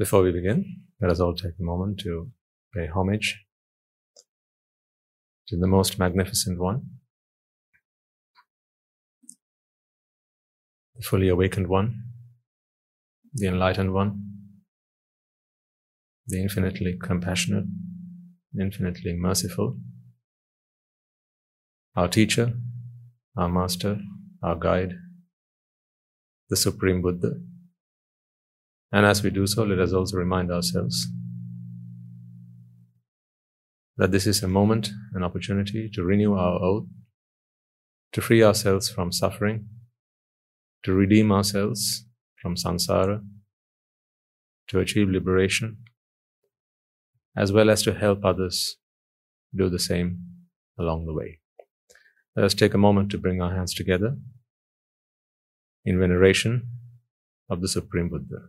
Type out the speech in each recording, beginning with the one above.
Before we begin, let us all take a moment to pay homage to the most magnificent one, the fully awakened one, the enlightened one, the infinitely compassionate, infinitely merciful, our teacher, our master, our guide, the Supreme Buddha. And as we do so, let us also remind ourselves that this is a moment, an opportunity to renew our oath, to free ourselves from suffering, to redeem ourselves from samsara, to achieve liberation, as well as to help others do the same along the way. Let us take a moment to bring our hands together in veneration of the Supreme Buddha.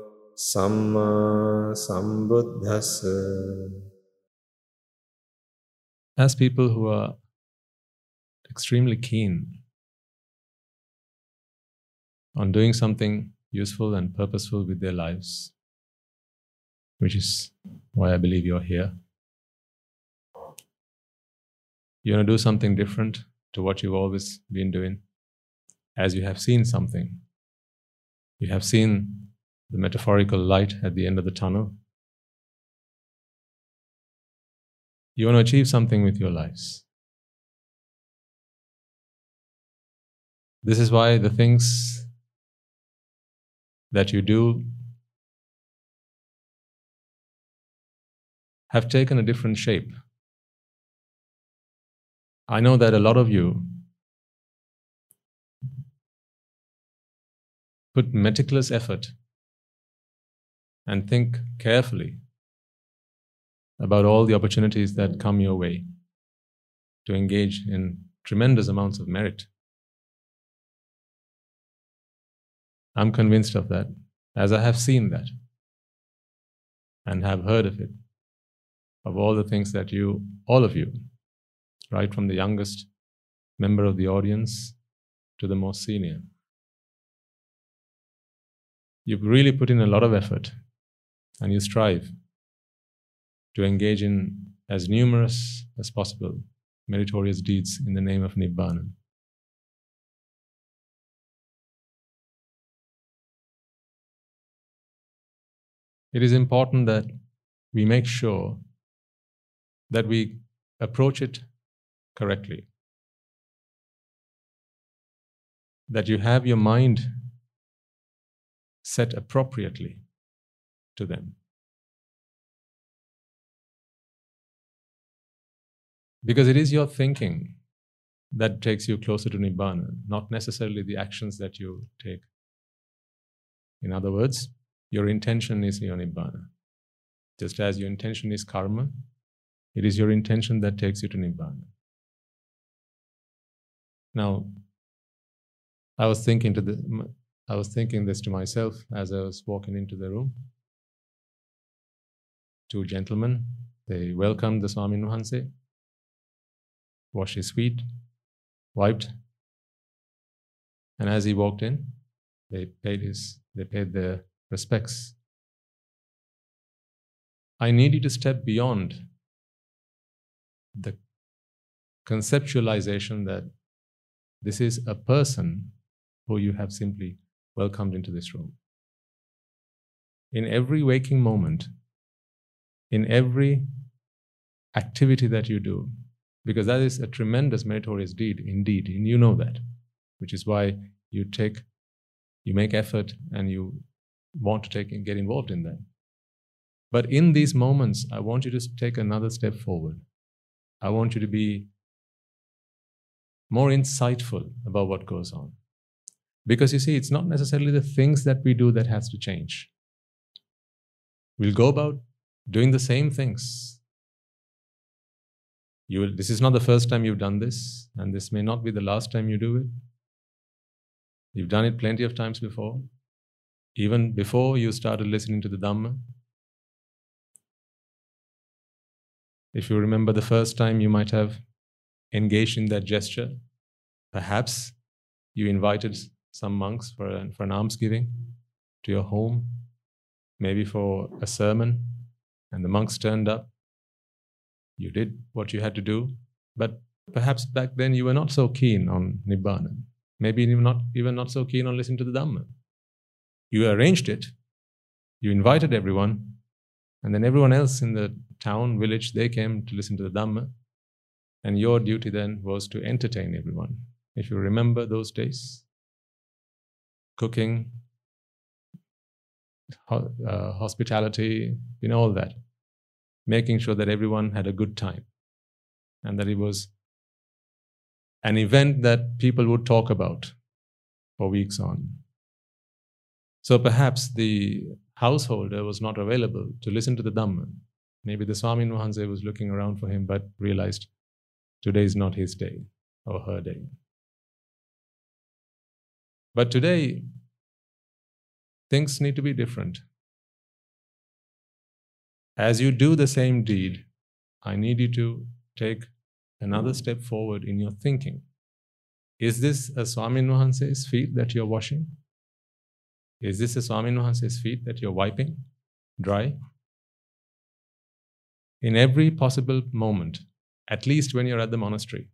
සම්මා සම්බුද්දස්ස As people who are extremely keen on doing something useful and purposeful with their lives, which is why I believe you're here. You want to do something different to what you've always been doing, as you have seen something. You have seen the metaphorical light at the end of the tunnel. You want to achieve something with your lives. This is why the things that you do have taken a different shape. I know that a lot of you put meticulous effort and think carefully about all the opportunities that come your way to engage in tremendous amounts of merit. I'm convinced of that, as I have seen that and have heard of it, of all the things that you, all of you, right from the youngest member of the audience to the most senior, you've really put in a lot of effort and you strive to engage in as numerous as possible meritorious deeds in the name of Nibbana. It is important that we make sure that we approach it correctly. That you have your mind set appropriately to them. Because it is your thinking that takes you closer to Nibbana, not necessarily the actions that you take. In other words, your intention is your Nibbana. Just as your intention is karma, it is your intention that takes you to Nibbana. Now, I was thinking to the, I was thinking this to myself as I was walking into the room. Two gentlemen, they welcomed the Swami Wahanse, washed his feet, wiped, and as he walked in, they paid his, they paid their respects. I need you to step beyond the conceptualization that this is a person who you have simply welcomed into this room. In every waking moment, in every activity that you do, because that is a tremendous meritorious deed indeed, and you know that, which is why you take, you make effort and you want to take and get involved in that. But in these moments, I want you to take another step forward. I want you to be more insightful about what goes on. Because you see, it's not necessarily the things that we do that has to change. We'll go about doing the same things. You will, this is not the first time you've done this, and this may not be the last time you do it. You've done it plenty of times before, even before you started listening to the Dhamma. If you remember the first time you might have engaged in that gesture, perhaps you invited some monks for an, for an almsgiving to your home, maybe for a sermon, and the monks turned up. You did what you had to do, but perhaps back then you were not so keen on Nibbana. Maybe were not even not so keen on listening to the Dhamma. You arranged it, you invited everyone, and then everyone else in the town, village, they came to listen to the Dhamma. And your duty then was to entertain everyone. If you remember those days, cooking, uh, hospitality, you know, all that. Making sure that everyone had a good time and that it was an event that people would talk about for weeks on. So perhaps the householder was not available to listen to the Dhamma. Maybe the Swami Wahanse was looking around for him but realized today is not his day or her day. But today, things need to be different. As you do the same deed, I need you to take another step forward in your thinking. Is this a Swami feet that you're washing? Is this a Swami feet that you're wiping dry? In every possible moment, at least when you're at the monastery,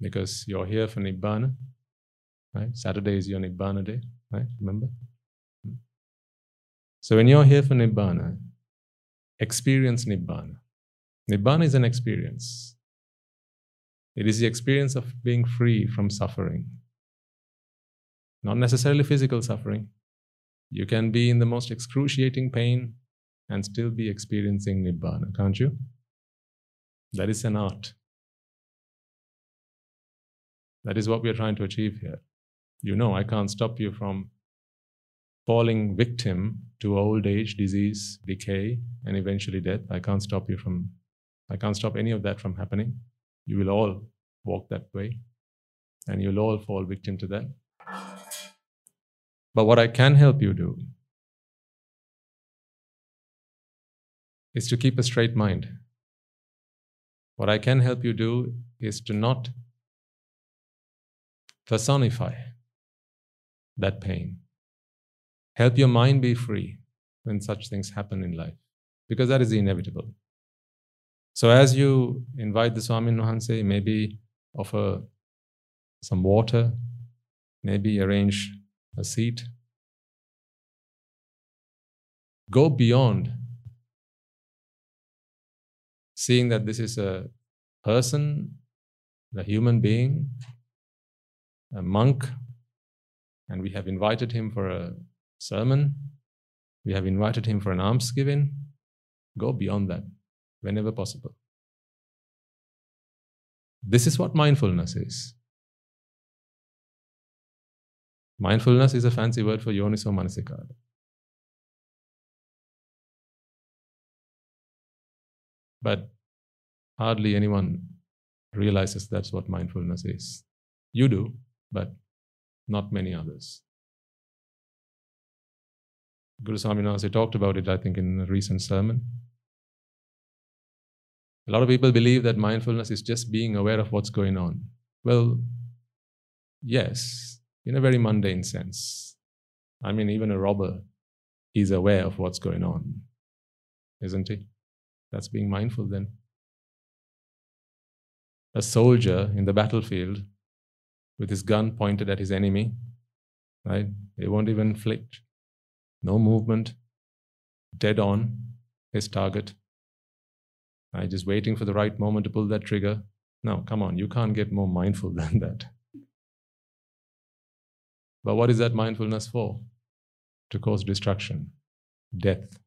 because you're here for Nibbana, right? Saturday is your Nibbana day, right? Remember? So when you're here for Nibbana, experience Nibbana. Nibbana is an experience. It is the experience of being free from suffering. Not necessarily physical suffering. You can be in the most excruciating pain and still be experiencing Nibbana, can't you? That is an art. That is what we are trying to achieve here. You know, I can't stop you from falling victim to old age, disease, decay, and eventually death. I can't stop you from, I can't stop any of that from happening. You will all walk that way, and you'll all fall victim to that. But what I can help you do is to keep a straight mind. What I can help you do is to not personify that pain. Help your mind be free when such things happen in life, because that is inevitable. So, as you invite the Swami Wahanse, maybe offer some water, maybe arrange a seat. Go beyond seeing that this is a person, a human being, a monk, and we have invited him for a sermon, we have invited him for an almsgiving. Go beyond that whenever possible. This is what mindfulness is. Mindfulness is a fancy word for yoniso manasikara. But hardly anyone realizes that's what mindfulness is. You do, but not many others. Guru Swaminwahanse talked about it, I think, in a recent sermon. A lot of people believe that mindfulness is just being aware of what's going on. Well, yes, in a very mundane sense. I mean, even a robber is aware of what's going on, isn't he? That's being mindful then. A soldier in the battlefield with his gun pointed at his enemy, right? He won't even flinch. No movement, dead on his target right? Just waiting for the right moment to pull that trigger. No, come on, you can't get more mindful than that. But what is that mindfulness for? To cause destruction, death.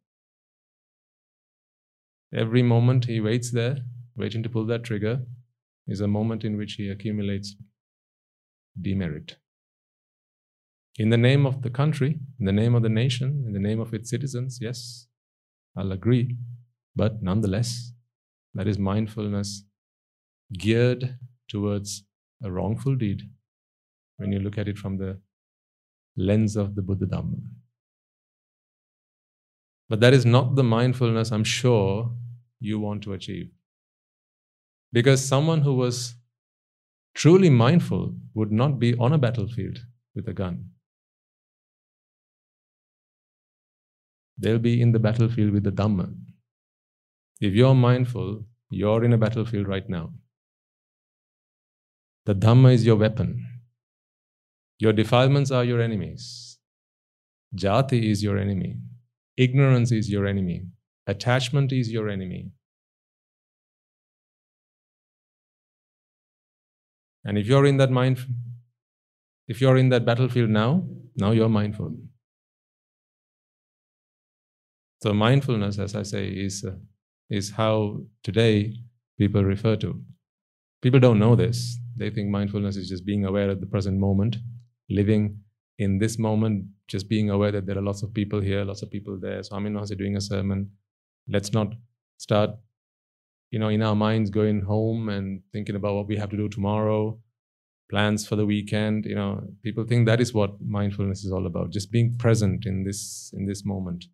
Every moment he waits there, waiting to pull that trigger, is a moment in which he accumulates demerit. In the name of the country, in the name of the nation, in the name of its citizens, yes, I'll agree. But nonetheless, that is mindfulness geared towards a wrongful deed when you look at it from the lens of the Buddha Dhamma. But that is not the mindfulness I'm sure you want to achieve. Because someone who was truly mindful would not be on a battlefield with a gun. They'll be in the battlefield with the Dhamma. If you're mindful, you're in a battlefield right now. The Dhamma is your weapon. Your defilements are your enemies. Jati is your enemy. Ignorance is your enemy. Attachment is your enemy. And if you're in that mind, if you're in that battlefield now, now you're mindful. So mindfulness, as I say, is uh, is how today people refer to. People don't know this. They think mindfulness is just being aware of the present moment, living in this moment, just being aware that there are lots of people here, lots of people there. So I'm in doing a sermon. Let's not start, you know, in our minds going home and thinking about what we have to do tomorrow, plans for the weekend. You know, people think that is what mindfulness is all about, just being present in this in this moment.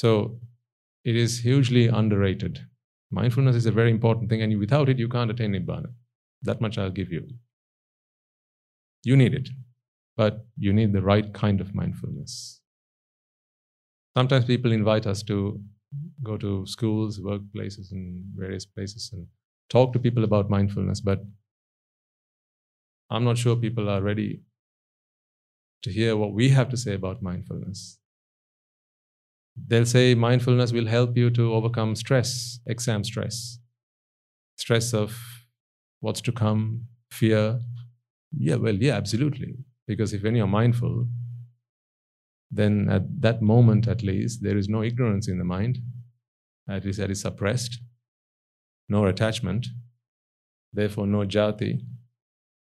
So it is hugely underrated. Mindfulness is a very important thing, and without it, you can't attain Nibbana. That much I'll give you. You need it, but you need the right kind of mindfulness. Sometimes people invite us to go to schools, workplaces, and various places and talk to people about mindfulness, but I'm not sure people are ready to hear what we have to say about mindfulness. They'll say mindfulness will help you to overcome stress, exam stress, stress of what's to come, fear. Yeah, well, yeah, absolutely. Because if when you're mindful, then at that moment at least, there is no ignorance in the mind, at least that is suppressed, no attachment, therefore no jati,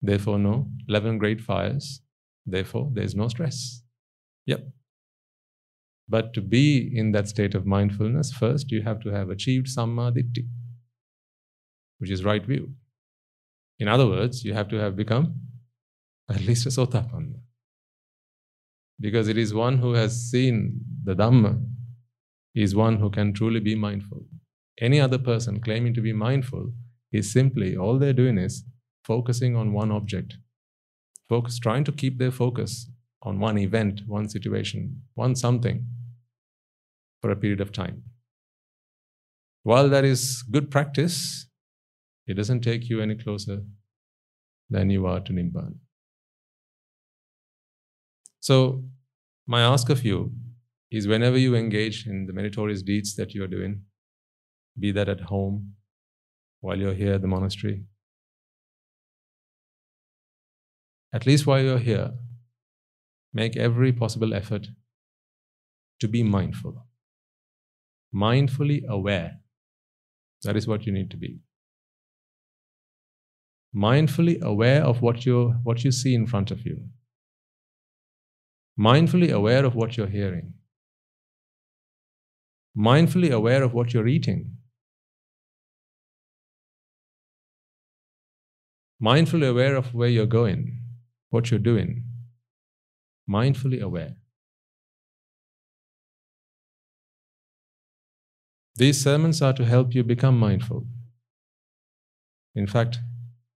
therefore no 11 great fires, therefore there's no stress. Yep, but to be in that state of mindfulness, first you have to have achieved samma ditthi, which is right view. In other words, you have to have become at least a sotapanna. Because it is one who has seen the Dhamma, is one who can truly be mindful. Any other person claiming to be mindful is simply, all they're doing is focusing on one object, focus, trying to keep their focus on one event, one situation, one something for a period of time. While that is good practice, it doesn't take you any closer than you are to Nibbana. So, my ask of you is whenever you engage in the meritorious deeds that you are doing, be that at home, while you're here at the monastery, at least while you're here, make every possible effort to be mindful. Mindfully aware. That is what you need to be. Mindfully aware of what you what you see in front of you. Mindfully aware of what you're hearing. Mindfully aware of what you're eating. Mindfully aware of where you're going, what you're doing mindfully aware. These sermons are to help you become mindful. In fact,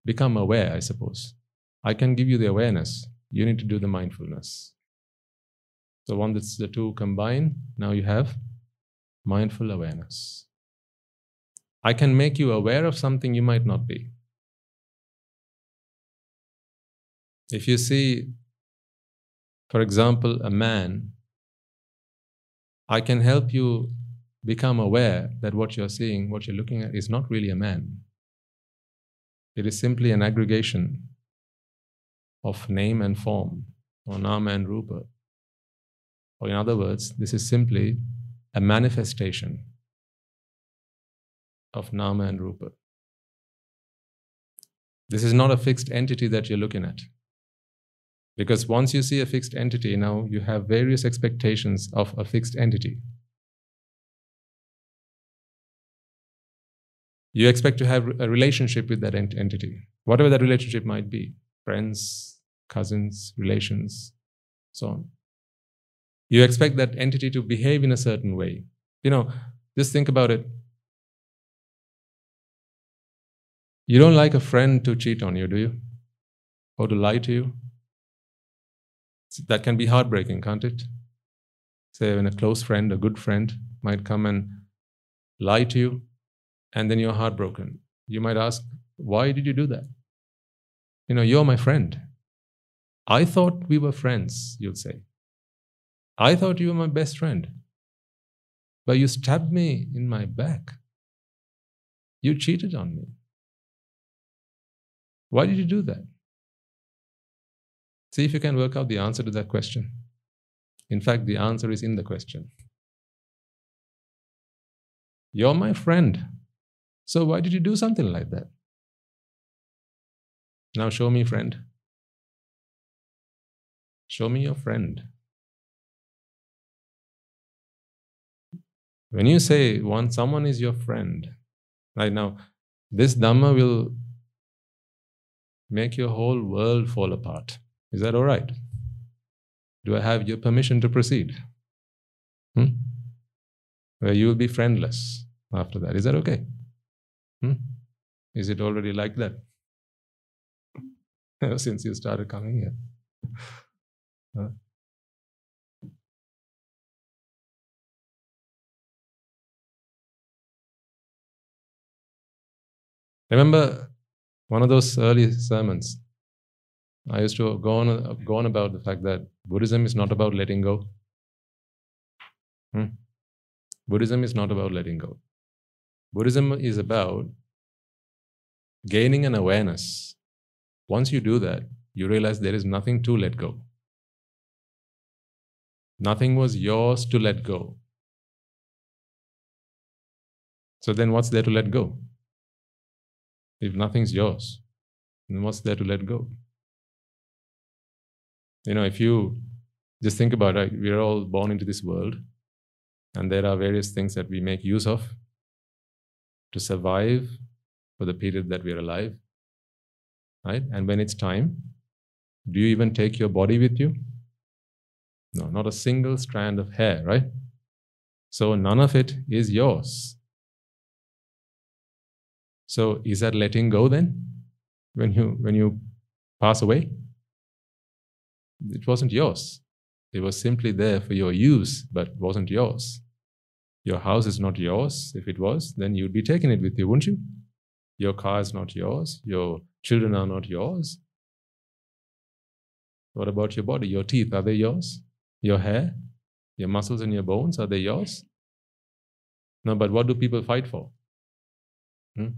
become aware, I suppose. I can give you the awareness. You need to do the mindfulness. So, once the two combine, now you have mindful awareness. I can make you aware of something you might not be. If you see for example, a man, I can help you become aware that what you're seeing, what you're looking at, is not really a man. It is simply an aggregation of name and form, or nama and rupa. Or, in other words, this is simply a manifestation of nama and rupa. This is not a fixed entity that you're looking at. Because once you see a fixed entity, now you have various expectations of a fixed entity. You expect to have a relationship with that ent- entity, whatever that relationship might be friends, cousins, relations, so on. You expect that entity to behave in a certain way. You know, just think about it. You don't like a friend to cheat on you, do you? Or to lie to you? That can be heartbreaking, can't it? Say, when a close friend, a good friend, might come and lie to you, and then you're heartbroken. You might ask, Why did you do that? You know, you're my friend. I thought we were friends, you'll say. I thought you were my best friend. But you stabbed me in my back. You cheated on me. Why did you do that? See if you can work out the answer to that question. In fact, the answer is in the question. You're my friend. So why did you do something like that? Now show me, friend. Show me your friend. When you say one someone is your friend, right now, this Dhamma will make your whole world fall apart. Is that all right? Do I have your permission to proceed? Hmm? Where you will be friendless after that. Is that okay? Hmm? Is it already like that? Ever since you started coming here. Huh? Remember one of those early sermons? I used to go on, go on about the fact that Buddhism is not about letting go. Hmm? Buddhism is not about letting go. Buddhism is about gaining an awareness. Once you do that, you realize there is nothing to let go. Nothing was yours to let go. So then, what's there to let go? If nothing's yours, then what's there to let go? You know, if you just think about it, we're all born into this world, and there are various things that we make use of to survive for the period that we're alive. Right? And when it's time, do you even take your body with you? No, not a single strand of hair, right? So none of it is yours. So is that letting go then? When you when you pass away? It wasn't yours. It was simply there for your use, but wasn't yours. Your house is not yours. If it was, then you'd be taking it with you, wouldn't you? Your car is not yours. Your children are not yours. What about your body? Your teeth, are they yours? Your hair? Your muscles and your bones, are they yours? No, but what do people fight for? Hmm?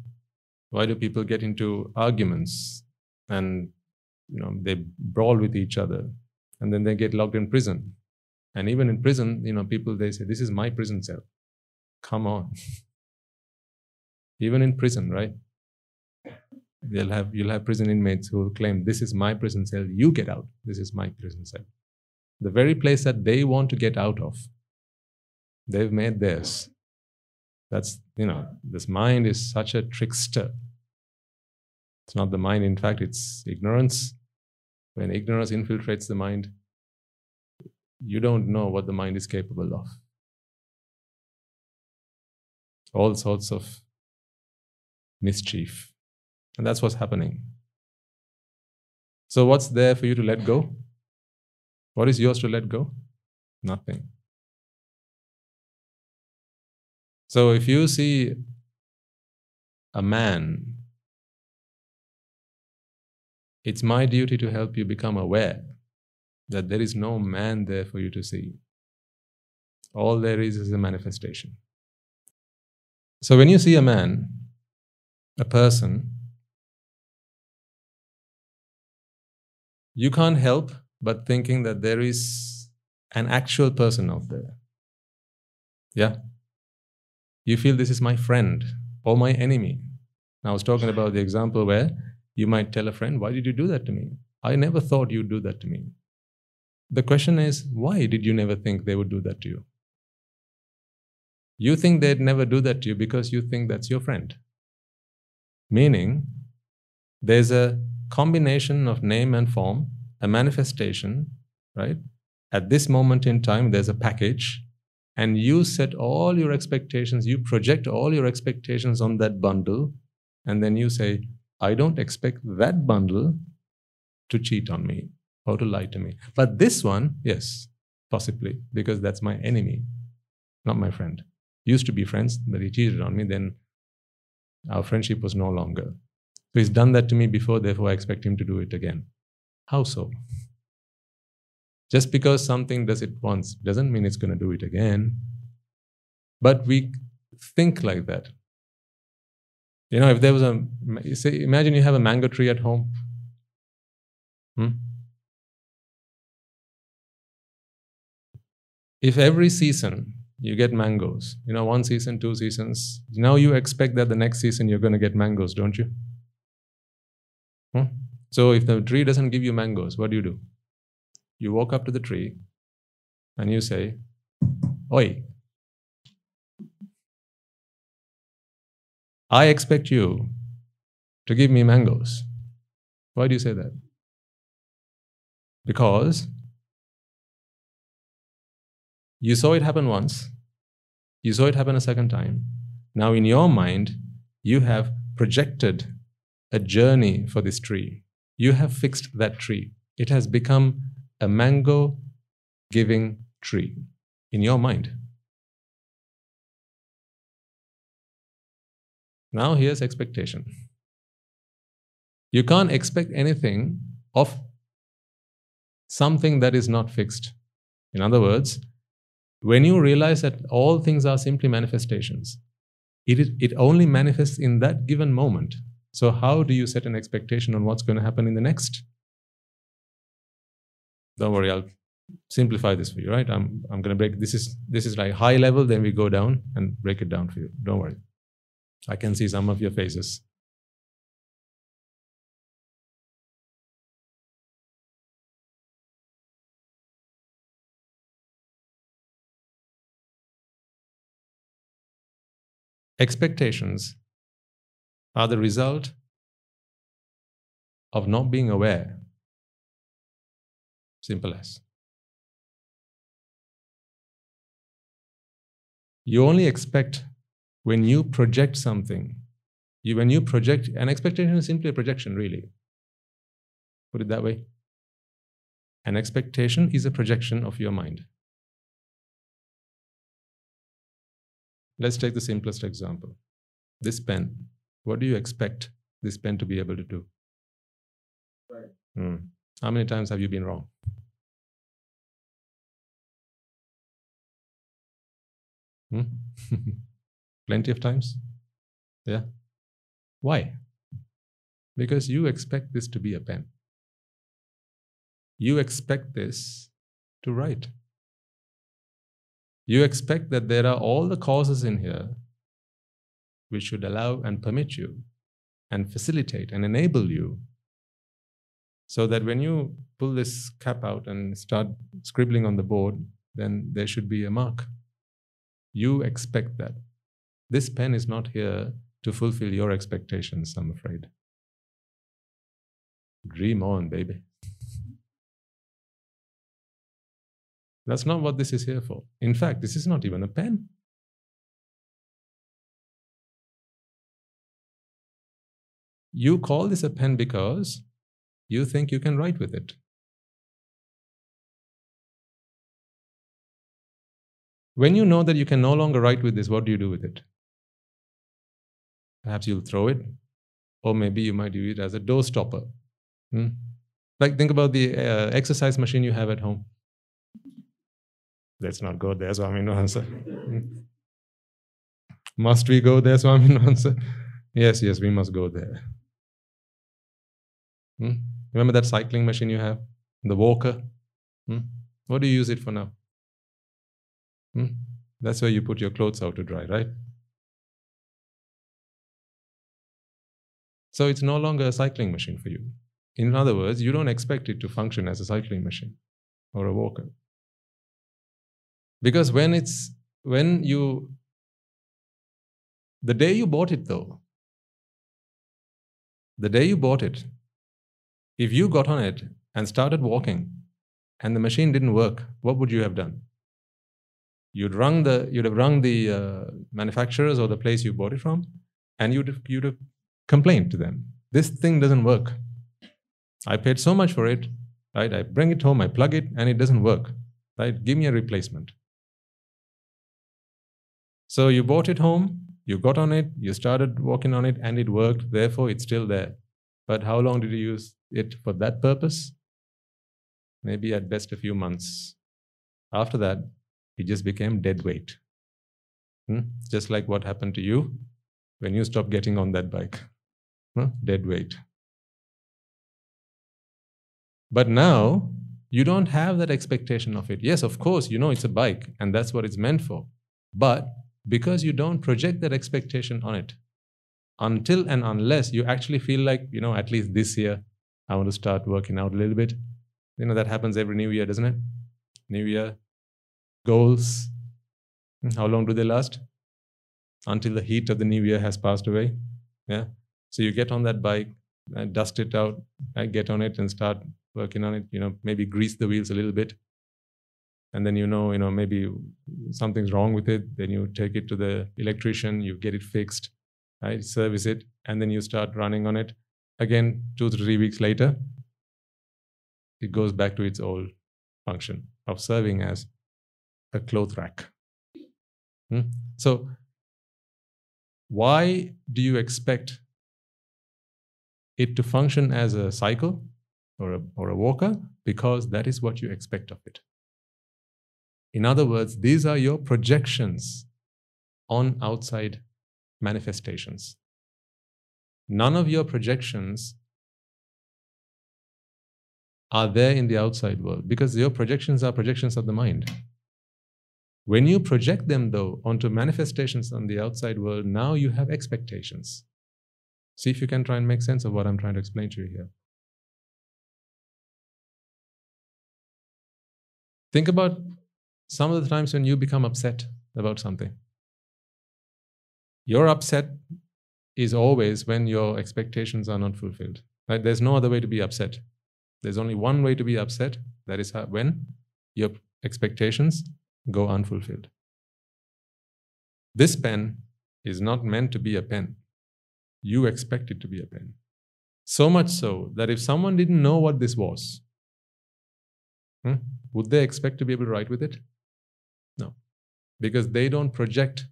Why do people get into arguments and you know they brawl with each other and then they get locked in prison? And even in prison, you know, people they say, This is my prison cell. Come on. even in prison, right? They'll have you'll have prison inmates who will claim, This is my prison cell, you get out. This is my prison cell. The very place that they want to get out of, they've made theirs. That's, you know, this mind is such a trickster. It's not the mind, in fact, it's ignorance. When ignorance infiltrates the mind, you don't know what the mind is capable of. All sorts of mischief. And that's what's happening. So, what's there for you to let go? What is yours to let go? Nothing. So if you see a man, it's my duty to help you become aware that there is no man there for you to see. All there is is a manifestation. So when you see a man, a person, you can't help but thinking that there is an actual person out there. Yeah? you feel this is my friend or my enemy. I was talking about the example where you might tell a friend, Why did you do that to me? I never thought you'd do that to me. The question is, why did you never think they would do that to you? You think they'd never do that to you because you think that's your friend. Meaning, there's a combination of name and form, a manifestation, right? At this moment in time, there's a package, and you set all your expectations, you project all your expectations on that bundle, and then you say, I don't expect that bundle to cheat on me or to lie to me. But this one, yes, possibly, because that's my enemy, not my friend. Used to be friends, but he cheated on me, then our friendship was no longer. So he's done that to me before, therefore I expect him to do it again. How so? Just because something does it once doesn't mean it's going to do it again. But we think like that. You know, if there was a, say, imagine you have a mango tree at home. Hmm? If every season you get mangoes, you know, one season, two seasons, now you expect that the next season you're going to get mangoes, don't you? Hmm? So if the tree doesn't give you mangoes, what do you do? You walk up to the tree and you say, Oi, I expect you to give me mangoes. Why do you say that? Because you saw it happen once, you saw it happen a second time. Now, in your mind, you have projected a journey for this tree. You have fixed that tree. It has become a mango giving tree in your mind. Now, here's expectation. You can't expect anything of something that is not fixed. In other words, when you realize that all things are simply manifestations, it, is, it only manifests in that given moment. So, how do you set an expectation on what's going to happen in the next? Don't worry, I'll simplify this for you, right? I'm, I'm going to break this is this is like high level, then we go down and break it down for you. Don't worry. I can see some of your faces. Expectations are the result of not being aware. Simple as. You only expect when you project something. You, when you project, an expectation is simply a projection, really. Put it that way. An expectation is a projection of your mind. Let's take the simplest example. This pen. What do you expect this pen to be able to do? Right. Hmm. How many times have you been wrong? Hmm? Plenty of times? Yeah. Why? Because you expect this to be a pen. You expect this to write. You expect that there are all the causes in here which should allow and permit you and facilitate and enable you so that when you pull this cap out and start scribbling on the board, then there should be a mark. You expect that. This pen is not here to fulfill your expectations, I'm afraid. Dream on, baby. That's not what this is here for. In fact, this is not even a pen. You call this a pen because you think you can write with it. When you know that you can no longer write with this, what do you do with it? Perhaps you'll throw it, or maybe you might use it as a door stopper. Hmm? Like, think about the uh, exercise machine you have at home. Let's not go there, answer. must we go there, answer? Yes, yes, we must go there. Hmm? Remember that cycling machine you have? The walker? Hmm? What do you use it for now? Hmm? That's where you put your clothes out to dry, right? So it's no longer a cycling machine for you. In other words, you don't expect it to function as a cycling machine or a walker. Because when it's when you the day you bought it though, the day you bought it, if you got on it and started walking and the machine didn't work, what would you have done? You'd rung the you'd have rung the uh, manufacturers or the place you bought it from, and you'd have, you'd have complained to them. This thing doesn't work. I paid so much for it, right? I bring it home, I plug it, and it doesn't work. Right? Give me a replacement. So you bought it home, you got on it, you started working on it, and it worked. Therefore, it's still there. But how long did you use it for that purpose? Maybe at best a few months. After that, it just became dead weight. Hmm? Just like what happened to you when you stopped getting on that bike. Dead weight. But now, you don't have that expectation of it. Yes, of course, you know it's a bike and that's what it's meant for. But because you don't project that expectation on it, until and unless you actually feel like, you know, at least this year, I want to start working out a little bit. You know, that happens every new year, doesn't it? New year, goals. Hmm, how long do they last? Until the heat of the new year has passed away. Yeah. So you get on that bike, and dust it out, and get on it and start working on it. You know, maybe grease the wheels a little bit. And then you know, you know, maybe something's wrong with it. Then you take it to the electrician, you get it fixed, right? Service it, and then you start running on it. Again, two, to three weeks later, it goes back to its old function of serving as a cloth rack. Hmm? So, why do you expect it to function as a cycle or a, or a walker? Because that is what you expect of it. In other words, these are your projections on outside manifestations. None of your projections are there in the outside world because your projections are projections of the mind. When you project them, though, onto manifestations on the outside world, now you have expectations. See if you can try and make sense of what I'm trying to explain to you here. Think about some of the times when you become upset about something. Your upset is always when your expectations are not fulfilled. Right? There's no other way to be upset. There's only one way to be upset. That is when your expectations go unfulfilled. This pen is not meant to be a pen. You expect it to be a pen. So much so that if someone didn't know what this was, hmm, would they expect to be able to write with it? Because they don't project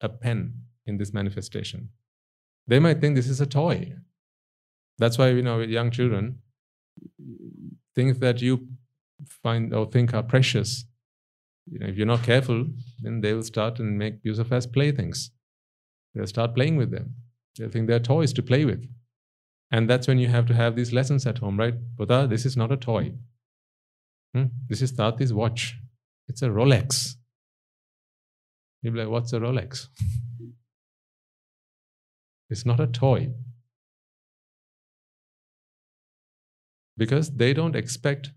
a pen in this manifestation. They might think this is a toy. That's why, you know, with young children, things that you find or think are precious you know, if you're not careful, then they will start and make use of as playthings. They'll start playing with them. They'll think they're toys to play with. And that's when you have to have these lessons at home, right? Buddha, this is not a toy. Hmm? This is Tati's watch. It's a Rolex. You'll be like, what's a Rolex? it's not a toy. Because they don't expect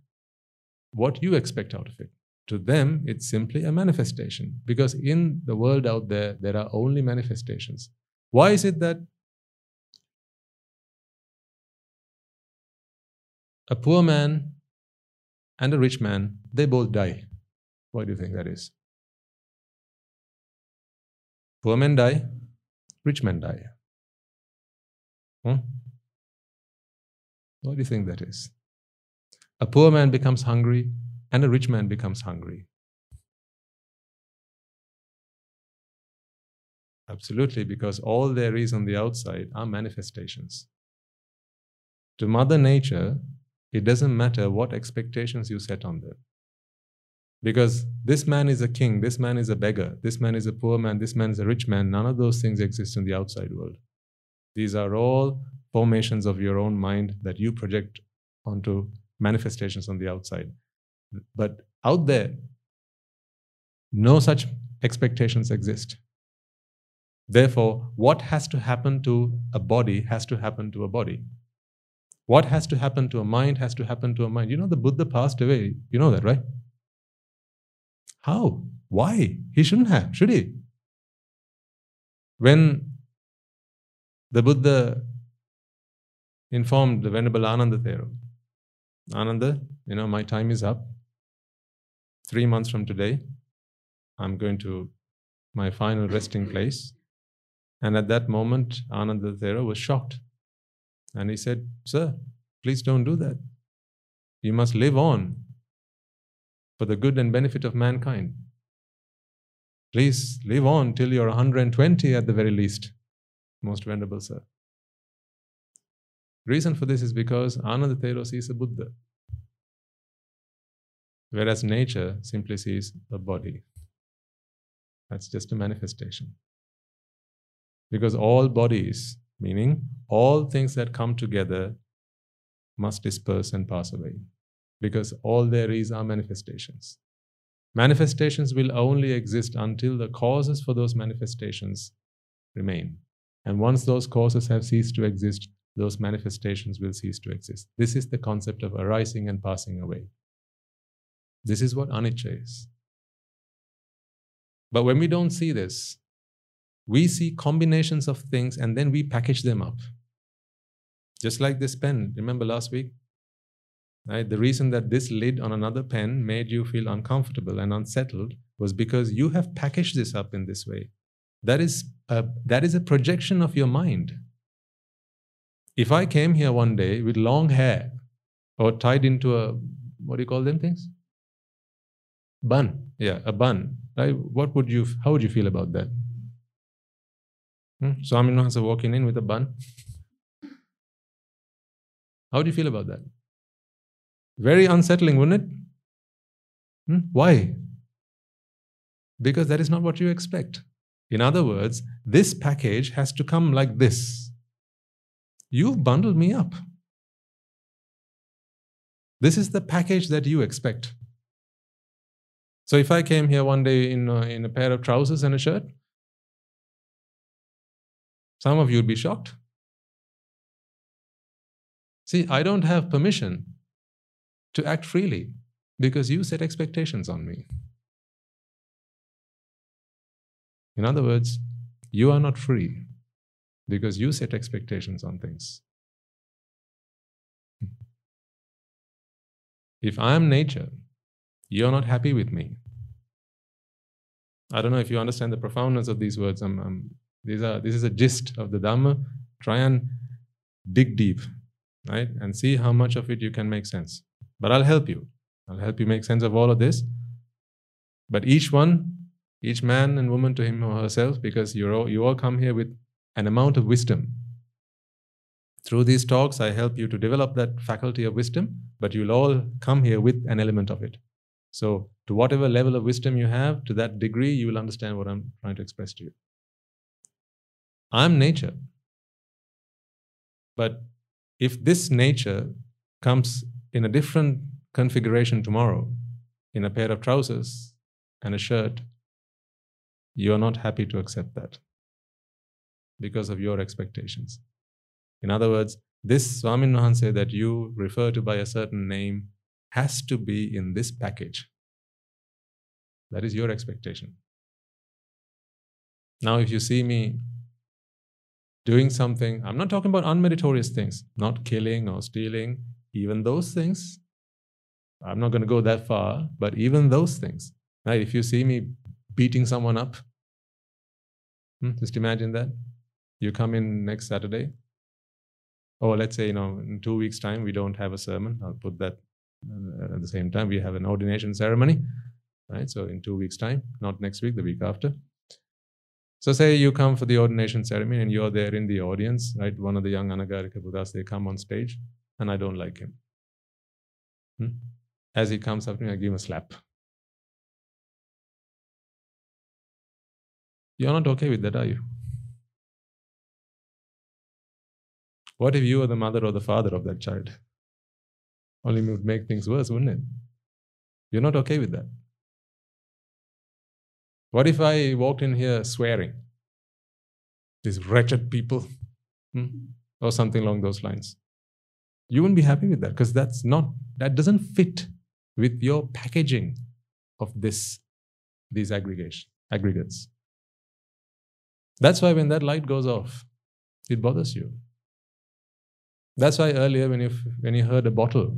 what you expect out of it. To them, it's simply a manifestation because in the world out there, there are only manifestations. Why is it that a poor man and a rich man, they both die? Why do you think that is? Poor men die, rich men die. Hmm? Why do you think that is? A poor man becomes hungry, and a rich man becomes hungry. Absolutely, because all there is on the outside are manifestations. To Mother Nature, it doesn't matter what expectations you set on them. Because this man is a king, this man is a beggar, this man is a poor man, this man is a rich man, none of those things exist in the outside world. These are all formations of your own mind that you project onto manifestations on the outside. But out there, no such expectations exist. Therefore, what has to happen to a body has to happen to a body. What has to happen to a mind has to happen to a mind. You know, the Buddha passed away. You know that, right? How? Why? He shouldn't have, should he? When the Buddha informed the Venerable Ananda Thero, Ananda, you know, my time is up. Three months from today, I'm going to my final resting place. And at that moment, Ananda Thera was shocked. And he said, Sir, please don't do that. You must live on for the good and benefit of mankind. Please live on till you're 120 at the very least, most venerable sir. Reason for this is because Ananda Thero sees a Buddha, whereas nature simply sees a body. That's just a manifestation. Because all bodies, meaning all things that come together, must disperse and pass away. Because all there is are manifestations. Manifestations will only exist until the causes for those manifestations remain. And once those causes have ceased to exist, those manifestations will cease to exist. This is the concept of arising and passing away. This is what anicca is. But when we don't see this, we see combinations of things and then we package them up. Just like this pen, remember last week? Right? The reason that this lid on another pen made you feel uncomfortable and unsettled was because you have packaged this up in this way. That is a, that is a projection of your mind. If I came here one day with long hair or tied into a, what do you call them things? Bun. Yeah, a bun. Right? What would you, how would you feel about that? Hmm? Swamin Wahanse walking in with a bun. How do you feel about that? Very unsettling, wouldn't it? Hmm? Why? Because that is not what you expect. In other words, this package has to come like this. You've bundled me up. This is the package that you expect. So if I came here one day in a, in a pair of trousers and a shirt, some of you would be shocked. See, I don't have permission to act freely because you set expectations on me. In other words, you are not free because you set expectations on things. If I am nature, you're not happy with me. I don't know if you understand the profoundness of these words. I'm, I'm, these are, this is a gist of the Dhamma. Try and dig deep, right? And see how much of it you can make sense. But I'll help you. I'll help you make sense of all of this. But each one, each man and woman to him or herself, because you're all, you all come here with an amount of wisdom. Through these talks, I help you to develop that faculty of wisdom, but you'll all come here with an element of it. So, to whatever level of wisdom you have, to that degree, you will understand what I'm trying to express to you. I'm nature. But if this nature comes in a different configuration tomorrow, in a pair of trousers and a shirt, you're not happy to accept that because of your expectations. In other words, this Swamin Wahanse that you refer to by a certain name has to be in this package. That is your expectation. Now, if you see me doing something, I'm not talking about unmeritorious things, not killing or stealing, even those things. I'm not going to go that far, but even those things. Right? If you see me beating someone up, hmm, just imagine that. You come in next Saturday, or let's say, you know, in two weeks' time, we don't have a sermon. I'll put that uh, at the same time, we have an ordination ceremony, right? So in two weeks' time, not next week, the week after. So say you come for the ordination ceremony and you're there in the audience, right? One of the young Anagarika Buddhas, they come on stage and I don't like him. Hmm? As he comes up to me, I give him a slap. You're not okay with that, are you? What if you were the mother or the father of that child? Only it would make things worse, wouldn't it? You're not okay with that. What if I walked in here swearing? These wretched people, hmm? or something along those lines. You wouldn't be happy with that because that's not that doesn't fit with your packaging of this these aggregation aggregates. That's why when that light goes off, it bothers you. That's why earlier, when you, when you heard a bottle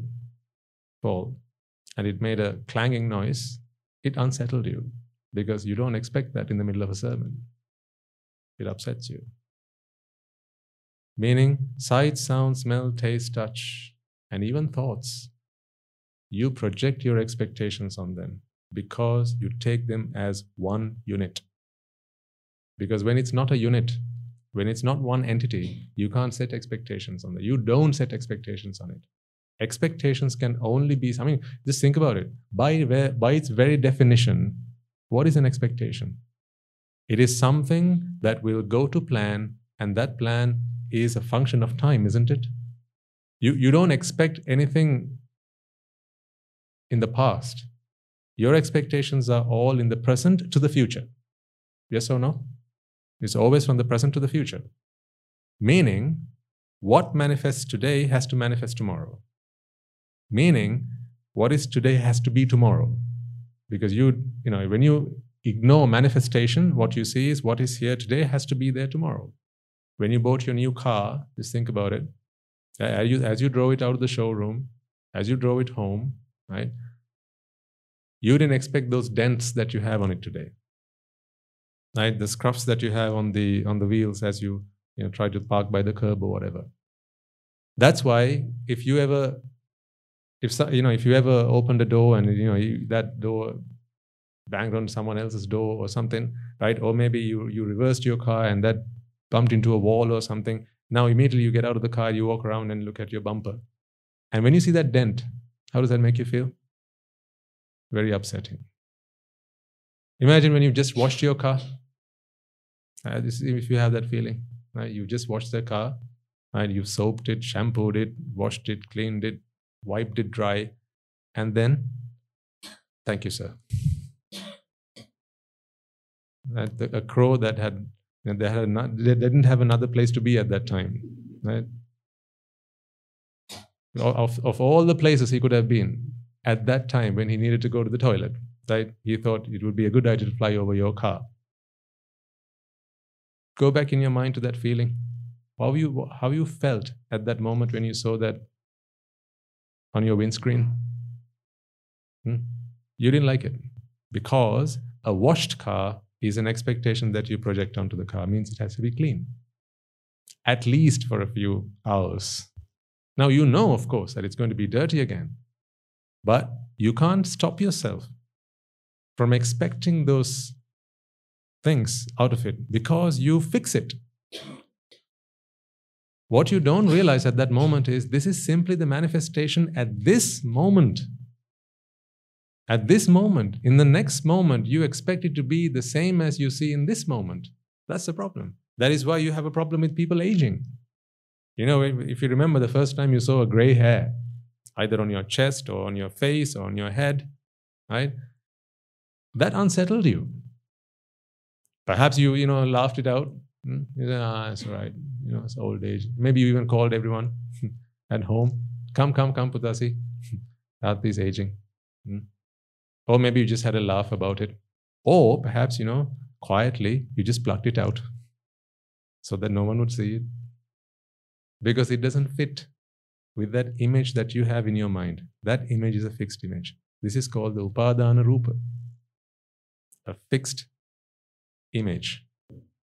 fall and it made a clanging noise, it unsettled you because you don't expect that in the middle of a sermon. It upsets you. Meaning, sight, sound, smell, taste, touch, and even thoughts, you project your expectations on them because you take them as one unit. Because when it's not a unit, when it's not one entity, you can't set expectations on it. You don't set expectations on it. Expectations can only be, I mean, just think about it. By, by its very definition, what is an expectation? It is something that will go to plan, and that plan is a function of time, isn't it? You, you don't expect anything in the past. Your expectations are all in the present to the future. Yes or no? It's always from the present to the future. Meaning, what manifests today has to manifest tomorrow. Meaning, what is today has to be tomorrow. Because you, you know, when you ignore manifestation, what you see is what is here today has to be there tomorrow. When you bought your new car, just think about it. As you, as you drove it out of the showroom, as you drove it home, right? You didn't expect those dents that you have on it today, right? The scruffs that you have on the on the wheels as you you know try to park by the curb or whatever. That's why if you ever if you know if you ever opened a door and you know you, that door banged on someone else's door or something, right? Or maybe you you reversed your car and that bumped into a wall or something. Now, immediately you get out of the car, you walk around and look at your bumper. And when you see that dent, how does that make you feel? Very upsetting. Imagine when you've just washed your car. Uh, if you have that feeling, right? You just washed the car, and You've soaped it, shampooed it, washed it, cleaned it, wiped it dry, and then, thank you, sir. That, a crow that had and they, had not, they didn't have another place to be at that time. Right? Of, of all the places he could have been at that time when he needed to go to the toilet, right? He thought it would be a good idea to fly over your car. Go back in your mind to that feeling. How you how you felt at that moment when you saw that on your windscreen. Hmm? You didn't like it because a washed car is an expectation that you project onto the car. Means it has to be clean. At least for a few hours. Now you know of course that it's going to be dirty again. But you can't stop yourself from expecting those things out of it because you fix it. What you don't realize at that moment is this is simply the manifestation at this moment at this moment, in the next moment, you expect it to be the same as you see in this moment. That's the problem. That is why you have a problem with people aging. You know, if you remember the first time you saw a gray hair, either on your chest or on your face or on your head, right? That unsettled you. Perhaps you, you know, laughed it out. Hmm? You said, ah, it's right. You know, it's old age. Maybe you even called everyone at home. Come, come, come, Putasi. is aging. Hmm? Or maybe you just had a laugh about it. Or perhaps, you know, quietly, you just plucked it out so that no one would see it. Because it doesn't fit with that image that you have in your mind. That image is a fixed image. This is called the Upadana Rupa. A fixed image.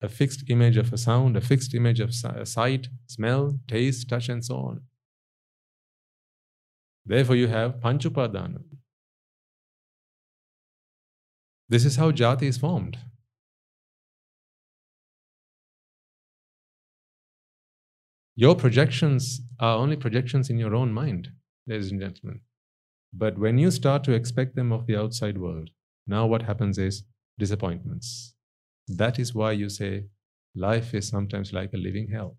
A fixed image of a sound, a fixed image of a sight, smell, taste, touch, and so on. Therefore, you have Panchupadana, this is how jati is formed. Your projections are only projections in your own mind, ladies and gentlemen. But when you start to expect them of the outside world, now what happens is disappointments. That is why you say life is sometimes like a living hell.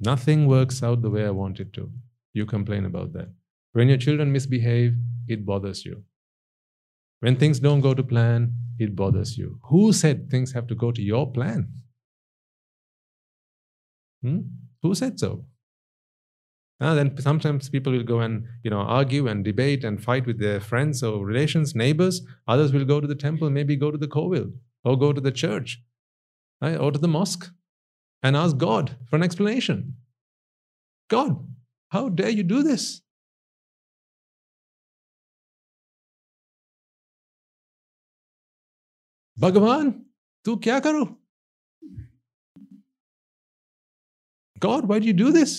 Nothing works out the way I want it to. You complain about that. When your children misbehave, it bothers you. When things don't go to plan, it bothers you. Who said things have to go to your plan? Hmm? Who said so? Now, then sometimes people will go and you know argue and debate and fight with their friends or relations, neighbors. Others will go to the temple, maybe go to the kovil or go to the church right? or to the mosque and ask God for an explanation. God, how dare you do this? भगवान तू क्या करो God, why do you do this?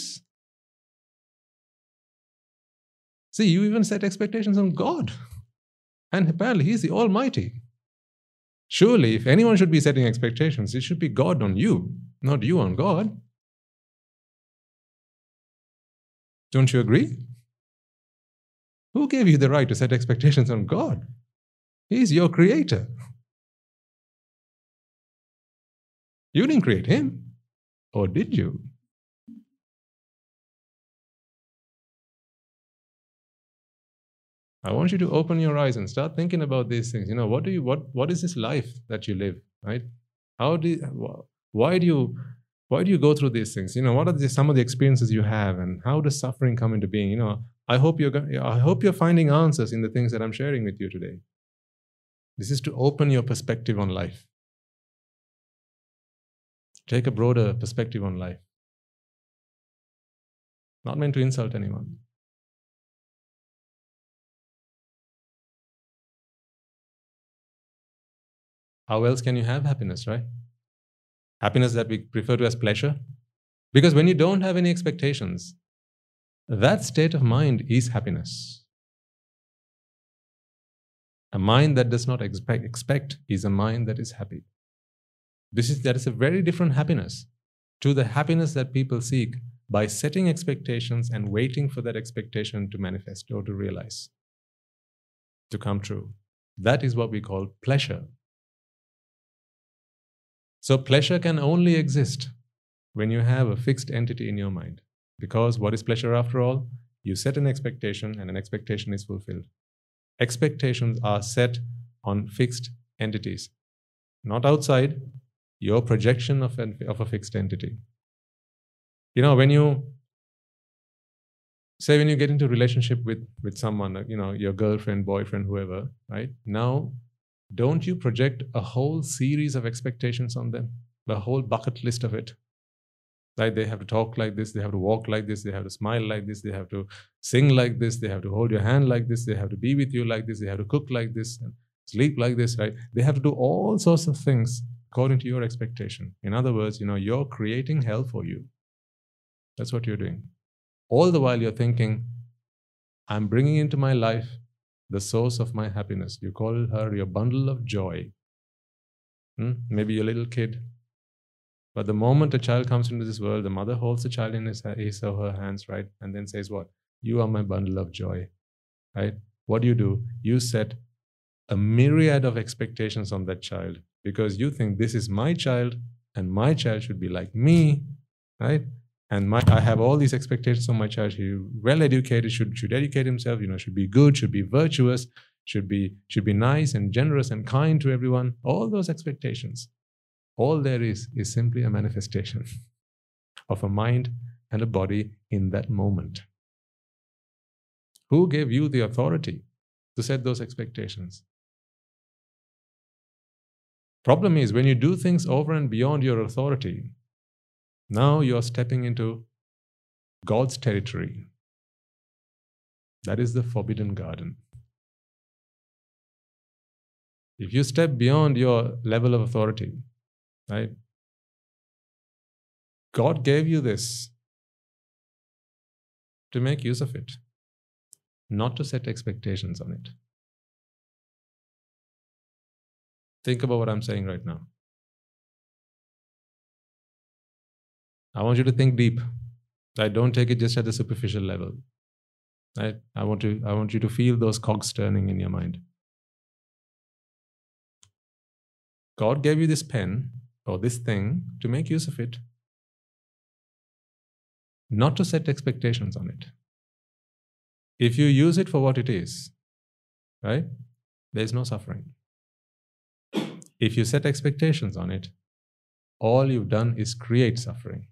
See, you even set expectations on God. And apparently, He's the Almighty. Surely, if anyone should be setting expectations, it should be God on you, not you on God. Don't you agree? Who gave you the right to set expectations on God? He's your creator. You didn't create him, or did you? I want you to open your eyes and start thinking about these things. You know, what do you what what is this life that you live, right? How do you, why do you why do you go through these things? You know, what are the, some of the experiences you have, and how does suffering come into being? You know, I hope you're I hope you're finding answers in the things that I'm sharing with you today. This is to open your perspective on life. Take a broader perspective on life. Not meant to insult anyone. How else can you have happiness, right? Happiness that we refer to as pleasure. Because when you don't have any expectations, that state of mind is happiness. A mind that does not expect, expect is a mind that is happy. This is that is a very different happiness to the happiness that people seek by setting expectations and waiting for that expectation to manifest or to realize, to come true. That is what we call pleasure. So, pleasure can only exist when you have a fixed entity in your mind. Because what is pleasure after all? You set an expectation and an expectation is fulfilled. Expectations are set on fixed entities, not outside, your projection of, of a fixed entity. You know, when you say when you get into relationship with with someone, you know, your girlfriend, boyfriend, whoever, right? Now don't you project a whole series of expectations on them, the whole bucket list of it? Like they have to talk like this, they have to walk like this, they have to smile like this, they have to sing like this, they have to hold your hand like this, they have to be with you like this, they have to cook like this, and sleep like this, right? They have to do all sorts of things according to your expectation. In other words, you know, you're creating hell for you. That's what you're doing. All the while you're thinking, I'm bringing into my life the source of my happiness. You call her your bundle of joy. Hmm? Maybe your little kid. But the moment a child comes into this world, the mother holds the child in his, his or her hands, right? And then says, What? You are my bundle of joy, right? What do you do? You set a myriad of expectations on that child because you think this is my child and my child should be like me, right? and my, I have all these expectations on my child. He well educated, should should educate himself. You know, should be good, should be virtuous, should be should be nice and generous and kind to everyone. All those expectations, all there is is simply a manifestation of a mind and a body in that moment. Who gave you the authority to set those expectations? Problem is when you do things over and beyond your authority, now you are stepping into God's territory. That is the forbidden garden. If you step beyond your level of authority, right? God gave you this to make use of it, not to set expectations on it. Think about what I'm saying right now. I want you to think deep. I Don't take it just at the superficial level. Right? I want to I want you to feel those cogs turning in your mind. God gave you this pen or this thing to make use of it, not to set expectations on it. If you use it for what it is, right, there's no suffering. If you set expectations on it, all you've done is create suffering.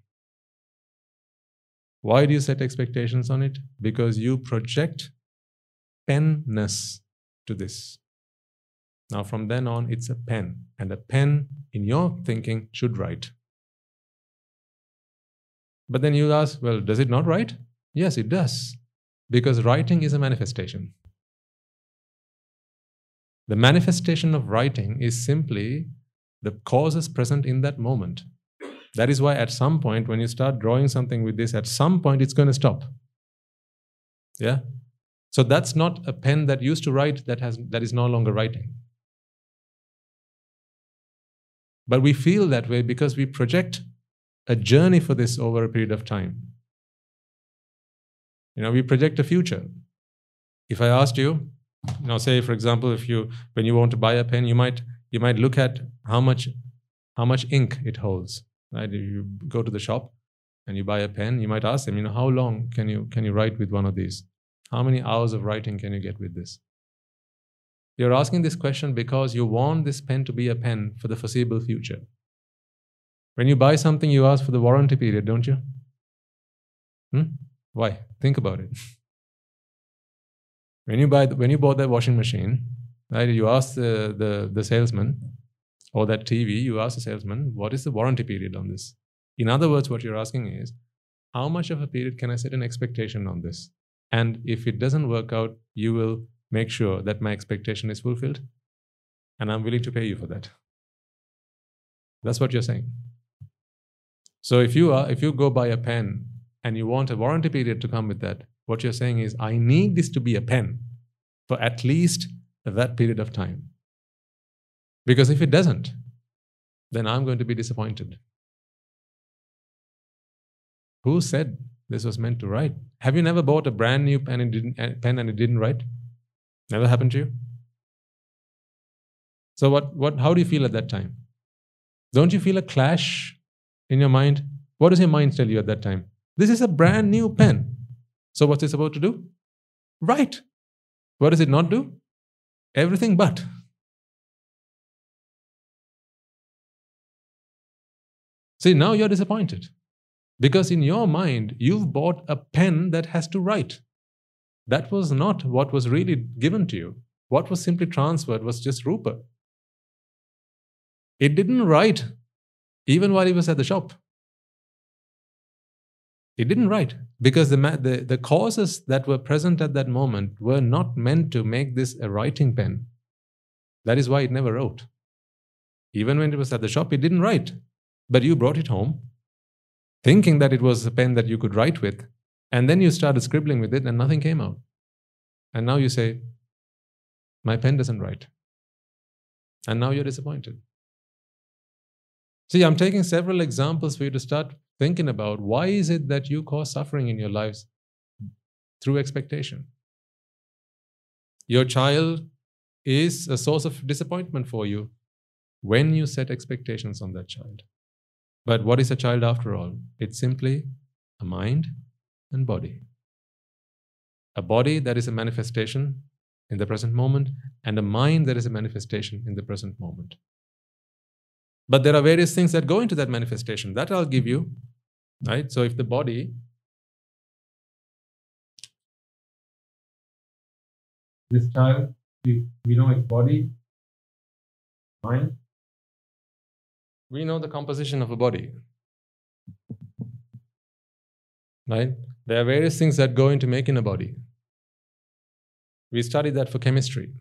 Why do you set expectations on it? Because you project penness to this. Now, from then on, it's a pen, and a pen in your thinking should write. But then you ask, well, does it not write? Yes, it does. Because writing is a manifestation. The manifestation of writing is simply the causes present in that moment. That is why, at some point, when you start drawing something with this, at some point it's going to stop. Yeah? So that's not a pen that used to write that, has, that is no longer writing. But we feel that way because we project a journey for this over a period of time. You know, we project a future. If I asked you, you know, say for example, if you when you want to buy a pen, you might you might look at how much how much ink it holds. Right? If you go to the shop and you buy a pen, you might ask them, you know, how long can you can you write with one of these? How many hours of writing can you get with this? You're asking this question because you want this pen to be a pen for the foreseeable future. When you buy something, you ask for the warranty period, don't you? Hmm? Why? Think about it. when you buy, when you bought that washing machine, right? You ask the, the, the salesman or that TV, you ask the salesman, what is the warranty period on this? In other words, what you're asking is, how much of a period can I set an expectation on this? And if it doesn't work out, you will make sure that my expectation is fulfilled. And I'm willing to pay you for that. That's what you're saying. So if you are, if you go buy a pen and you want a warranty period to come with that, what you're saying is, I need this to be a pen for at least that period of time. Because if it doesn't, then I'm going to be disappointed. Who said this was meant to write? Have you never bought a brand new pen and, didn't, eh, pen and it didn't write? Never happened to you? So what, what, how do you feel at that time? Don't you feel a clash in your mind? What does your mind tell you at that time? This is a brand new pen. So, what's it supposed to do? Write. What does it not do? Everything but. See, now you're disappointed. Because in your mind, you've bought a pen that has to write. That was not what was really given to you. What was simply transferred was just Rupa. It didn't write even while he was at the shop. He didn't write because the, the, the causes that were present at that moment were not meant to make this a writing pen. That is why it never wrote. Even when it was at the shop, it didn't write. But you brought it home, thinking that it was a pen that you could write with. And then you started scribbling with it, and nothing came out. And now you say, My pen doesn't write. And now you're disappointed. See, I'm taking several examples for you to start thinking about why is it that you cause suffering in your lives through expectation? Your child is a source of disappointment for you when you set expectations on that child. But what is a child after all? It's simply a mind and body. A body that is a manifestation in the present moment, and a mind that is a manifestation in the present moment. But there are various things that go into that manifestation. That I'll give you. Right? So if the body this child, we, we know its body, mind. We know the composition of a body. Right? There are various things that go into making a body. We studied that for chemistry,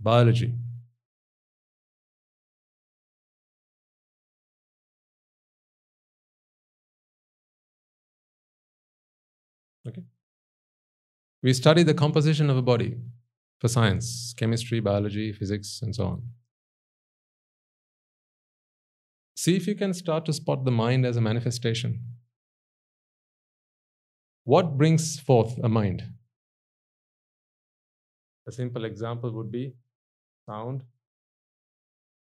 biology. Okay. We study the composition of a body for science, chemistry, biology, physics, and so on. See if you can start to spot the mind as a manifestation. What brings forth a mind? A simple example would be sound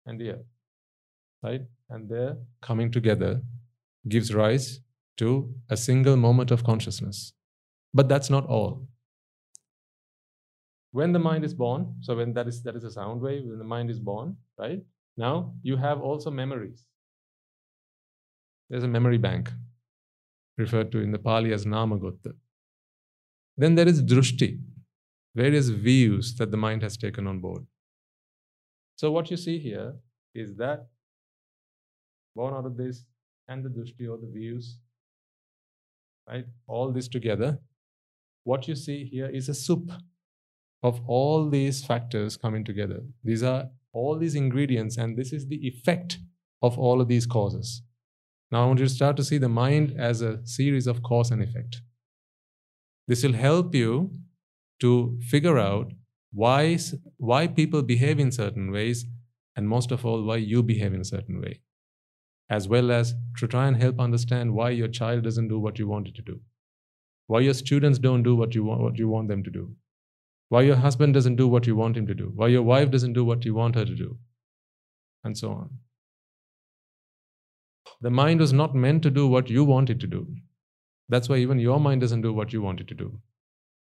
and ear, right? And their coming together gives rise to a single moment of consciousness. But that's not all. When the mind is born, so when that is that is a sound wave, when the mind is born, right? Now you have also memories. There's a memory bank, referred to in the Pali as Namagotta. Then there is drushti, various views that the mind has taken on board. So what you see here is that born out of this and the drushti or the views right? All this together, what you see here is a soup of all these factors coming together. These are all these ingredients, and this is the effect of all of these causes. Now, I want you to start to see the mind as a series of cause and effect. This will help you to figure out why, why people behave in certain ways, and most of all, why you behave in a certain way, as well as to try and help understand why your child doesn't do what you want it to do, why your students don't do what you want, what you want them to do, why your husband doesn't do what you want him to do, why your wife doesn't do what you want her to do, and so on. The mind was not meant to do what you want it to do. That's why even your mind doesn't do what you want it to do.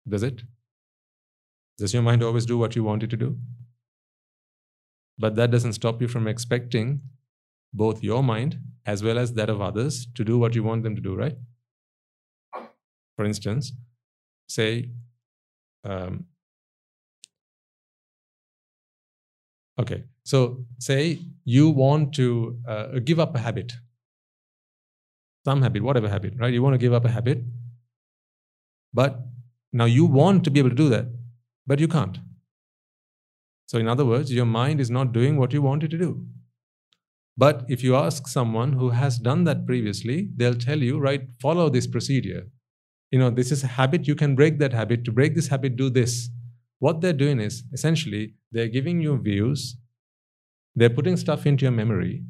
Does it? Does your mind always do what you want it to do? But that doesn't stop you from expecting both your mind as well as that of others to do what you want them to do, right? For instance, say, um, okay, so say you want to uh, give up a habit, some habit, whatever habit, right? You want to give up a habit, but now you want to be able to do that, but you can't. So, in other words, your mind is not doing what you want it to do. But if you ask someone who has done that previously, they'll tell you, right, follow this procedure. You know, this is a habit, you can break that habit. To break this habit, do this. What they're doing is essentially they're giving you views, they're putting stuff into your memory,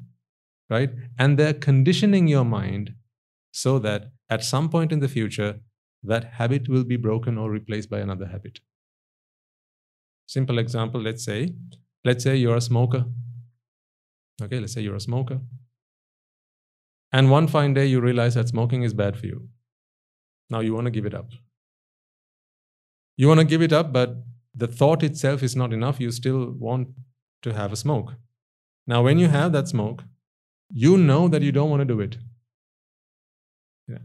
right? And they're conditioning your mind so that at some point in the future, that habit will be broken or replaced by another habit. Simple example, let's say, let's say you're a smoker. Okay, let's say you're a smoker. And one fine day you realize that smoking is bad for you. Now you want to give it up. You want to give it up, but the thought itself is not enough. You still want to have a smoke. Now, when you have that smoke, you know that you don't want to do it.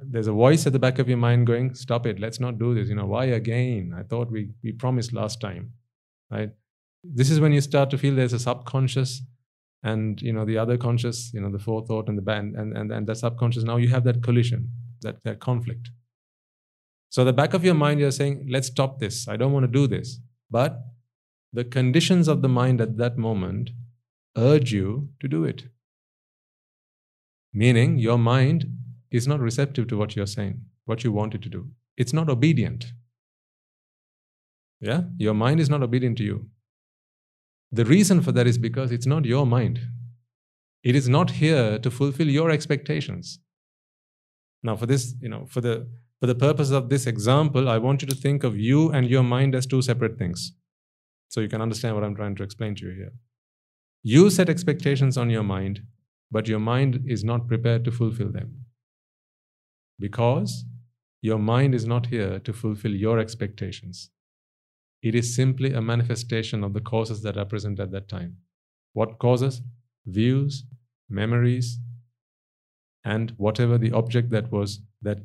There's a voice at the back of your mind going, Stop it, let's not do this. You know, why again? I thought we, we promised last time right? This is when you start to feel there's a subconscious and you know the other conscious, you know, the forethought and the band and, and, and that subconscious. Now you have that collision, that, that conflict. So the back of your mind, you're saying, let's stop this. I don't want to do this. But the conditions of the mind at that moment urge you to do it. Meaning your mind is not receptive to what you're saying, what you want it to do. It's not obedient. Yeah? Your mind is not obedient to you. The reason for that is because it's not your mind. It is not here to fulfill your expectations. Now, for this, you know, for the for the purpose of this example, I want you to think of you and your mind as two separate things. So you can understand what I'm trying to explain to you here. You set expectations on your mind, but your mind is not prepared to fulfill them. Because your mind is not here to fulfill your expectations. It is simply a manifestation of the causes that are present at that time. What causes? Views, memories, and whatever the object that was that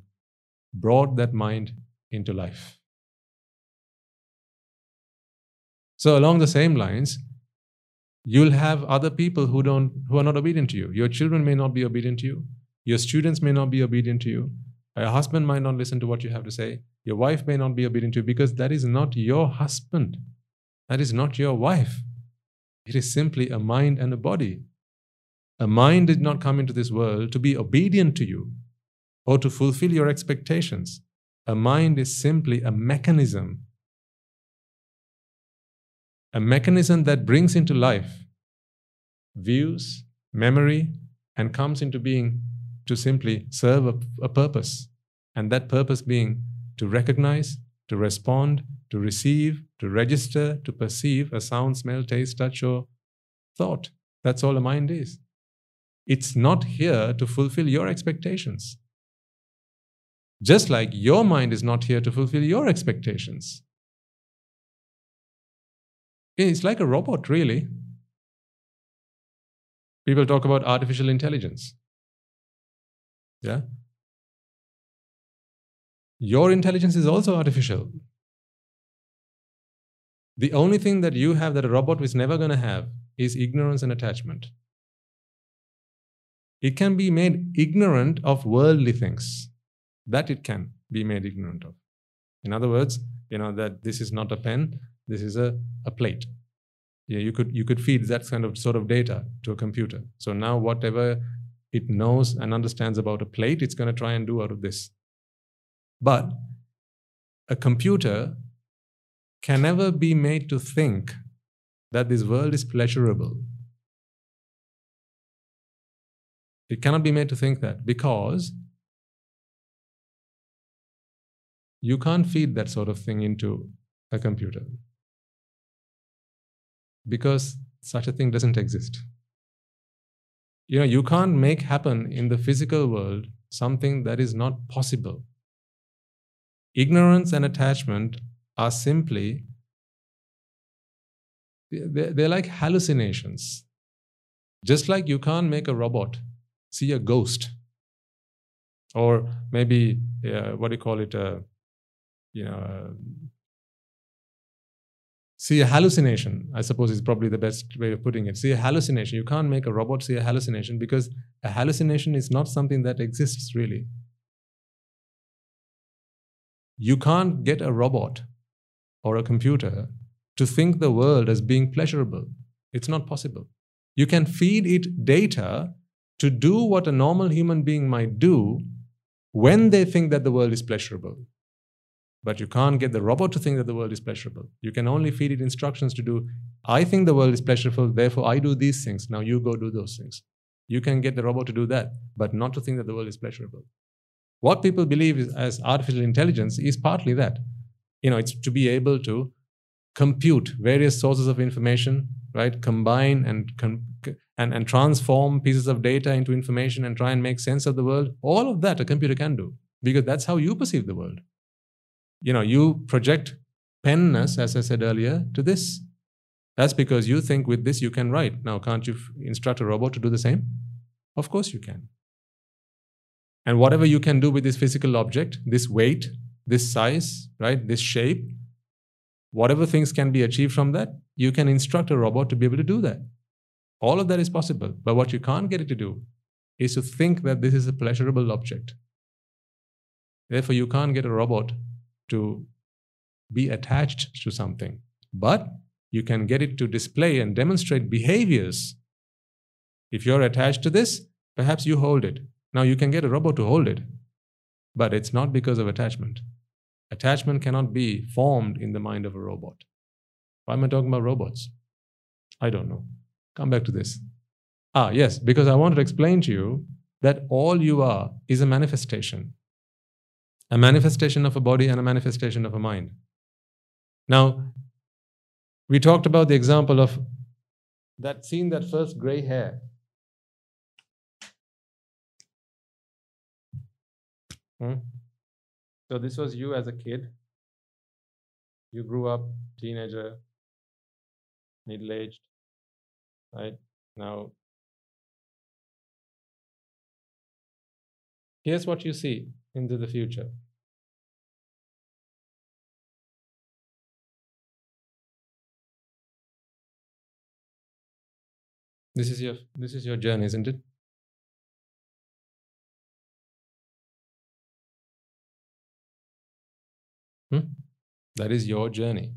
brought that mind into life. So along the same lines, you'll have other people who don't who are not obedient to you. Your children may not be obedient to you. Your students may not be obedient to you. Your husband might not listen to what you have to say. Your wife may not be obedient to you because that is not your husband. That is not your wife. It is simply a mind and a body. A mind did not come into this world to be obedient to you or to fulfill your expectations. A mind is simply a mechanism. A mechanism that brings into life views, memory, and comes into being to simply serve a, a purpose. And that purpose being to recognize, to respond, to receive, to register, to perceive a sound, smell, taste, touch, or thought. That's all a mind is. It's not here to fulfill your expectations. Just like your mind is not here to fulfill your expectations. It's like a robot, really. People talk about artificial intelligence. Yeah? Your intelligence is also artificial. The only thing that you have that a robot is never going to have is ignorance and attachment. It can be made ignorant of worldly things. That it can be made ignorant of. In other words, you know that this is not a pen, this is a, a plate. Yeah, you could you could feed that kind of sort of data to a computer. So now whatever it knows and understands about a plate, it's going to try and do out of this. But a computer can never be made to think that this world is pleasurable. It cannot be made to think that because you can't feed that sort of thing into a computer because such a thing doesn't exist. You know, you can't make happen in the physical world something that is not possible. Ignorance and attachment are simply, they're like hallucinations. Just like you can't make a robot see a ghost, or maybe, uh, what do you call it, uh, you know, uh, see a hallucination, I suppose is probably the best way of putting it. See a hallucination. You can't make a robot see a hallucination because a hallucination is not something that exists really. You can't get a robot or a computer to think the world as being pleasurable. It's not possible. You can feed it data to do what a normal human being might do when they think that the world is pleasurable. But you can't get the robot to think that the world is pleasurable. You can only feed it instructions to do, I think the world is pleasurable, therefore I do these things. Now you go do those things. You can get the robot to do that, but not to think that the world is pleasurable. What people believe is, as artificial intelligence is partly that. You know, it's to be able to compute various sources of information, right? Combine and com- and, and transform pieces of data into information and try and make sense of the world. All of that a computer can do because that's how you perceive the world. You know, you project penness, as I said earlier, to this. That's because you think with this you can write. Now, can't you instruct a robot to do the same? Of course you can. And whatever you can do with this physical object, this weight, this size, right, this shape, whatever things can be achieved from that, you can instruct a robot to be able to do that. All of that is possible. But what you can't get it to do is to think that this is a pleasurable object. Therefore, you can't get a robot to be attached to something. But you can get it to display and demonstrate behaviors. If you're attached to this, perhaps you hold it. Now you can get a robot to hold it, but it's not because of attachment. Attachment cannot be formed in the mind of a robot. Why am I talking about robots? I don't know. Come back to this. Ah, yes, because I want to explain to you that all you are is a manifestation a manifestation of a body and a manifestation of a mind. Now, we talked about the example of that scene, that first gray hair Hmm? So this was you as a kid. You grew up, teenager, middle aged, right? Now, here's what you see into the future. This is your this is your journey, isn't it? Hmm? That is your journey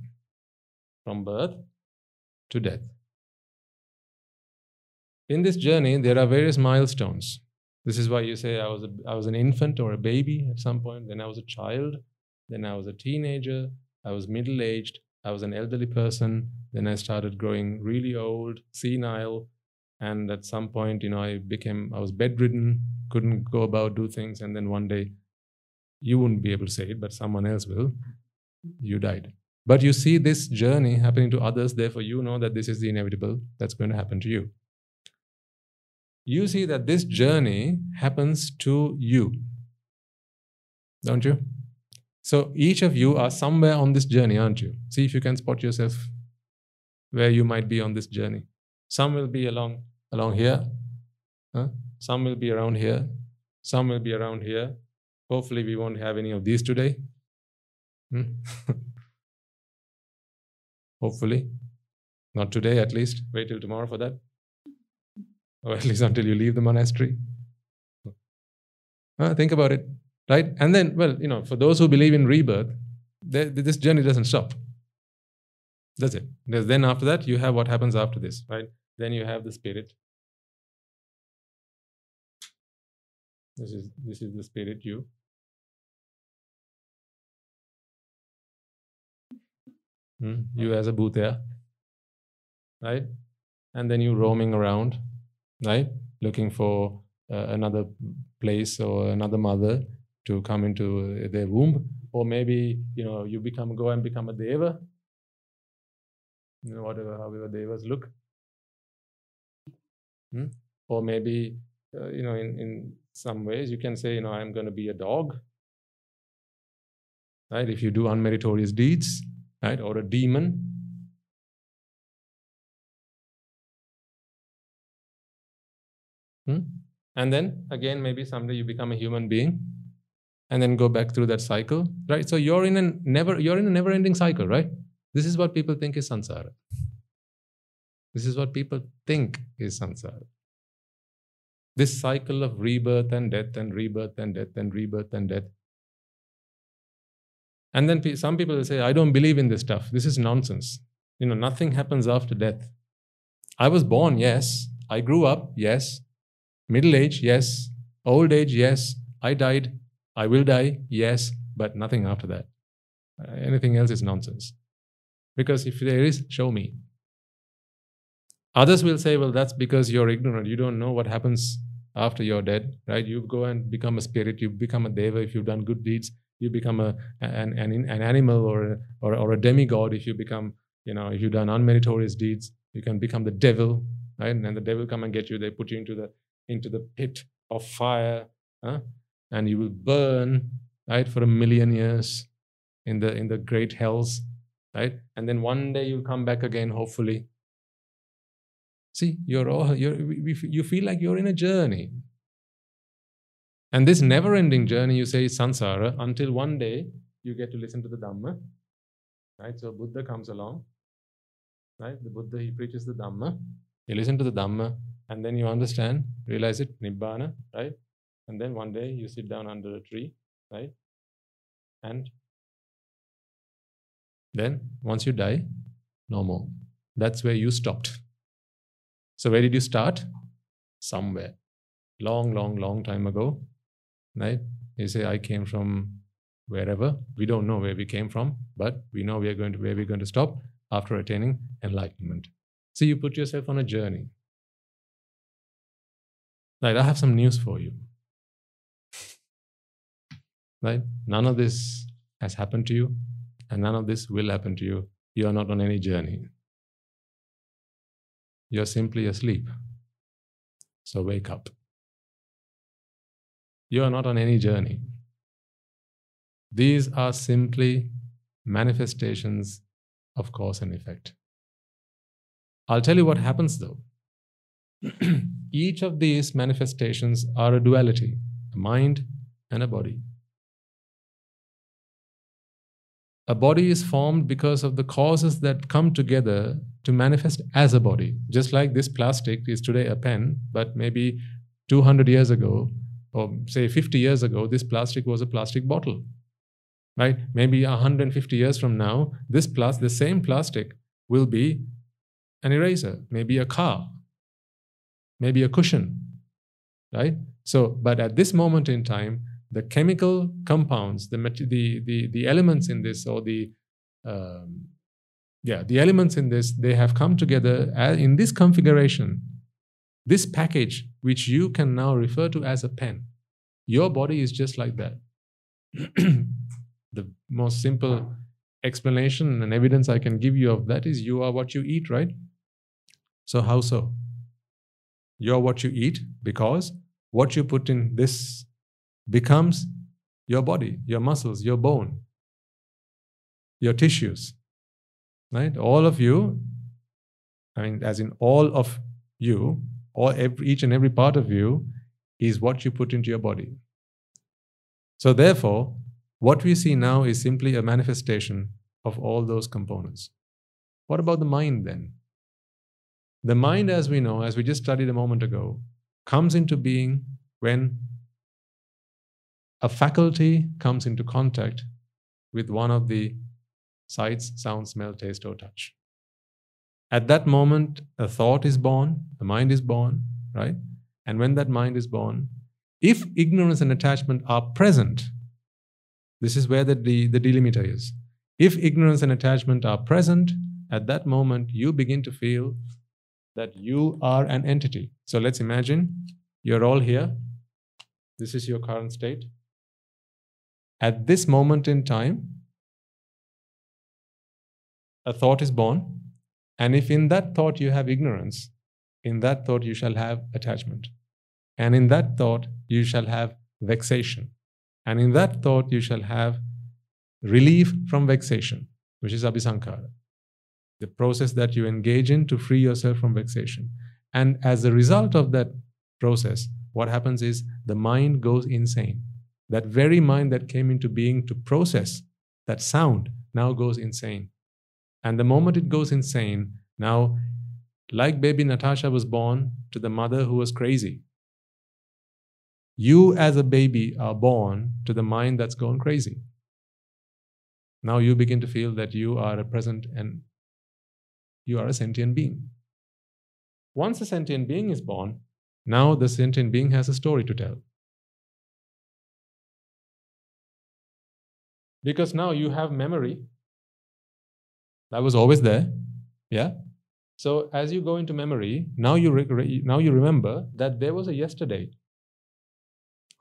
from birth to death. In this journey, there are various milestones. This is why you say I was, a, I was an infant or a baby at some point, then I was a child, then I was a teenager, I was middle aged, I was an elderly person, then I started growing really old, senile, and at some point, you know, I became, I was bedridden, couldn't go about, do things, and then one day you wouldn't be able to say it, but someone else will. You died. But you see this journey happening to others, therefore, you know that this is the inevitable that's going to happen to you. You see that this journey happens to you, don't you? So each of you are somewhere on this journey, aren't you? See if you can spot yourself where you might be on this journey. Some will be along along here, huh? some will be around here, some will be around here, Hopefully, we won't have any of these today. Hmm? Hopefully. Not today, at least. Wait till tomorrow for that. Or at least until you leave the monastery. Uh, think about it. right? And then, well, you know, for those who believe in rebirth, they, this journey doesn't stop. That's it. There's, then after that, you have what happens after this, right? Then you have the spirit. This is this is the spirit you. Hmm? You as a bhutya, right? And then you roaming around, right? Looking for uh, another place or another mother to come into their womb, or maybe you know you become go and become a deva, you know, whatever however devas look, hmm? or maybe uh, you know in in some ways you can say you know I'm going to be a dog, right? If you do unmeritorious deeds, right, or a demon. Hmm? And then again, maybe someday you become a human being and then go back through that cycle, right? So you're in a never you're in a never-ending cycle, right? This is what people think is samsara. This is what people think is samsara. This cycle of rebirth and death and rebirth and death and rebirth and death. And then some people will say, I don't believe in this stuff. This is nonsense. You know, nothing happens after death. I was born, yes. I grew up, yes. Middle age, yes. Old age, yes. I died. I will die, yes. But nothing after that. Uh, anything else is nonsense. Because if there is, show me. Others will say, well, that's because you're ignorant. You don't know what happens after you're dead, right? You go and become a spirit. You become a deva if you've done good deeds. You become a, an, an, an animal or a, or, or a demigod if you become, you know, if you've done unmeritorious deeds. You can become the devil, right? And the devil come and get you. They put you into the into the pit of fire, huh? and you will burn, right, for a million years in the in the great hells, right? And then one day you'll come back again, hopefully. See, you're all you're you feel like you're in a journey. And this never-ending journey, you say, is sansara, until one day you get to listen to the Dhamma. Right? So Buddha comes along. Right? The Buddha he preaches the Dhamma. You listen to the Dhamma, and then you understand, realize it, Nibbana, right? And then one day you sit down under a tree, right? And then once you die, no more. That's where you stopped. So where did you start? Somewhere. Long, long, long time ago. Right? You say, I came from wherever. We don't know where we came from, but we know we are going to where we're going to stop after attaining enlightenment. So you put yourself on a journey. Right, I have some news for you. Right? None of this has happened to you, and none of this will happen to you. You are not on any journey. You're simply asleep. So wake up. You are not on any journey. These are simply manifestations of cause and effect. I'll tell you what happens though. Each of these manifestations are a duality a mind and a body. A body is formed because of the causes that come together to manifest as a body. Just like this plastic is today a pen, but maybe 200 years ago, or say 50 years ago, this plastic was a plastic bottle. Right? Maybe 150 years from now, this plus the same plastic will be an eraser, maybe a car, maybe a cushion, right? So, but at this moment in time, the chemical compounds, the the the, the elements in this, or the um, yeah, the elements in this, they have come together in this configuration, this package, which you can now refer to as a pen. Your body is just like that. the most simple explanation and evidence I can give you of that is you are what you eat, right? So, how so? You're what you eat because what you put in this becomes your body, your muscles, your bone, your tissues. Right? All of you, I mean, as in all of you, all every, each and every part of you is what you put into your body. So, therefore, what we see now is simply a manifestation of all those components. What about the mind then? The mind, as we know, as we just studied a moment ago, comes into being when a faculty comes into contact with one of the sights, sound, smell, taste, or touch. At that moment, a thought is born, the mind is born, right? And when that mind is born, if ignorance and attachment are present, this is where the, the, the delimiter is. If ignorance and attachment are present, at that moment you begin to feel that you are an entity. So let's imagine you're all here. This is your current state. At this moment in time, a thought is born. And if in that thought you have ignorance, in that thought you shall have attachment. And in that thought you shall have vexation. And in that thought you shall have relief from vexation, which is abhisankara, the process that you engage in to free yourself from vexation. And as a result of that process, what happens is the mind goes insane. That very mind that came into being to process that sound now goes insane. And the moment it goes insane, now, like baby Natasha was born to the mother who was crazy, you as a baby are born to the mind that's gone crazy. Now you begin to feel that you are a present and you are a sentient being. Once a sentient being is born, now the sentient being has a story to tell. Because now you have memory that was always there. Yeah. So as you go into memory, now you re- now you remember that there was a yesterday.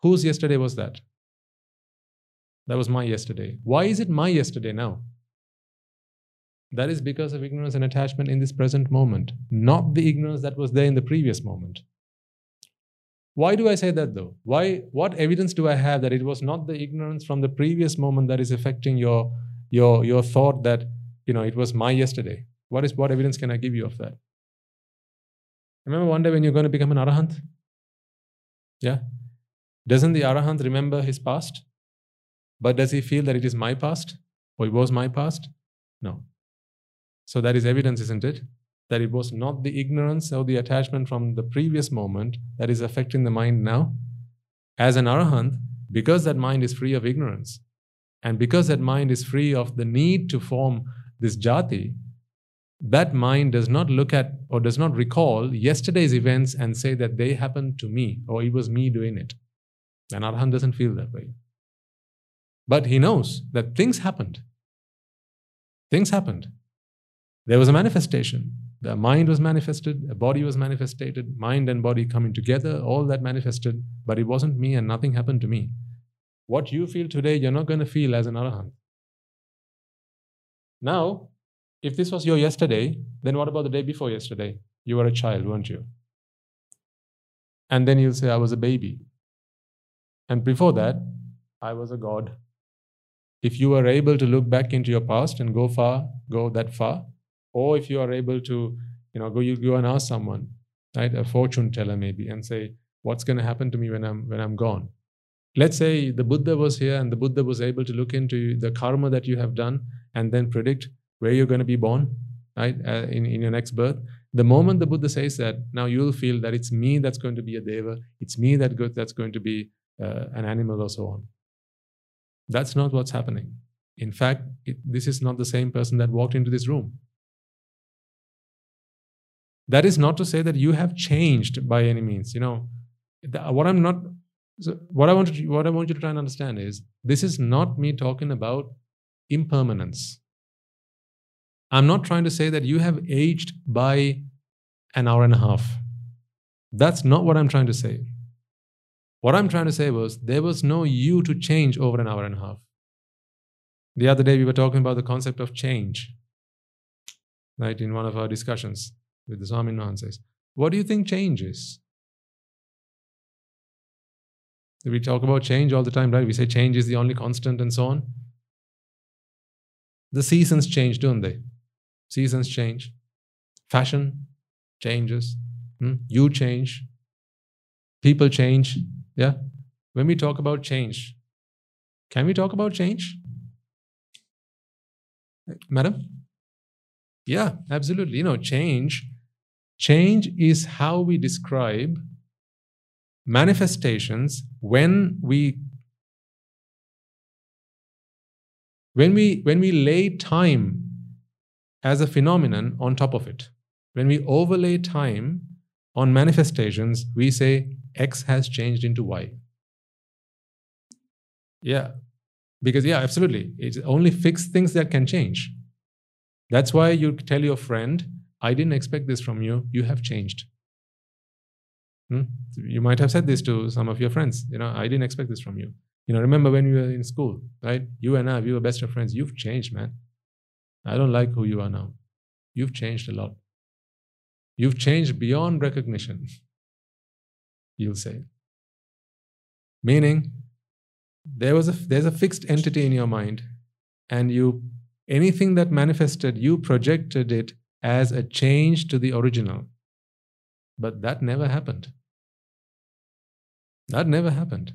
Whose yesterday was that? That was my yesterday. Why is it my yesterday now? That is because of ignorance and attachment in this present moment, not the ignorance that was there in the previous moment. Why do I say that though? Why what evidence do I have that it was not the ignorance from the previous moment that is affecting your your your thought that you know it was my yesterday? What is what evidence can I give you of that? Remember one day when you're going to become an arahant? Yeah? Doesn't the arahant remember his past? But does he feel that it is my past? Or it was my past? No. So that is evidence, isn't it? that it was not the ignorance or the attachment from the previous moment that is affecting the mind now. As an arahant, because that mind is free of ignorance, and because that mind is free of the need to form this jati, that mind does not look at or does not recall yesterday's events and say that they happened to me or it was me doing it. An arahant doesn't feel that way. But he knows that things happened. Things happened. There was a manifestation. The mind was manifested, a body was manifested, mind and body coming together, all that manifested, but it wasn't me and nothing happened to me. What you feel today, you're not going to feel as an arahant. Now, if this was your yesterday, then what about the day before yesterday? You were a child, weren't you? And then you'll say, I was a baby. And before that, I was a god. If you were able to look back into your past and go far, go that far, or if you are able to, you know, go you go and ask someone, right, a fortune teller maybe, and say, what's going to happen to me when I'm when I'm gone? Let's say the Buddha was here and the Buddha was able to look into the karma that you have done and then predict where you're going to be born, right, uh, in, in your next birth. The moment the Buddha says that, now you'll feel that it's me that's going to be a deva, it's me that go, that's going to be uh, an animal or so on. That's not what's happening. In fact, it, this is not the same person that walked into this room. That is not to say that you have changed by any means. You know, what I'm not, so what I want to, what I want you to try and understand is this is not me talking about impermanence. I'm not trying to say that you have aged by an hour and a half. That's not what I'm trying to say. What I'm trying to say was there was no you to change over an hour and a half. The other day we were talking about the concept of change, right, in one of our discussions with the Swamin Wahanse, What do you think change is? We talk about change all the time, right? We say change is the only constant and so on. The seasons change, don't they? Seasons change. Fashion changes. Hmm? You change. People change. Yeah? When we talk about change, can we talk about change? Madam? Yeah, absolutely. You know, change Change is how we describe manifestations when we when we when we lay time as a phenomenon on top of it. When we overlay time on manifestations we say x has changed into y. Yeah because yeah absolutely. It's only fixed things that can change that's why you tell your friend i didn't expect this from you you have changed Hmm? You might have said this to some of your friends. You know, I didn't expect this from you. You know, remember when we were in school, right? You and I, we were best of friends. You've changed, man. I don't like who you are now. You've changed a lot. You've changed beyond recognition, you'll say. Meaning, there was a, there's a fixed entity in your mind, and you anything that manifested, you projected it as a change to the original. But that never happened. That never happened.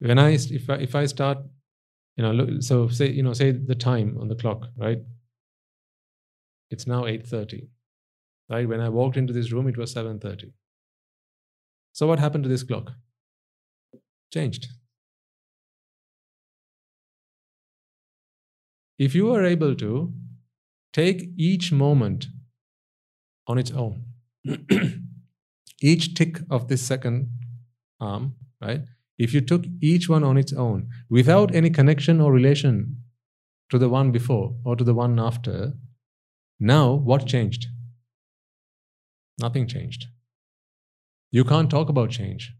When I if I, if I start, you know, look, so say you know say the time on the clock, right? It's now eight thirty, right? When I walked into this room, it was seven thirty. So what happened to this clock? Changed. If you are able to take each moment on its own. each tick of this second arm, right? If you took each one on its own without any connection or relation to the one before or to the one after, now what changed? Nothing changed. You can't talk about change.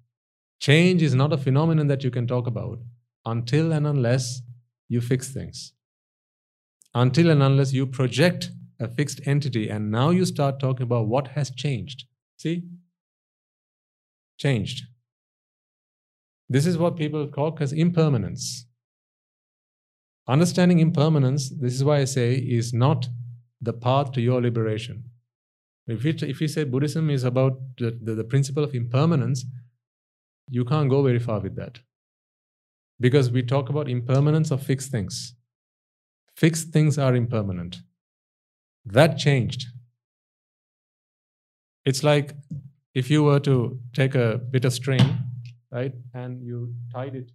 Change is not a phenomenon that you can talk about until and unless you fix things. Until and unless you project a fixed entity, and now you start talking about what has changed. See? Changed. This is what people call as impermanence. Understanding impermanence, this is why I say, is not the path to your liberation. If, it, if you say Buddhism is about the, the, the principle of impermanence, you can't go very far with that. Because we talk about impermanence of fixed things. Fixed things are impermanent. That changed. It's like if you were to take a bit of string, right, and you tied it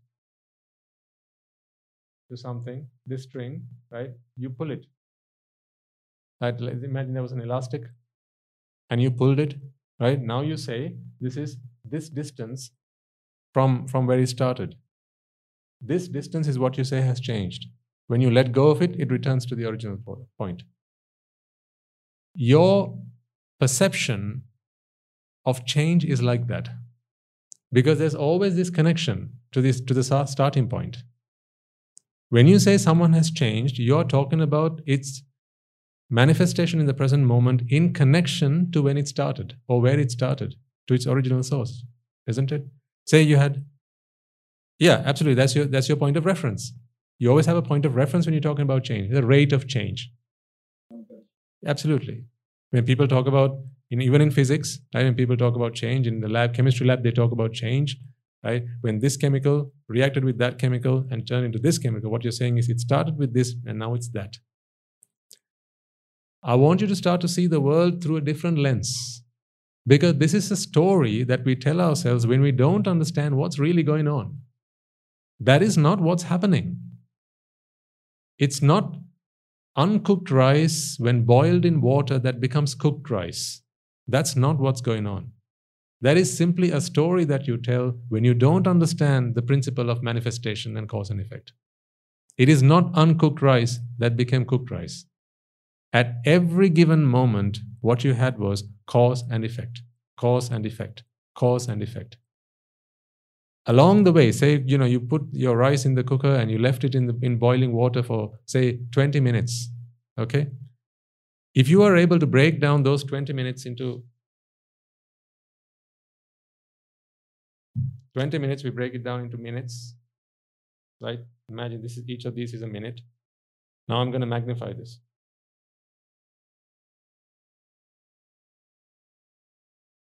to something, this string, right, you pull it. Right, imagine there was an elastic and you pulled it, right? Now you say this is this distance from, from where it started. This distance is what you say has changed. When you let go of it, it returns to the original point. Your perception of change is like that. Because there's always this connection to this to the starting point. When you say someone has changed you're talking about its manifestation in the present moment in connection to when it started or where it started to its original source isn't it? Say you had yeah absolutely. That's your that's your point of reference you always have a point of reference when you're talking about change the rate of change Absolutely. When people talk about, even in physics, right, when people talk about change in the lab, chemistry lab, they talk about change, right? When this chemical reacted with that chemical and turned into this chemical, what you're saying is it started with this and now it's that. I want you to start to see the world through a different lens. Because this is a story that we tell ourselves when we don't understand what's really going on. That is not what's happening. It's not uncooked rice, when boiled in water, that becomes cooked rice. That's not what's going on. That is simply a story that you tell when you don't understand the principle of manifestation and cause and effect. It is not uncooked rice that became cooked rice. At every given moment, what you had was cause and effect, cause and effect, cause and effect. Along the way, say you know you put your rice in the cooker and you left it in the in boiling water for say 20 minutes. Okay? If you are able to break down those 20 minutes into 20 minutes, we break it down into minutes. Right? Imagine this is each of these is a minute. Now I'm going to magnify this.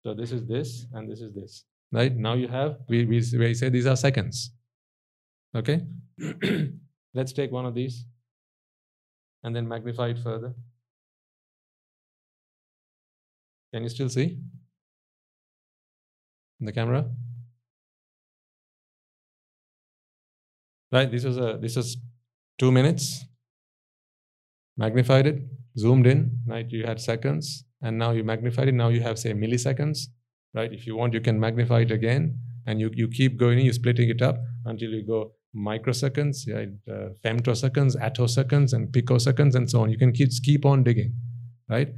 So this is this, and this is this right? Now you have, we, we, we say these are seconds. Okay? Let's take one of these and then magnify it further. Can you still see? In the camera? Right? This is a this is two minutes. Magnified it, zoomed in, right? You had seconds, and now you magnified it. Now you have say milliseconds, right? If you want, you can magnify it again, and you, you keep going, you're splitting it up until you go microseconds, uh, femtoseconds, attoseconds, and picoseconds, and so on. You can keep keep on digging, right?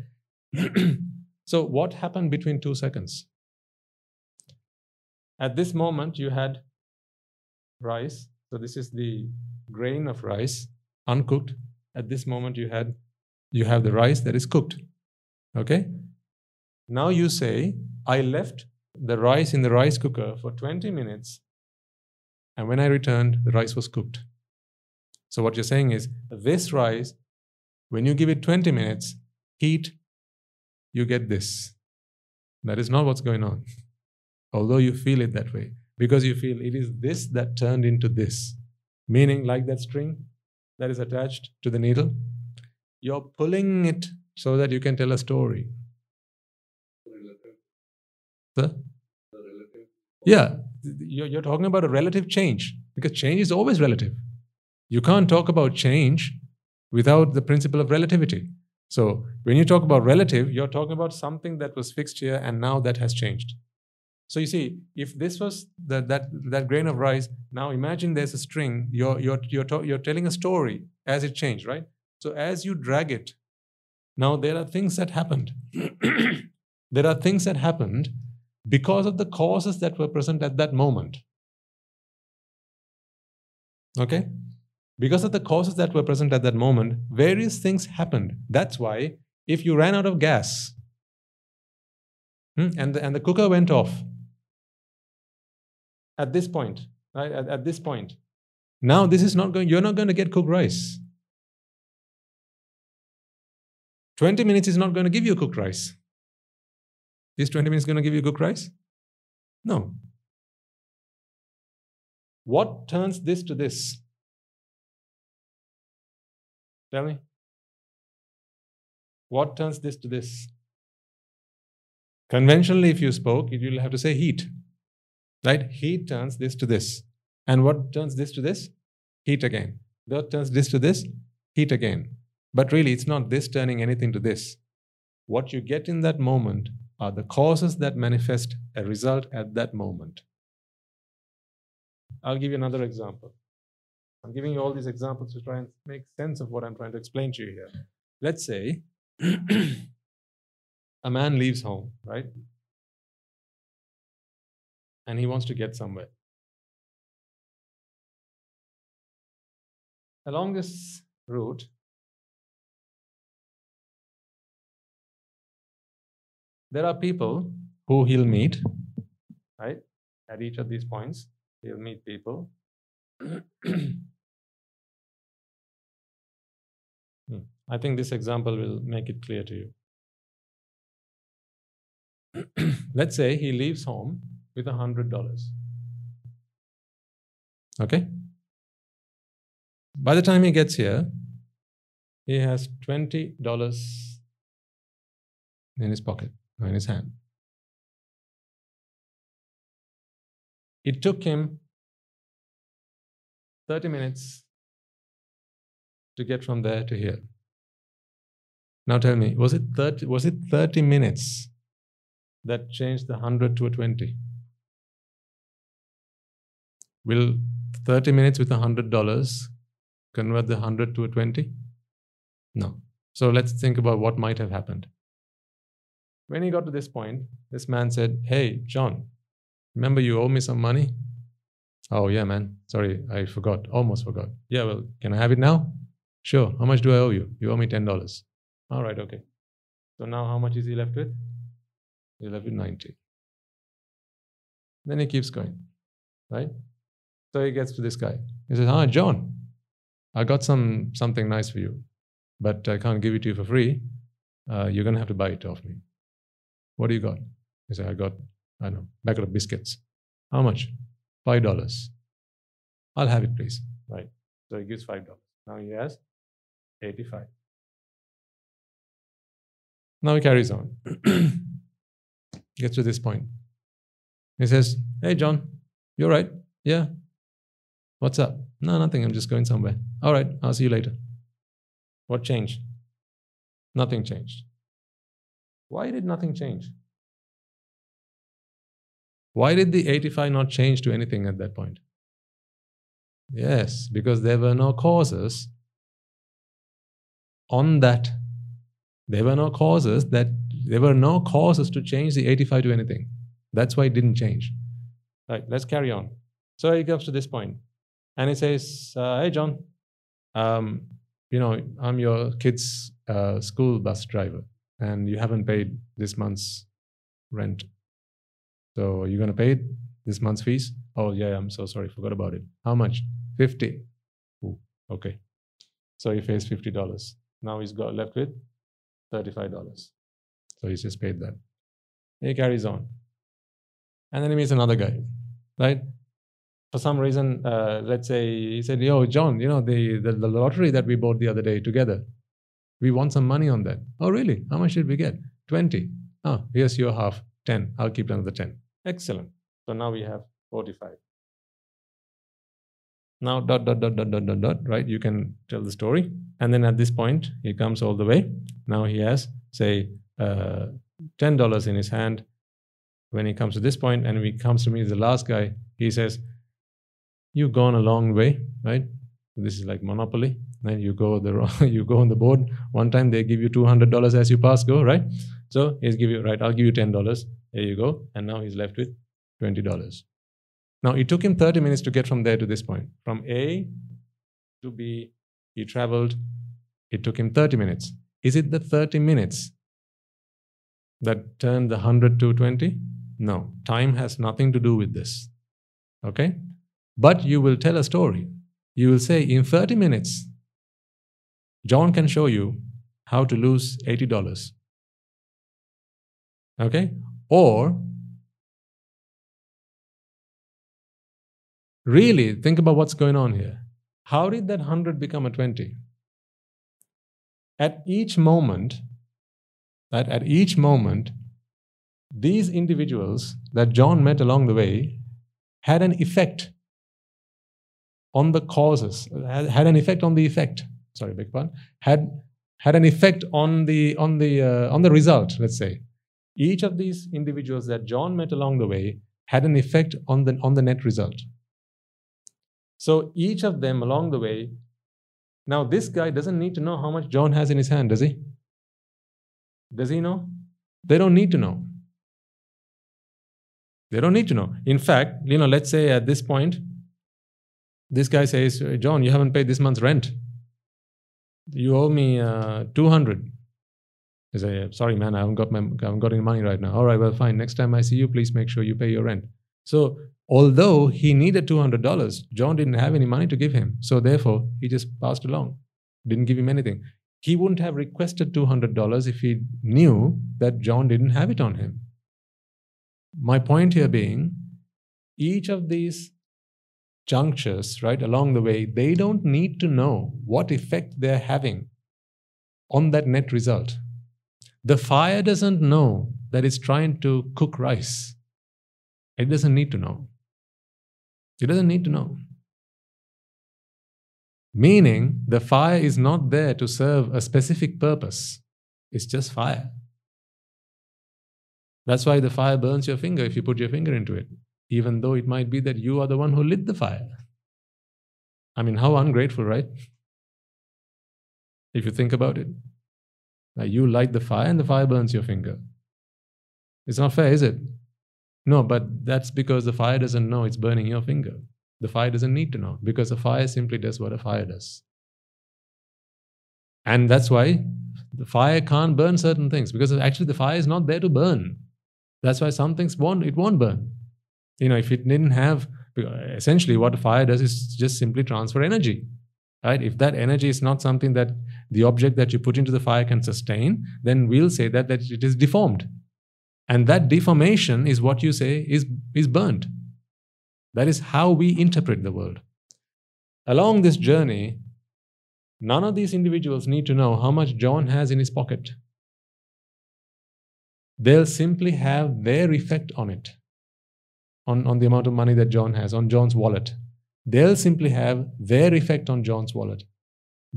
so what happened between two seconds? At this moment, you had rice. So this is the grain of rice, uncooked. At this moment, you had you have the rice that is cooked. Okay. Now you say, I left the rice in the rice cooker for 20 minutes, and when I returned, the rice was cooked. So what you're saying is this rice, when you give it 20 minutes, heat, you get this. That is not what's going on. Although you feel it that way, because you feel it is this that turned into this. Meaning, like that string that is attached to the needle, you're pulling it so that you can tell a story. Sir? Yeah, you're, you're talking about a relative change because change is always relative. You can't talk about change without the principle of relativity. So when you talk about relative, you're talking about something that was fixed here and now that has changed. So you see, if this was the, that that grain of rice, now imagine there's a string. You're you're you're, to, you're telling a story as it changed, right? So as you drag it, now there are things that happened. there are things that happened because of the causes that were present at that moment. Okay? Because of the causes that were present at that moment, various things happened. That's why if you ran out of gas hmm, and, the, and the cooker went off at this point, right? At, at this point, now this is not going, you're not going to get cooked rice. 20 minutes is not going to give you cooked rice. Is 20 minutes going to give you a good price? No. What turns this to this? Tell me. What turns this to this? Conventionally, if you spoke, you'll have to say heat. Right? Heat turns this to this. And what turns this to this? Heat again. That turns this to this? Heat again. But really, it's not this turning anything to this. What you get in that moment are the causes that manifest a result at that moment. I'll give you another example. I'm giving you all these examples to try and make sense of what I'm trying to explain to you here. Let's say a man leaves home, right? And he wants to get somewhere. Along this route, there are people who he'll meet, right? At each of these points, he'll meet people. Hmm. I think this example will make it clear to you. Let's say he leaves home with a hundred dollars. Okay? By the time he gets here, he has twenty dollars in his pocket in his hand. It took him 30 minutes to get from there to here. Now tell me, was it 30, was it 30 minutes that changed the 100 to a 20? Will 30 minutes with $100 convert the 100 to a 20? No. So let's think about what might have happened. When he got to this point, this man said, Hey, John, remember you owe me some money? Oh, yeah, man. Sorry, I forgot. Almost forgot. Yeah, well, can I have it now? Sure. How much do I owe you? You owe me $10. All right, okay. So now how much is he left with? He's left with 90. Then he keeps going, right? So he gets to this guy. He says, Ah, John, I got some something nice for you, but I can't give it to you for free. Uh, you're going to have to buy it off me. What do you got? He said, I got, I don't know, packet of biscuits. How much? Five dollars. I'll have it, please. Right. So he gives five dollars. Now he has 85. Now he carries on. Gets to this point. He says, Hey John, you're right. Yeah. What's up? No, nothing. I'm just going somewhere. All right, I'll see you later. What changed? Nothing changed. Why did nothing change? Why did the 85 not change to anything at that point? Yes, because there were no causes on that. There were no causes that there were no causes to change the 85 to anything. That's why it didn't change. Right, let's carry on. So he comes to this point and he says, uh, Hey, John, um, you know, I'm your kid's uh, school bus driver and you haven't paid this month's rent. So you're to pay this month's fees? Oh, yeah, I'm so sorry. Forgot about it. How much? 50. Ooh, okay. So he pays $50. Now he's got left with $35. So he's just paid that. He carries on. And then he meets another guy, right? For some reason, uh, let's say he said, Yo, John, you know, the, the, the lottery that we bought the other day together, we want some money on that. Oh, really? How much did we get? 20. Oh, here's your half, 10. I'll keep another 10. Excellent. So now we have 45. Now, dot, dot, dot, dot, dot, dot, dot, right? You can tell the story. And then at this point, he comes all the way. Now he has, say, uh, $10 in his hand. When he comes to this point and he comes to me, the last guy, he says, You've gone a long way, right? This is like Monopoly. Right? You go the you go on the board. One time they give you two hundred dollars as you pass go, right? So he's give you right. I'll give you ten dollars. There you go. And now he's left with twenty dollars. Now it took him thirty minutes to get from there to this point. From A to B, he traveled. It took him thirty minutes. Is it the thirty minutes that turned the 100 to 20? No, time has nothing to do with this. Okay? But you will tell a story. You will say, in 30 minutes, John can show you how to lose $80. Okay? Or, really, think about what's going on here. How did that 100 become a 20? At each moment, that at each moment, these individuals that John met along the way had an effect on the causes, had an effect on the effect. Sorry, big pardon. Had had an effect on the on the uh, on the result. Let's say each of these individuals that John met along the way had an effect on the on the net result. So each of them along the way. Now this guy doesn't need to know how much John has in his hand, does he? Does he know? They don't need to know. They don't need to know. In fact, you know, let's say at this point, this guy says, John, you haven't paid this month's rent. You owe me uh, 200. I say, sorry, man, I haven't got my, I haven't got any money right now. All right, well, fine. Next time I see you, please make sure you pay your rent. So, although he needed $200, John didn't have any money to give him. So, therefore, he just passed along, didn't give him anything. He wouldn't have requested $200 if he knew that John didn't have it on him. My point here being, each of these junctures, right, along the way, they don't need to know what effect they're having on that net result. The fire doesn't know that it's trying to cook rice. It doesn't need to know. It doesn't need to know. Meaning, the fire is not there to serve a specific purpose, it's just fire. That's why the fire burns your finger if you put your finger into it, even though it might be that you are the one who lit the fire. I mean, how ungrateful, right? If you think about it. Like you light the fire and the fire burns your finger. It's not fair, is it? No, but that's because the fire doesn't know it's burning your finger. The fire doesn't need to know because the fire simply does what a fire does. And that's why the fire can't burn certain things because actually the fire is not there to burn. That's why some things won't, it won't burn. You know, if it didn't have, essentially what fire does is just simply transfer energy. Right? If that energy is not something that the object that you put into the fire can sustain, then we'll say that, that it is deformed. And that deformation is what you say is, is burnt. That is how we interpret the world. Along this journey, none of these individuals need to know how much John has in his pocket. They'll simply have their effect on it, on, on the amount of money that John has, on John's wallet. they'll simply have their effect on John's wallet.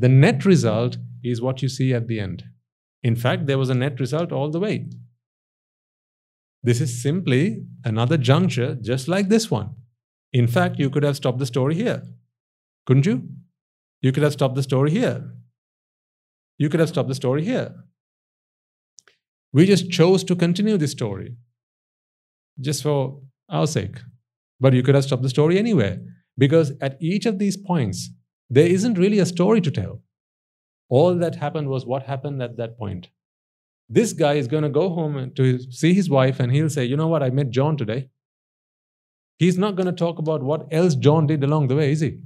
The net result is what you see at the end. In fact, there was a net result all the way. This is simply another juncture just like this one. In fact, you could have stopped the story here. Couldn't you? You could have stopped the story here. You could have stopped the story here. We just chose to continue this story just for our sake. But you could have stopped the story anywhere because at each of these points, there isn't really a story to tell. All that happened was what happened at that point. This guy is going to go home to see his wife and he'll say, You know what? I met John today. He's not going to talk about what else John did along the way, is he?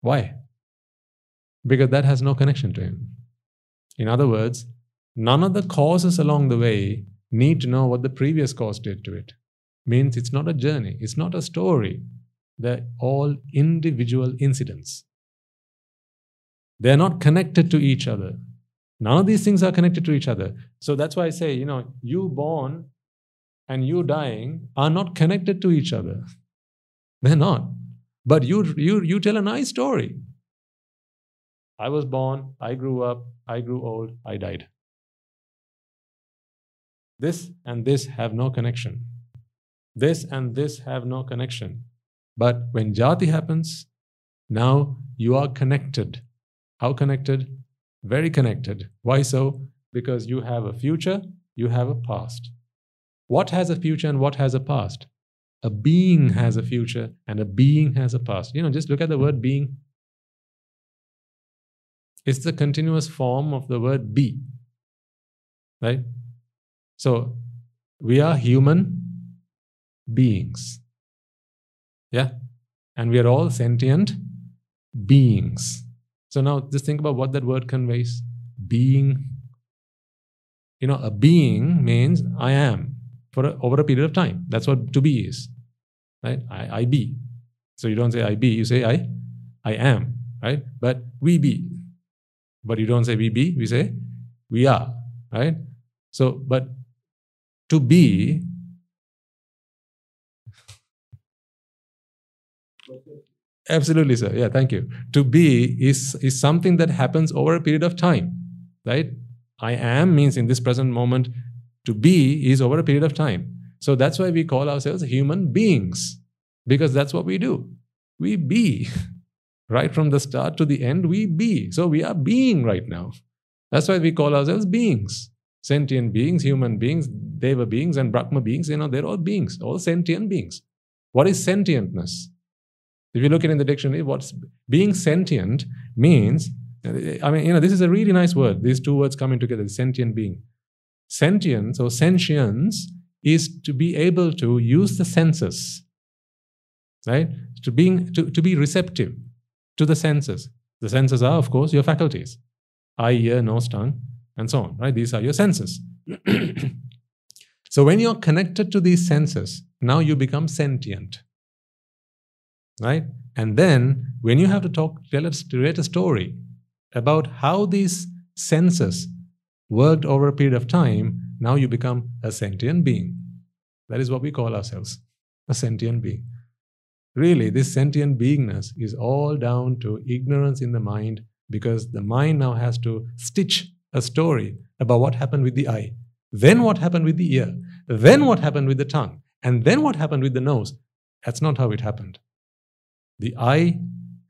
Why? Because that has no connection to him. In other words, none of the causes along the way need to know what the previous cause did to it. Means it's not a journey, it's not a story. They're all individual incidents. They're not connected to each other. None of these things are connected to each other. So that's why I say, you know, you born and you dying are not connected to each other. They're not. But you, you, you tell a nice story. I was born, I grew up, I grew old, I died. This and this have no connection. This and this have no connection. But when jati happens, now you are connected. How connected? Very connected. Why so? Because you have a future, you have a past. What has a future and what has a past? A being has a future and a being has a past. You know, just look at the word being. It's the continuous form of the word be. Right? So, we are human beings. Yeah? And we are all sentient beings. So now just think about what that word conveys. Being. You know, a being means I am for a, over a period of time. That's what to be is. Right? I, I be. So you don't say I be, you say I I am. Right? But we be. But you don't say we be, we say we are. Right? So, but to be Absolutely, sir. Yeah, thank you. To be is, is something that happens over a period of time, right? I am means in this present moment. To be is over a period of time. So that's why we call ourselves human beings, because that's what we do. We be. Right from the start to the end, we be. So we are being right now. That's why we call ourselves beings. Sentient beings, human beings, Deva beings, and Brahma beings, you know, they're all beings, all sentient beings. What is sentientness? If you look at it in the dictionary, what's being sentient means, I mean, you know, this is a really nice word. These two words coming together, sentient being. Sentience or sentience is to be able to use the senses, right? To being to, to be receptive to the senses. The senses are, of course, your faculties. Eye, ear, nose, tongue, and so on, right? These are your senses. so when you're connected to these senses, now you become sentient right? And then when you have to talk, tell us, create a story about how these senses worked over a period of time, now you become a sentient being. That is what we call ourselves, a sentient being. Really, this sentient beingness is all down to ignorance in the mind because the mind now has to stitch a story about what happened with the eye, then what happened with the ear, then what happened with the tongue, and then what happened with the nose. That's not how it happened. The eye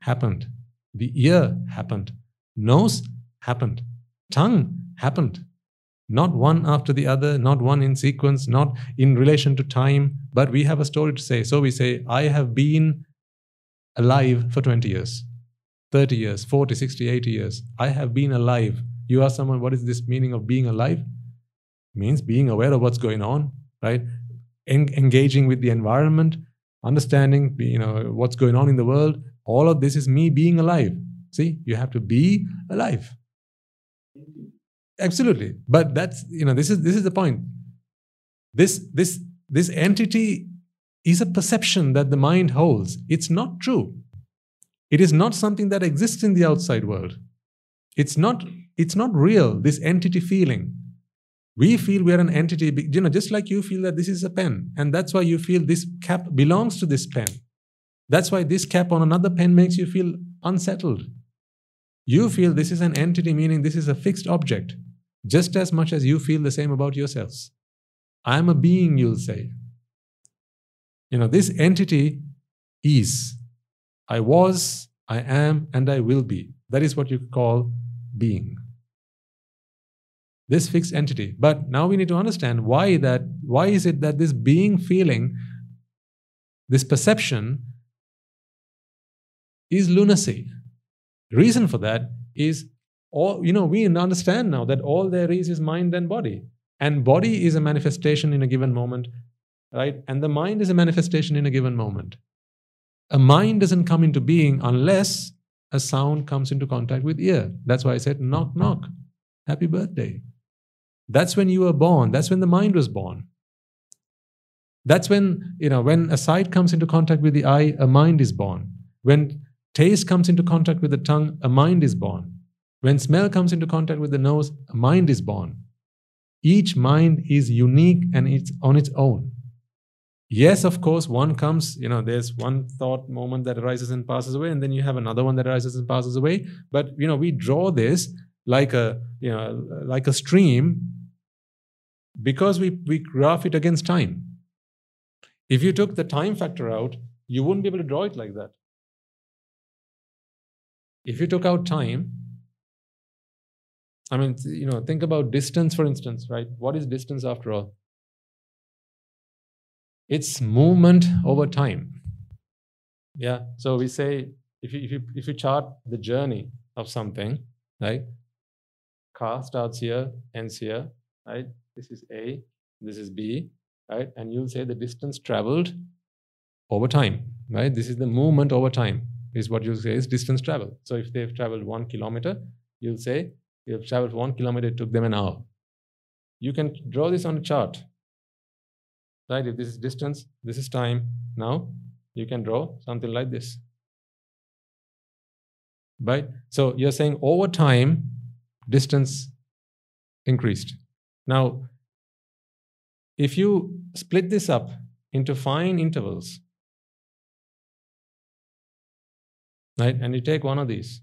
happened. The ear happened. Nose happened. Tongue happened. Not one after the other, not one in sequence, not in relation to time, but we have a story to say. So we say, I have been alive for 20 years, 30 years, 40, 60, 80 years. I have been alive. You ask someone, what is this meaning of being alive? means being aware of what's going on, right? En- engaging with the environment, understanding you know what's going on in the world all of this is me being alive. See you have to be alive. Absolutely. But that's you know this is this is the point. This this this entity is a perception that the mind holds. It's not true. It is not something that exists in the outside world. It's not it's not real this entity feeling we feel we are an entity, you know, just like you feel that this is a pen, and that's why you feel this cap belongs to this pen. That's why this cap on another pen makes you feel unsettled. You feel this is an entity, meaning this is a fixed object, just as much as you feel the same about yourselves. I am a being, you'll say. You know, this entity is. I was, I am, and I will be. That is what you call being. This fixed entity. But now we need to understand why that why is it that this being feeling, this perception, is lunacy. Reason for that is all you know, we understand now that all there is is mind and body. And body is a manifestation in a given moment, right? And the mind is a manifestation in a given moment. A mind doesn't come into being unless a sound comes into contact with ear. That's why I said, knock, knock. Happy birthday. That's when you were born. That's when the mind was born. That's when, you know, when a sight comes into contact with the eye, a mind is born. When taste comes into contact with the tongue, a mind is born. When smell comes into contact with the nose, a mind is born. Each mind is unique and it's on its own. Yes, of course, one comes, you know, there's one thought moment that arises and passes away, and then you have another one that arises and passes away. But, you know, we draw this like a, you know, like a stream because we, we graph it against time. If you took the time factor out, you wouldn't be able to draw it like that. If you took out time, I mean, you know, think about distance, for instance, right? What is distance after all? It's movement over time. Yeah. So we say if you if you if you chart the journey of something, right? Car starts here, ends here, right? This is A, this is B, right? And you'll say the distance traveled over time, right? This is the movement over time, is what you'll say is distance travel. So if they've traveled one kilometer, you'll say you have traveled one kilometer, it took them an hour. You can draw this on a chart. Right? If this is distance, this is time. Now you can draw something like this. Right? So you're saying over time, distance increased. Now, if you split this up into fine intervals, right, and you take one of these,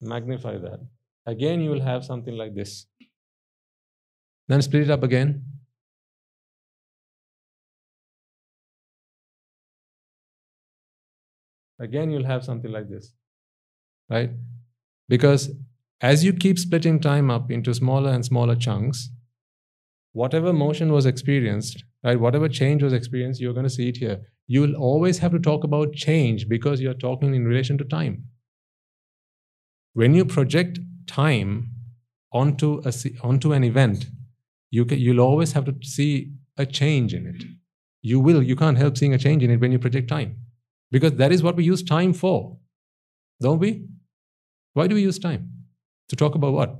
magnify that. Again, you will have something like this. Then split it up again. Again, you'll have something like this, right? Because as you keep splitting time up into smaller and smaller chunks, whatever motion was experienced, right, whatever change was experienced, you're going to see it here. You will always have to talk about change because you're talking in relation to time. When you project time onto a onto an event you can, you'll always have to see a change in it. You will you can't help seeing a change in it when you project time because that is what we use time for don't we? Why do we use time to talk about what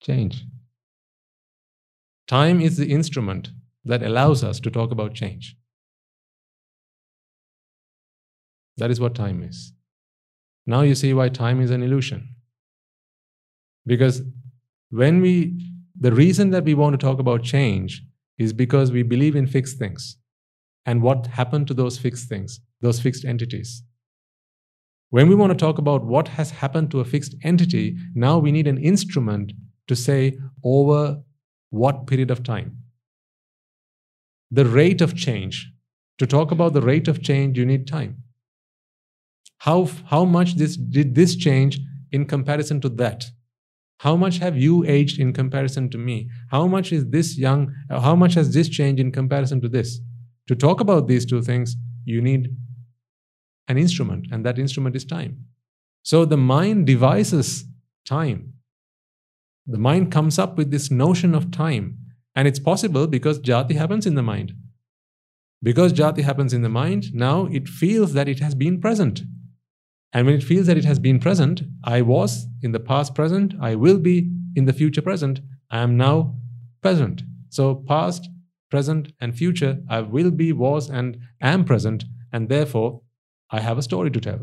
change time is the instrument that allows us to talk about change That is what time is. Now you see why time is an illusion. Because when we, the reason that we want to talk about change is because we believe in fixed things. And what happened to those fixed things, those fixed entities. When we want to talk about what has happened to a fixed entity, now we need an instrument to say over what period of time. The rate of change. To talk about the rate of change, you need time how, how much this, did this change in comparison to that? How much have you aged in comparison to me? How much is this young? How much has this changed in comparison to this? To talk about these two things, you need an instrument, and that instrument is time. So the mind devises time. The mind comes up with this notion of time, and it's possible because jati happens in the mind. Because jati happens in the mind, now it feels that it has been present. And when it feels that it has been present, I was in the past present, I will be in the future present, I am now present. So, past, present, and future, I will be, was, and am present, and therefore I have a story to tell.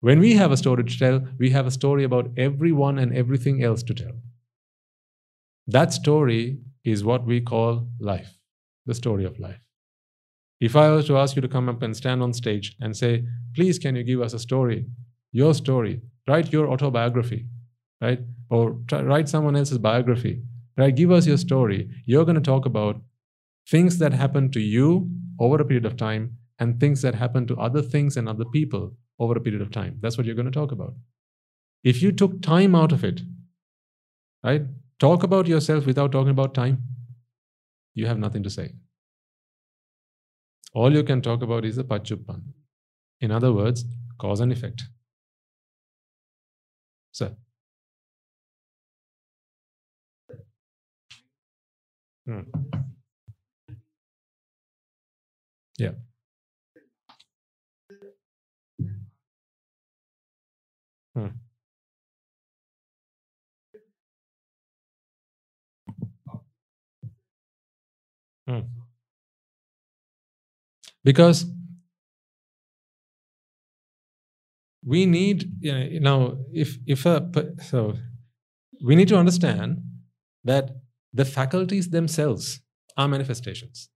When we have a story to tell, we have a story about everyone and everything else to tell. That story is what we call life, the story of life. If I was to ask you to come up and stand on stage and say, please, can you give us a story, your story, write your autobiography, right? Or try, write someone else's biography, right? Give us your story. You're going to talk about things that happened to you over a period of time and things that happen to other things and other people over a period of time. That's what you're going to talk about. If you took time out of it, right? Talk about yourself without talking about time, you have nothing to say. All you can talk about is the Pachuppan. In other words, cause and effect. Sir. Hmm. Yeah. Hmm. Hmm. Because we need you know if if a so we need to understand that the faculties themselves are manifestations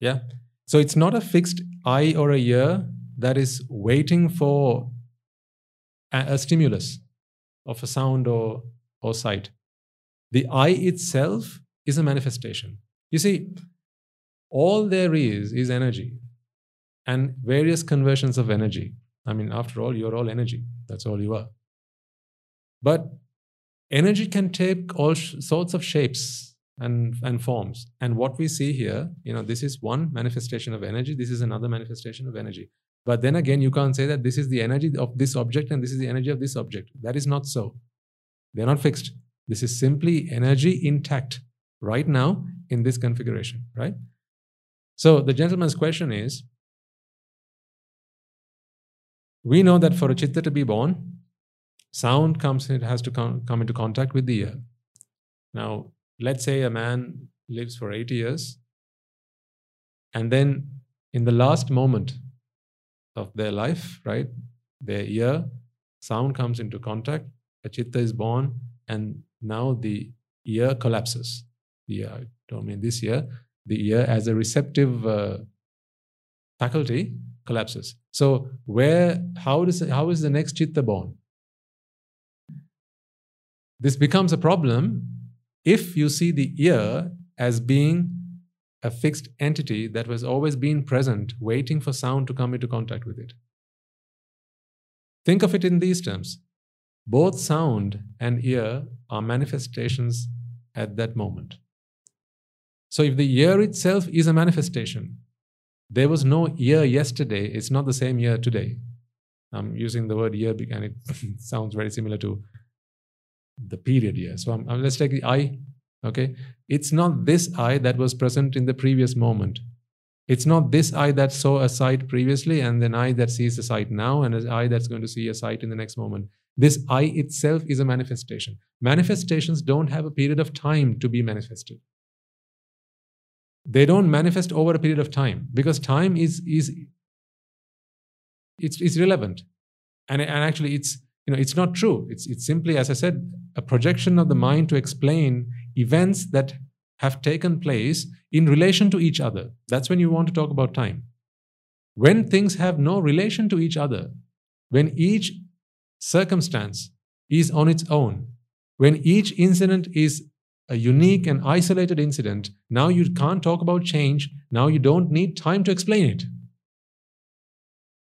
yeah so it's not a fixed eye or a ear that is waiting for a, stimulus of a sound or or sight the eye itself is a manifestation you see all there is is energy and various conversions of energy I mean, after all, you're all energy. That's all you are. But energy can take all sh- sorts of shapes and, and forms. And what we see here, you know, this is one manifestation of energy, this is another manifestation of energy. But then again, you can't say that this is the energy of this object and this is the energy of this object. That is not so. They're not fixed. This is simply energy intact right now in this configuration, right? So the gentleman's question is we know that for a chitta to be born, sound comes, it has to come, come into contact with the ear. Now, let's say a man lives for 80 years, and then in the last moment of their life, right, their ear, sound comes into contact, a chitta is born, and now the ear collapses. The ear, I don't mean this ear, the ear as a receptive uh, faculty collapses. So where how does how is the next chitta born? This becomes a problem if you see the ear as being a fixed entity that was always been present, waiting for sound to come into contact with it. Think of it in these terms. Both sound and ear are manifestations at that moment. So if the ear itself is a manifestation, there was no ear yesterday. It's not the same ear today. I'm using the word year and it sounds very similar to the period year. So I'm, I'm, let's take the I. Okay, it's not this I that was present in the previous moment. It's not this I that saw a sight previously and then I that sees a sight now and an I that's going to see a sight in the next moment. This I itself is a manifestation. Manifestations don't have a period of time to be manifested they don't manifest over a period of time because time is is it's, it's relevant and, and actually it's you know it's not true it's it's simply as i said a projection of the mind to explain events that have taken place in relation to each other that's when you want to talk about time when things have no relation to each other when each circumstance is on its own when each incident is a unique and isolated incident, now you can't talk about change. Now you don't need time to explain it.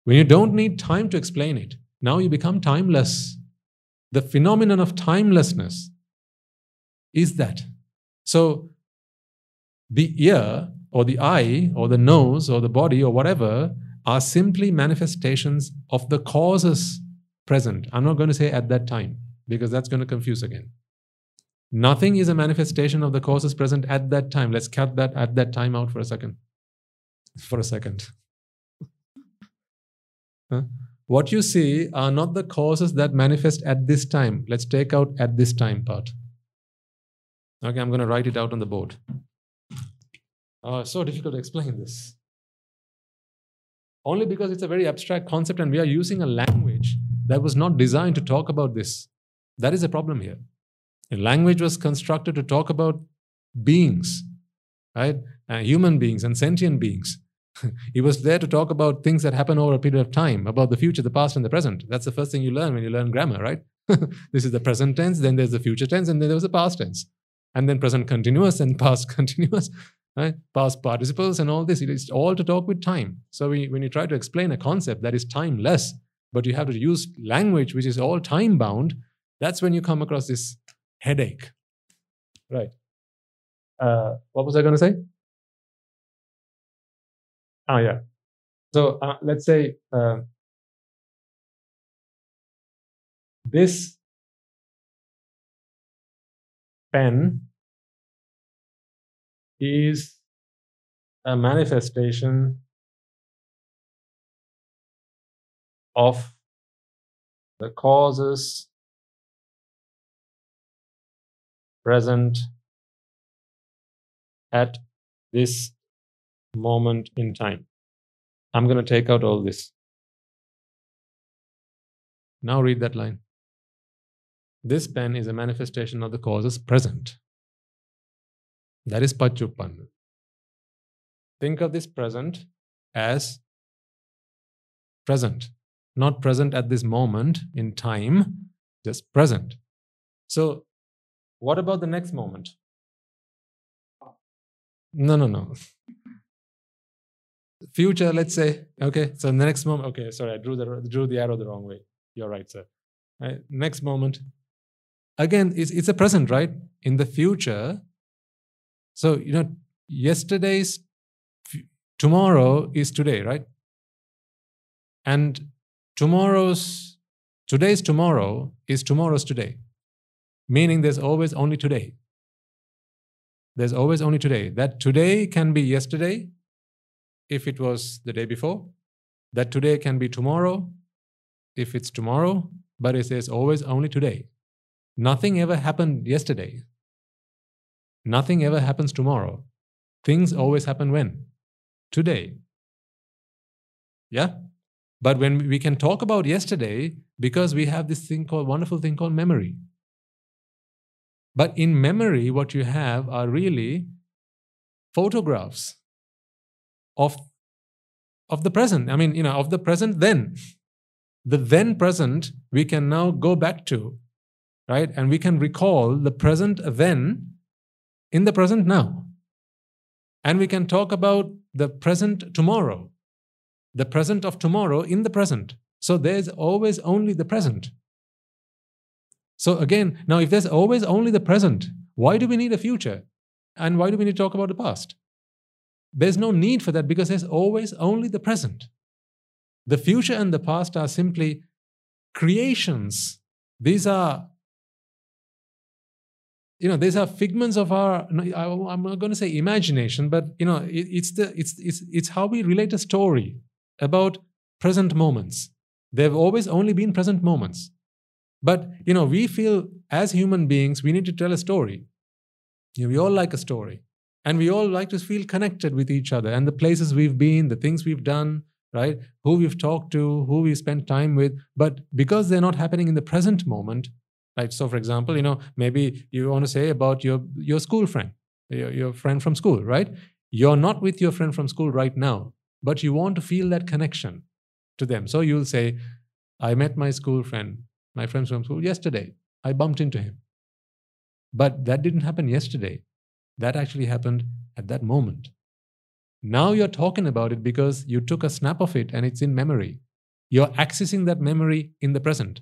When you don't need time to explain it, now you become timeless. The phenomenon of timelessness is that. So, the ear or the eye or the nose or the body or whatever are simply manifestations of the causes present. I'm not going to say at that time because that's going to confuse again. Nothing is a manifestation of the causes present at that time. Let's cut that at that time out for a second. For a second. huh? What you see are not the causes that manifest at this time. Let's take out at this time part. Okay, I'm going to write it out on the board. Uh, so difficult to explain this. Only because it's a very abstract concept and we are using a language that was not designed to talk about this. That is a problem here. language was constructed to talk about beings, right? Uh, human beings and sentient beings. it was there to talk about things that happen over a period of time, about the future, the past, and the present. That's the first thing you learn when you learn grammar, right? this is the present tense, then there's the future tense, and then there's the past tense. And then present continuous and past continuous, right? Past participles and all this. It's all to talk with time. So we, when you try to explain a concept that is timeless, but you have to use language which is all time bound, that's when you come across this headache. Right. Uh, what was I going to say? Ah, yeah. So uh, let's say uh, this pen is a manifestation of the causes present at this moment in time. I'm going to take out all this. Now read that line. This pen is a manifestation of the causes present. That is Pachupan. Think of this present as present, not present at this moment in time, just present. So, what about the next moment? No, no, no. Future, let's say. Okay, so the next moment. Okay, sorry, I drew the drew the arrow the wrong way. You're right, sir. Right, next moment. Again, it's it's a present, right? In the future. So you know, yesterday's tomorrow is today, right? And tomorrow's today's tomorrow is tomorrow's today. Meaning there's always only today. There's always only today. That today can be yesterday if it was the day before. That today can be tomorrow if it's tomorrow, but it says always only today. Nothing ever happened yesterday. Nothing ever happens tomorrow. Things always happen when? Today. Yeah? But when we can talk about yesterday, because we have this thing called wonderful thing called memory. But in memory, what you have are really photographs of, of the present. I mean, you know, of the present then. The then present we can now go back to, right? And we can recall the present then in the present now. And we can talk about the present tomorrow, the present of tomorrow in the present. So there's always only the present. So again, now if there's always only the present, why do we need a future? And why do we need to talk about the past? There's no need for that because there's always only the present. The future and the past are simply creations. These are, you know, these are figments of our. I'm not going to say imagination, but you know, it's the it's it's it's how we relate a story about present moments. They've always only been present moments. But, you know, we feel as human beings, we need to tell a story. You know, we all like a story. And we all like to feel connected with each other and the places we've been, the things we've done, right? Who we've talked to, who we spent time with. But because they're not happening in the present moment, So, for example, you know, maybe you want to say about your, your school friend, your, your friend from school, right? You're not with your friend from school right now, but you want to feel that connection to them. So you'll say, I met my school friend my friend from school yesterday. I bumped into him. But that didn't happen yesterday. That actually happened at that moment. Now you're talking about it because you took a snap of it and it's in memory. You're accessing that memory in the present.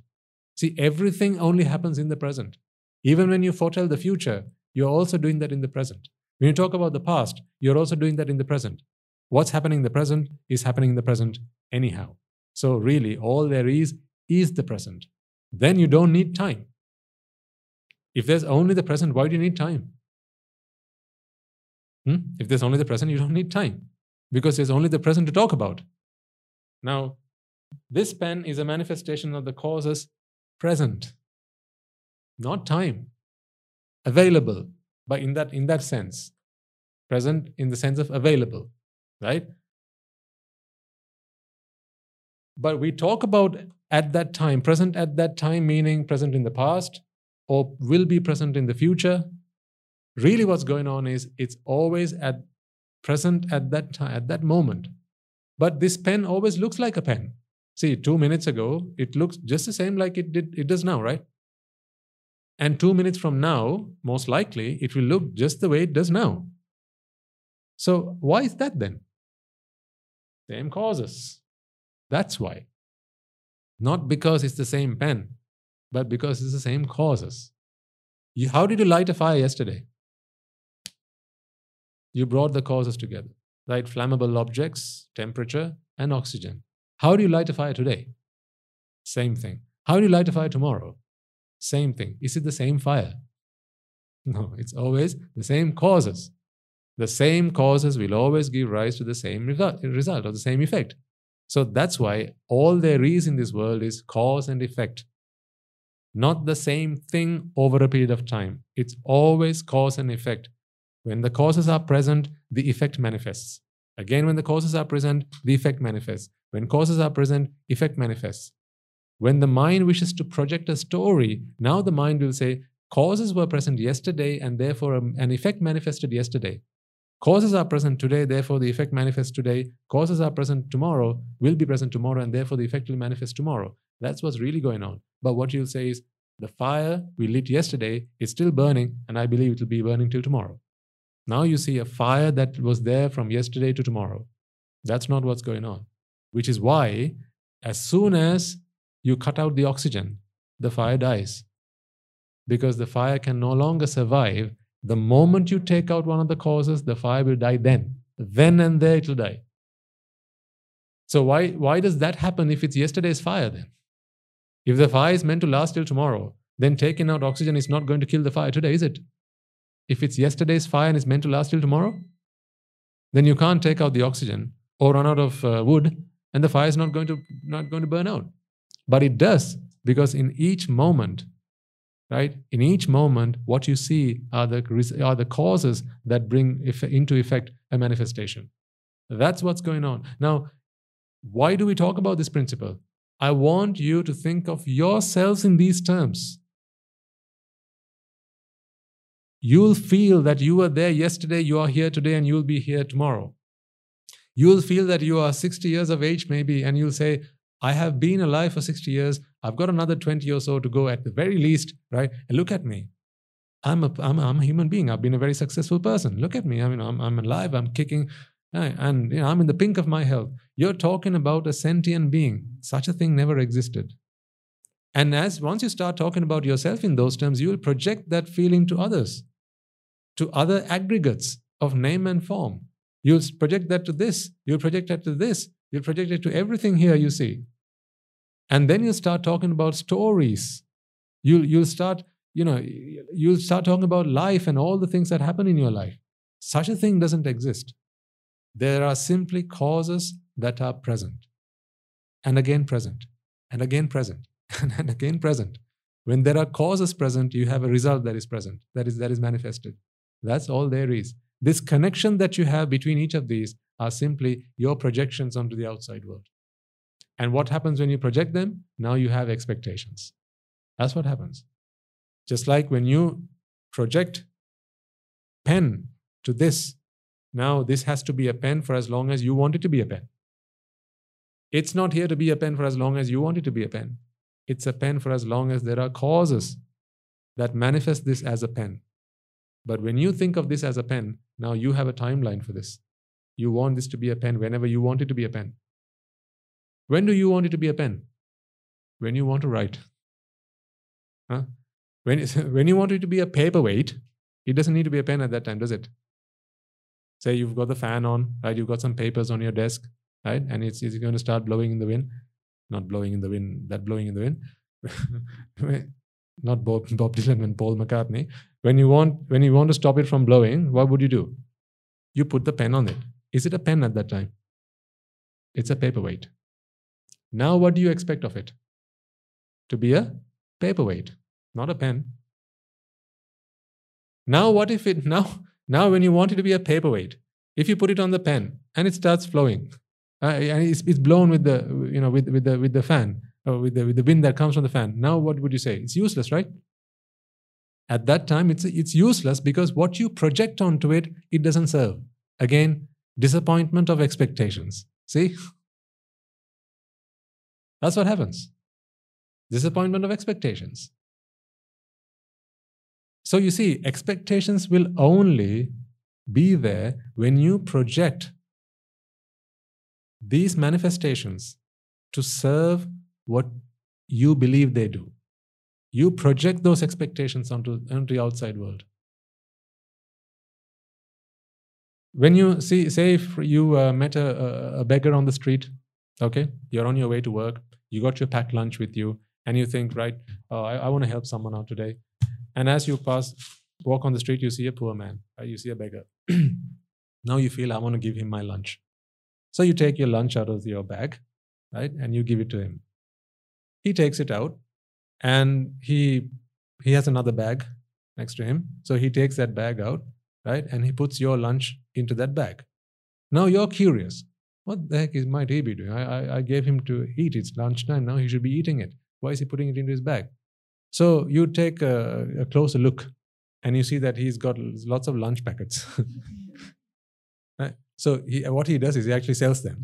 See, everything only happens in the present. Even when you foretell the future, you're also doing that in the present. When you talk about the past, you're also doing that in the present. What's happening in the present is happening in the present anyhow. So, really, all there is is the present then you don't need time. If there's only the present, why do you need time? Hmm? If there's only the present, you don't need time because there's only the present to talk about. Now, this pen is a manifestation of the causes present, not time, available, but in that, in that sense, present in the sense of available, right? But we talk about at that time, present at that time, meaning present in the past, or will be present in the future. Really, what's going on is it's always at present at that time, at that moment. But this pen always looks like a pen. See, two minutes ago, it looks just the same like it did it does now, right? And two minutes from now, most likely, it will look just the way it does now. So why is that then? Same causes. That's why. Not because it's the same pen, but because it's the same causes. You, how did you light a fire yesterday? You brought the causes together, right? Flammable objects, temperature, and oxygen. How do you light a fire today? Same thing. How do you light a fire tomorrow? Same thing. Is it the same fire? No, it's always the same causes. The same causes will always give rise to the same result, or the same effect. So that's why all there is in this world is cause and effect. Not the same thing over a period of time. It's always cause and effect. When the causes are present, the effect manifests. Again, when the causes are present, the effect manifests. When causes are present, effect manifests. When the mind wishes to project a story, now the mind will say, causes were present yesterday and therefore um, an effect manifested yesterday. Causes are present today, therefore the effect manifests today. Causes are present tomorrow, will be present tomorrow, and therefore the effect will manifest tomorrow. That's what's really going on. But what you'll say is, the fire we lit yesterday is still burning, and I believe it will be burning till tomorrow. Now you see a fire that was there from yesterday to tomorrow. That's not what's going on. Which is why, as soon as you cut out the oxygen, the fire dies. Because the fire can no longer survive the moment you take out one of the causes, the fire will die then. Then and there it will die. So why, why does that happen if it's yesterday's fire then? If the fire is meant to last till tomorrow, then taking out oxygen is not going to kill the fire today, is it? If it's yesterday's fire and it's meant to last till tomorrow, then you can't take out the oxygen or run out of uh, wood and the fire is not going to not going to burn out. But it does because in each moment right in each moment what you see are the are the causes that bring into effect a manifestation. That's what's going on. Now why do we talk about this principle? I want you to think of yourselves in these terms you'll feel that you were there yesterday you are here today and you'll be here tomorrow you'll feel that you are 60 years of age maybe and you'll say I have been alive for 60 years. I've got another 20 or so to go at the very least, right? And look at me. I'm a, I'm, I'm a human being. I've been a very successful person. Look at me. I mean, I'm, I'm alive. I'm kicking. And you know, I'm in the pink of my health. You're talking about a sentient being. Such a thing never existed. And as once you start talking about yourself in those terms, you will project that feeling to others, to other aggregates of name and form. You'll project that to this. You'll project that to this. You'll project it to everything here you see. And then you start talking about stories. You'll, you'll start, you know, you'll start talking about life and all the things that happen in your life. Such a thing doesn't exist. There are simply causes that are present. And again present. And again present. and again present. When there are causes present, you have a result that is present, that is, that is manifested. That's all there is. This connection that you have between each of these are simply your projections onto the outside world. And what happens when you project them? Now you have expectations. That's what happens. Just like when you project pen to this, now this has to be a pen for as long as you want it to be a pen. It's not here to be a pen for as long as you want it to be a pen. It's a pen for as long as there are causes that manifest this as a pen. But when you think of this as a pen, now you have a timeline for this. You want this to be a pen whenever you want it to be a pen. When do you want it to be a pen? When you want to write. Huh? When, when you want it to be a paperweight, it doesn't need to be a pen at that time, does it? Say you've got the fan on, right? You've got some papers on your desk, right? And it's, it's going to start blowing in the wind. Not blowing in the wind, that blowing in the wind. Not Bob, Bob Dylan and Paul McCartney. When you want when you want to stop it from blowing, what would you do? You put the pen on it. Is it a pen at that time? It's a paperweight. Now, what do you expect of it? To be a paperweight, not a pen. Now, what if it now now when you want it to be a paperweight, if you put it on the pen and it starts flowing, uh, and it's, it's blown with the you know with, with the with the fan or with the with the wind that comes from the fan. Now, what would you say? It's useless, right? At that time, it's, it's useless because what you project onto it, it doesn't serve. Again, disappointment of expectations. See? That's what happens. Disappointment of expectations. So you see, expectations will only be there when you project these manifestations to serve what you believe they do. You project those expectations onto, onto the outside world. When you see, say, if you uh, met a, a beggar on the street, okay, you're on your way to work, you got your packed lunch with you, and you think, right, oh, I, I want to help someone out today. And as you pass, walk on the street, you see a poor man, right? you see a beggar. now you feel, I want to give him my lunch. So you mm-hmm. take your lunch out of your bag, right, and you give it to him. He takes it out, and he he has another bag next to him. So he takes that bag out, right, and he puts your lunch into that bag. Now you're curious. What the heck is might he be doing? I, I, I gave him to eat. It's lunchtime now. He should be eating it. Why is he putting it into his bag? So you take a, a closer look, and you see that he's got lots of lunch packets. Mm-hmm. So he, what he does is he actually sells them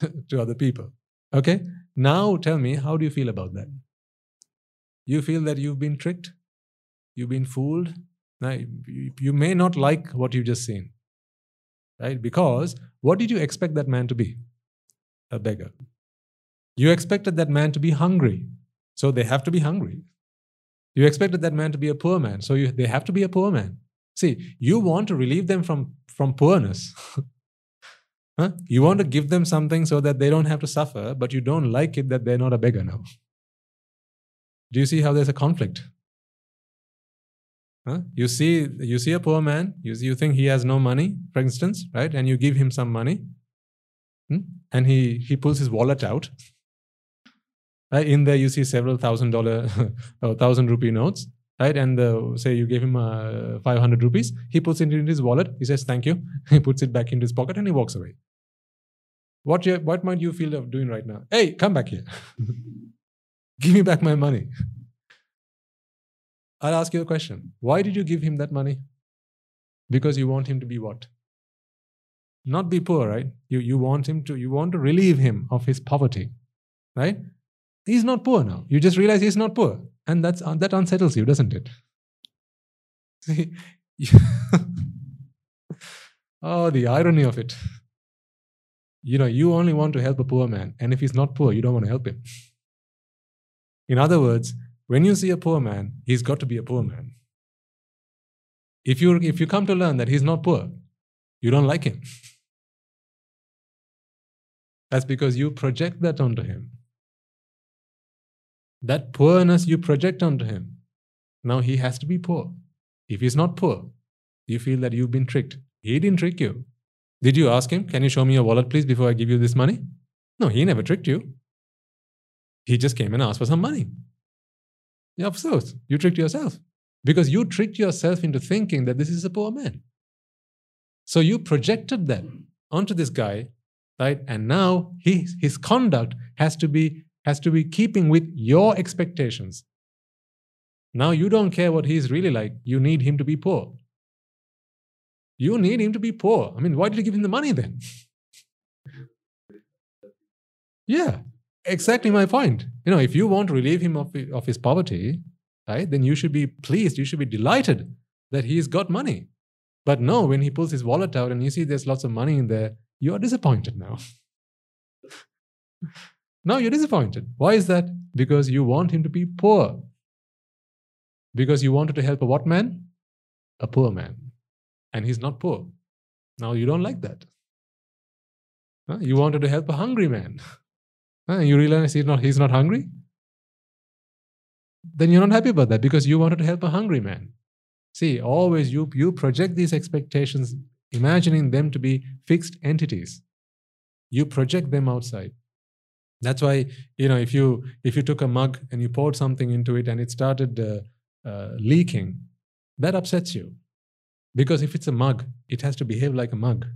to other people. Okay. Now tell me, how do you feel about that? You feel that you've been tricked, you've been fooled. Now, you, you may not like what you've just seen, right? Because what did you expect that man to be? A beggar. You expected that man to be hungry, so they have to be hungry. You expected that man to be a poor man, so you, they have to be a poor man. See, you want to relieve them from, from poorness. huh? You want to give them something so that they don't have to suffer, but you don't like it that they're not a beggar now. Do you see how there's a conflict? Huh? You see, you see a poor man. You, you think he has no money, for instance, right? And you give him some money, hmm? and he he pulls his wallet out. Right? In there, you see several thousand dollar thousand rupee notes, right? And uh, say you gave him uh, 500 rupees, he puts it into his wallet. He says, "Thank you." he puts it back into his pocket and he walks away. What you, what might you feel of doing right now? Hey, come back here. Give me back my money. I'll ask you a question. Why did you give him that money? Because you want him to be what? Not be poor, right? You, you want him to you want to relieve him of his poverty, right? He's not poor now. You just realize he's not poor, and that's uh, that unsettles you, doesn't it? Oh, the irony of it. You know, you only want to help a poor man, and if he's not poor, you don't want to help him. In other words, when you see a poor man, he's got to be a poor man. If you, if you come to learn that he's not poor, you don't like him. That's because you project that onto him. That poorness you project onto him. Now he has to be poor. If he's not poor, you feel that you've been tricked. He didn't trick you. Did you ask him, Can you show me your wallet, please, before I give you this money? No, he never tricked you. He just came and asked for some money. Yeah, of course. You tricked yourself because you tricked yourself into thinking that this is a poor man. So you projected that onto this guy, right? And now his, his conduct has to be has to be keeping with your expectations. Now you don't care what he's really like. You need him to be poor. You need him to be poor. I mean, why did you give him the money then? yeah, exactly my point. You know, if you want to relieve him of, of his poverty, right, then you should be pleased, you should be delighted that he's got money. But no, when he pulls his wallet out and you see there's lots of money in there, you are disappointed now. now you're disappointed. Why is that? Because you want him to be poor. Because you wanted to help a what man? A poor man. And he's not poor. Now you don't like that. You wanted to help a hungry man. You realize he's not, he's not hungry? Then you're not happy about that because you wanted to help a hungry man. See, always you, you project these expectations, imagining them to be fixed entities. You project them outside. That's why, you know, if you if you took a mug and you poured something into it and it started uh, uh, leaking, that upsets you. Because if it's a mug, it has to behave like a mug,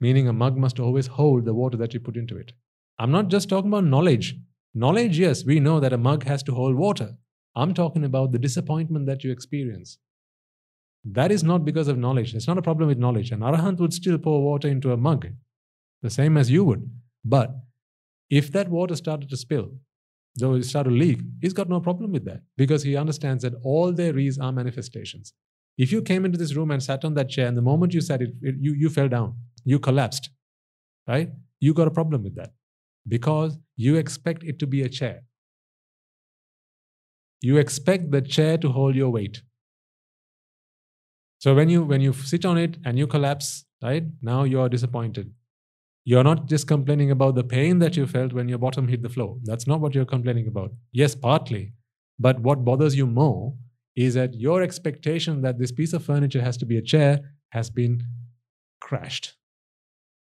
meaning a mug must always hold the water that you put into it. I'm not just talking about knowledge. Knowledge, yes, we know that a mug has to hold water. I'm talking about the disappointment that you experience. That is not because of knowledge. It's not a problem with knowledge. An arahant would still pour water into a mug, the same as you would. But if that water started to spill, though it started to leak, he's got no problem with that because he understands that all there is are manifestations. If you came into this room and sat on that chair, and the moment you sat it, it you, you fell down, you collapsed, right? You got a problem with that because you expect it to be a chair. You expect the chair to hold your weight. So when you when you sit on it and you collapse, right? Now you are disappointed. You're not just complaining about the pain that you felt when your bottom hit the floor. That's not what you're complaining about. Yes, partly. But what bothers you more is that your expectation that this piece of furniture has to be a chair has been crashed.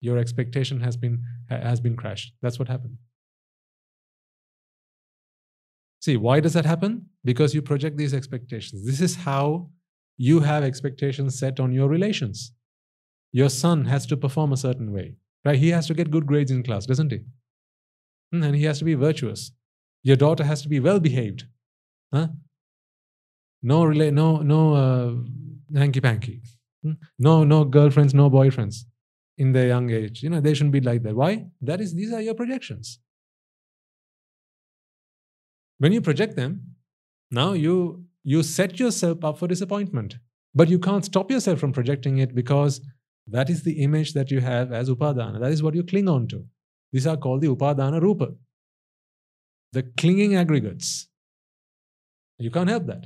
Your expectation has been has been crashed. That's what happened. See, why does that happen? Because you project these expectations. This is how you have expectations set on your relations. Your son has to perform a certain way, right? He has to get good grades in class, doesn't he? Hmm, and he has to be virtuous. Your daughter has to be well behaved. Huh? No relate, no, no uh, hanky panky. Hmm? No, no girlfriends, no boyfriends in their young age. You know, they shouldn't be like that. Why? That is, these are your projections. When you project them, now you you set yourself up for disappointment. But you can't stop yourself from projecting it because that is the image that you have as upadana. That is what you cling on to. These are called the upadana rupa. The clinging aggregates. You can't help that.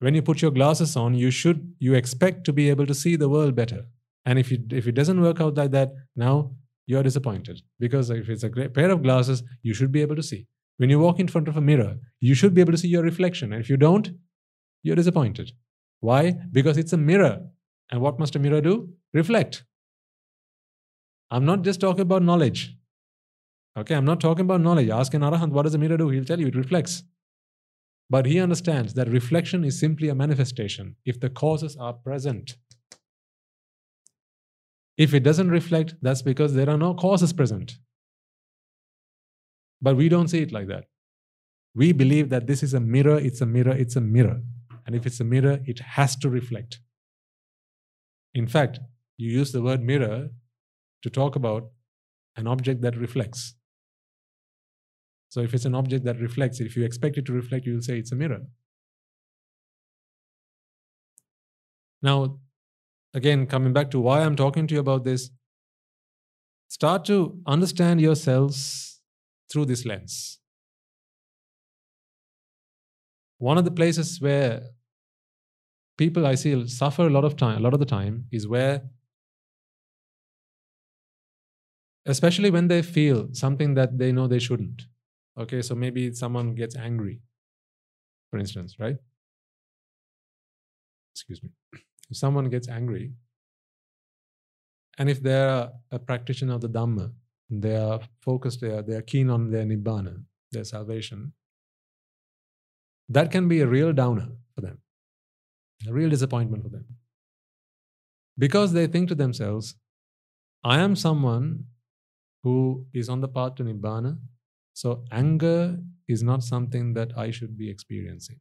When you put your glasses on, you should you expect to be able to see the world better. And if you if it doesn't work out like that, now you're disappointed because if it's a great pair of glasses, you should be able to see. When you walk in front of a mirror, you should be able to see your reflection. And if you don't, you're disappointed. Why? Because it's a mirror. And what must a mirror do? Reflect. I'm not just talking about knowledge. Okay, I'm not talking about knowledge. Ask an arahant, what does a mirror do? He'll tell you it reflects. But he understands that reflection is simply a manifestation if the causes are present. If it doesn't reflect, that's because there are no causes present. But we don't see it like that. We believe that this is a mirror, it's a mirror, it's a mirror. And if it's a mirror, it has to reflect. In fact, you use the word mirror to talk about an object that reflects. So if it's an object that reflects, if you expect it to reflect, you'll say it's a mirror. Now, again, coming back to why I'm talking to you about this, start to understand yourselves through this lens. One of the places where people I see suffer a lot of time, a lot of the time, is where, especially when they feel something that they know they shouldn't. Okay, so maybe someone gets angry, for instance, right? Excuse me. If someone gets angry, and if they're a practitioner of the Dhamma, they are focused, they are, they are keen on their nibbana, their salvation, that can be a real downer for them, a real disappointment for them. Because they think to themselves, I am someone who is on the path to nibbana, so anger is not something that I should be experiencing.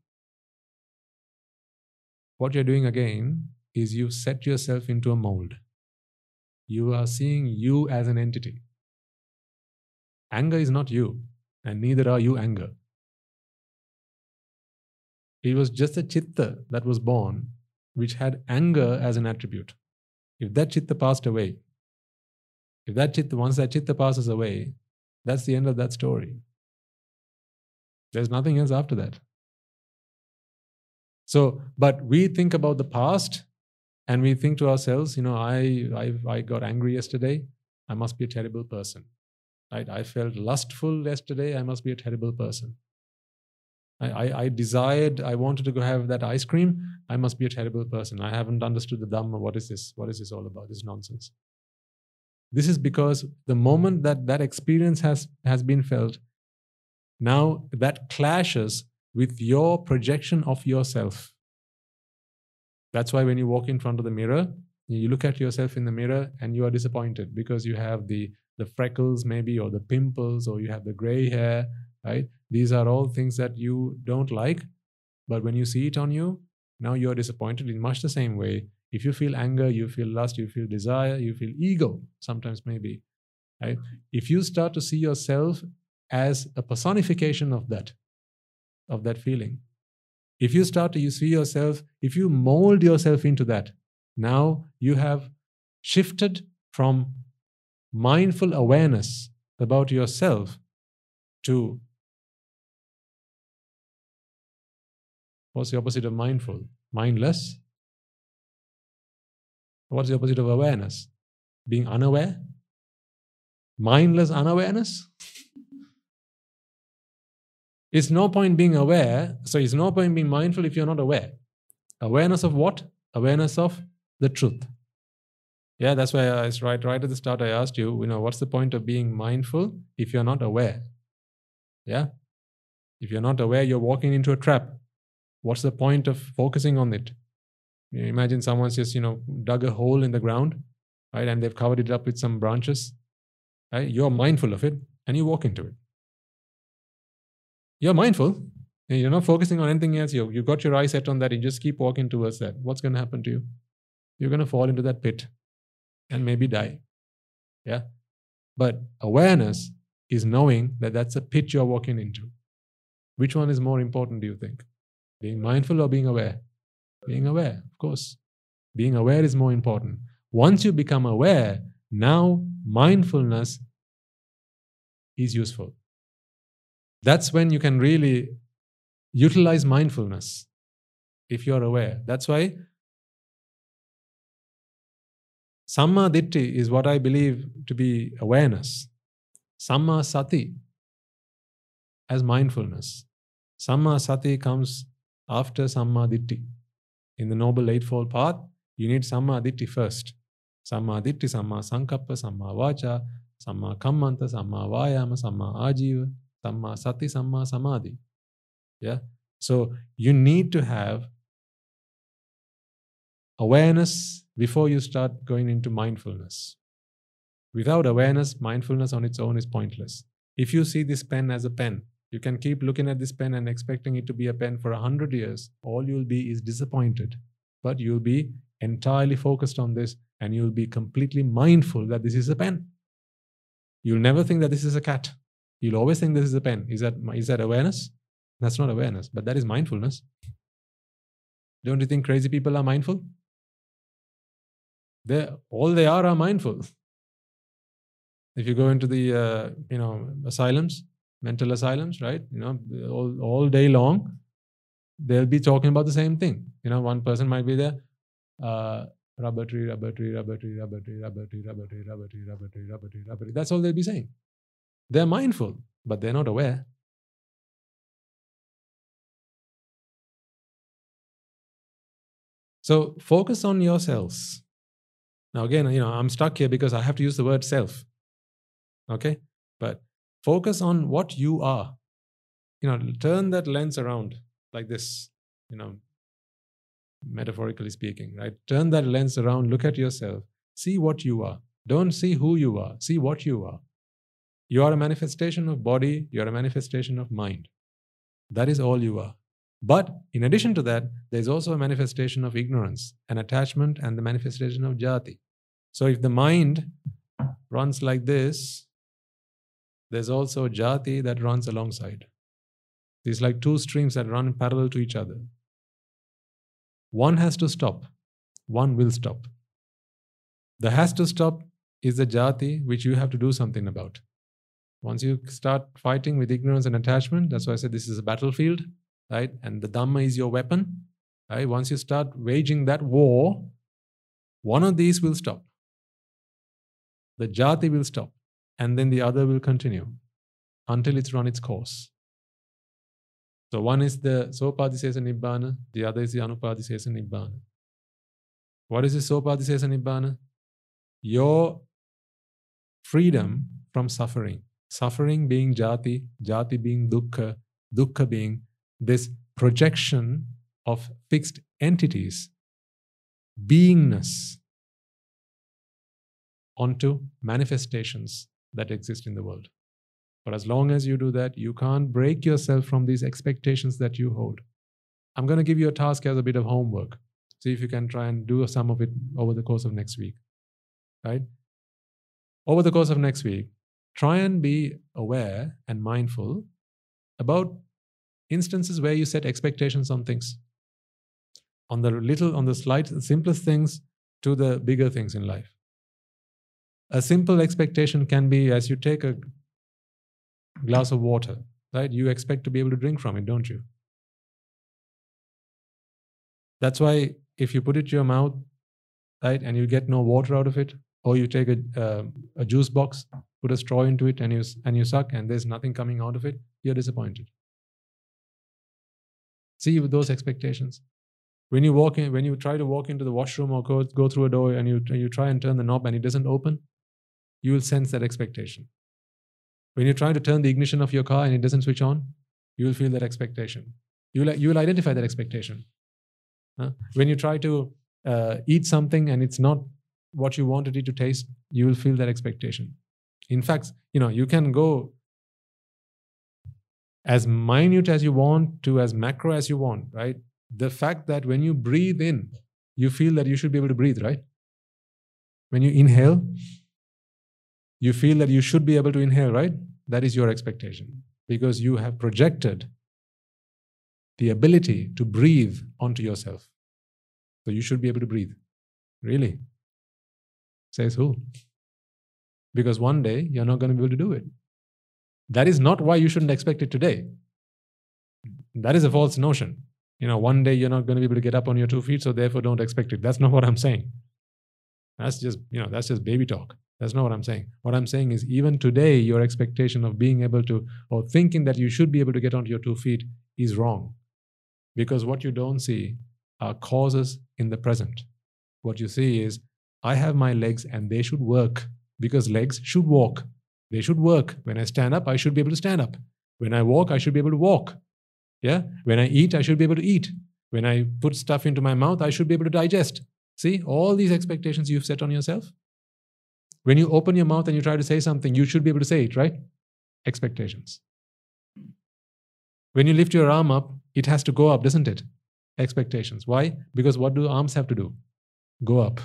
What you're doing again is you set yourself into a mold. You are seeing you as an entity. Anger is not you, and neither are you anger. It was just a chitta that was born which had anger as an attribute. If that chitta passed away, if that chitta, once that chitta passes away, that's the end of that story. There's nothing else after that. So, but we think about the past and we think to ourselves, you know, I, I, I got angry yesterday. I must be a terrible person. Right? I felt lustful yesterday. I must be a terrible person. I, I, desired, I wanted to go have that ice cream. I must be a terrible person. I haven't understood the Dhamma. What is this? What is this all about? This nonsense. This is because the moment that that experience has, has been felt, now that clashes with your projection of yourself. That's why when you walk in front of the mirror, you look at yourself in the mirror and you are disappointed because you have the the freckles maybe or the pimples or you have the gray hair right? These are all things that you don't like, but when you see it on you, now you're disappointed in much the same way. If you feel anger, you feel lust, you feel desire, you feel ego, sometimes maybe, right? If you start to see yourself as a personification of that, of that feeling, if you start to you see yourself, if you mold yourself into that, now you have shifted from mindful awareness about yourself to what's the opposite of mindful? Mindless. What's the opposite of awareness? Being unaware? Mindless unawareness? it's no point being aware, so it's no point being mindful if you're not aware. Awareness of what? Awareness of the truth. Yeah, that's why uh, I right right at the start I asked you, you know, what's the point of being mindful if you're not aware? Yeah? If you're not aware, you're walking into a trap. What's the point of focusing on it? You imagine someone's just, you know, dug a hole in the ground, right? And they've covered it up with some branches. Right? You're mindful of it and you walk into it. You're mindful. You're not focusing on anything else. You, you've got your eye set on that. You just keep walking towards that. What's going to happen to you? You're going to fall into that pit and maybe die. Yeah. But awareness is knowing that that's a pit you're walking into. Which one is more important, do you think? Being mindful or being aware? Being aware, of course. Being aware is more important. Once you become aware, now mindfulness is useful. That's when you can really utilize mindfulness if you're aware. That's why Samma Ditthi is what I believe to be awareness. Samma Sati as mindfulness. Samma Sati comes after Samma Ditthi. In the Noble Eightfold Path, you need Samma Ditthi first. Samma Ditthi, Samma Sankappa, Samma Vacha, Samma Kammanta, Samma Vayama, Samma Ajiva, Samma Sati, Samma Samadhi. Yeah? So you need to have awareness before you start going into mindfulness. Without awareness, mindfulness on its own is pointless. If you see this pen as a pen, you can keep looking at this pen and expecting it to be a pen for a hundred years. All you'll be is disappointed. But you'll be entirely focused on this and you'll be completely mindful that this is a pen. You'll never think that this is a cat. You'll always think this is a pen. Is that, is that awareness? That's not awareness, but that is mindfulness. Don't you think crazy people are mindful? they all they are are mindful. If you go into the uh, you know asylums, mental asylums, right? You know, all, all day long, they'll be talking about the same thing. You know, one person might be there, uh, rubber tree, rubber tree, rubber tree, rubber tree, rubber tree, rubber tree, rubber tree, rubber tree, rubber tree, rubber tree. That's all they'll be saying. They're mindful, but they're not aware. So focus on yourselves. Now, again, you know, I'm stuck here because I have to use the word self. Okay? But focus on what you are. You know, turn that lens around like this, you know, metaphorically speaking, right? Turn that lens around, look at yourself, see what you are. Don't see who you are, see what you are. You are a manifestation of body, you are a manifestation of mind. That is all you are. But in addition to that, there's also a manifestation of ignorance, an attachment, and the manifestation of jati. So if the mind runs like this, there's also jati that runs alongside. These like two streams that run parallel to each other. One has to stop, one will stop. The has to stop is the jati which you have to do something about. Once you start fighting with ignorance and attachment, that's why I said this is a battlefield right? And the Dhamma is your weapon, right? Once you start waging that war, one of these will stop. The jati will stop, and then the other will continue until it's run its course. So one is the Sopadisesa Nibbana, the other is the Anupadisesa Nibbana. What is the Sopadisesa Nibbana? Your freedom from suffering. Suffering being jati, jati being dukkha, dukkha being this projection of fixed entities, beingness, onto manifestations that exist in the world. But as long as you do that, you can't break yourself from these expectations that you hold. I'm going to give you a task as a bit of homework. See if you can try and do some of it over the course of next week. Right? Over the course of next week, try and be aware and mindful about instances where you set expectations on things. On the little, on the slight, simplest things to the bigger things in life. A simple expectation can be as you take a glass of water, right? You expect to be able to drink from it, don't you? That's why if you put it to your mouth, right, and you get no water out of it, or you take a, uh, a juice box, put a straw into it, and you and you suck, and there's nothing coming out of it, you're disappointed. See with those expectations. When you walk in, when you try to walk into the washroom or go, go through a door and you, you try and turn the knob and it doesn't open, you will sense that expectation. When you try to turn the ignition of your car and it doesn't switch on, you will feel that expectation. You will, you will identify that expectation. When you try to uh, eat something and it's not what you wanted it to taste, you will feel that expectation. In fact, you know, you can go as minute as you want to as macro as you want, right? The fact that when you breathe in, you feel that you should be able to breathe, right? When you inhale, you feel that you should be able to inhale, right? That is your expectation because you have projected the ability to breathe onto yourself. So you should be able to breathe. Really? Says who? Because one day you're not going to be able to do it. That is not why you shouldn't expect it today. That is a false notion. You know, one day you're not going to be able to get up on your two feet, so therefore don't expect it. That's not what I'm saying. That's just, you know, that's just baby talk. That's not what I'm saying. What I'm saying is, even today, your expectation of being able to, or thinking that you should be able to get onto your two feet is wrong. Because what you don't see are causes in the present. What you see is, I have my legs and they should work because legs should walk. They should work. When I stand up, I should be able to stand up. When I walk, I should be able to walk. Yeah? When I eat, I should be able to eat. When I put stuff into my mouth, I should be able to digest. See, all these expectations you've set on yourself, when you open your mouth and you try to say something, you should be able to say it, right? Expectations. When you lift your arm up, it has to go up, doesn't it? Expectations. Why? Because what do arms have to do? Go up.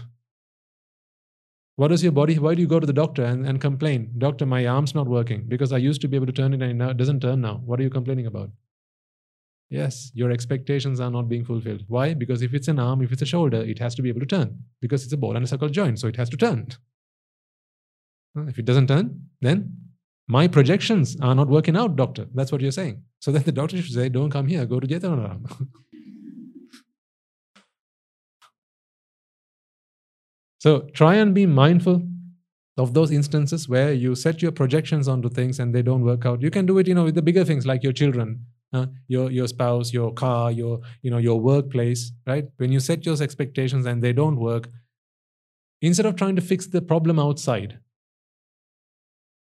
What does your body? Why do you go to the doctor and, and complain? Doctor, my arm's not working because I used to be able to turn it and it doesn't turn now. What are you complaining about? Yes, your expectations are not being fulfilled. Why? Because if it's an arm, if it's a shoulder, it has to be able to turn because it's a ball and a circle joint, so it has to turn. If it doesn't turn, then my projections are not working out, doctor. That's what you're saying. So then the doctor should say, don't come here, go to Jethavanaram. so try and be mindful of those instances where you set your projections onto things and they don't work out. You can do it, you know, with the bigger things like your children, uh, your your spouse, your car, your you know your workplace, right? When you set those expectations and they don't work, instead of trying to fix the problem outside,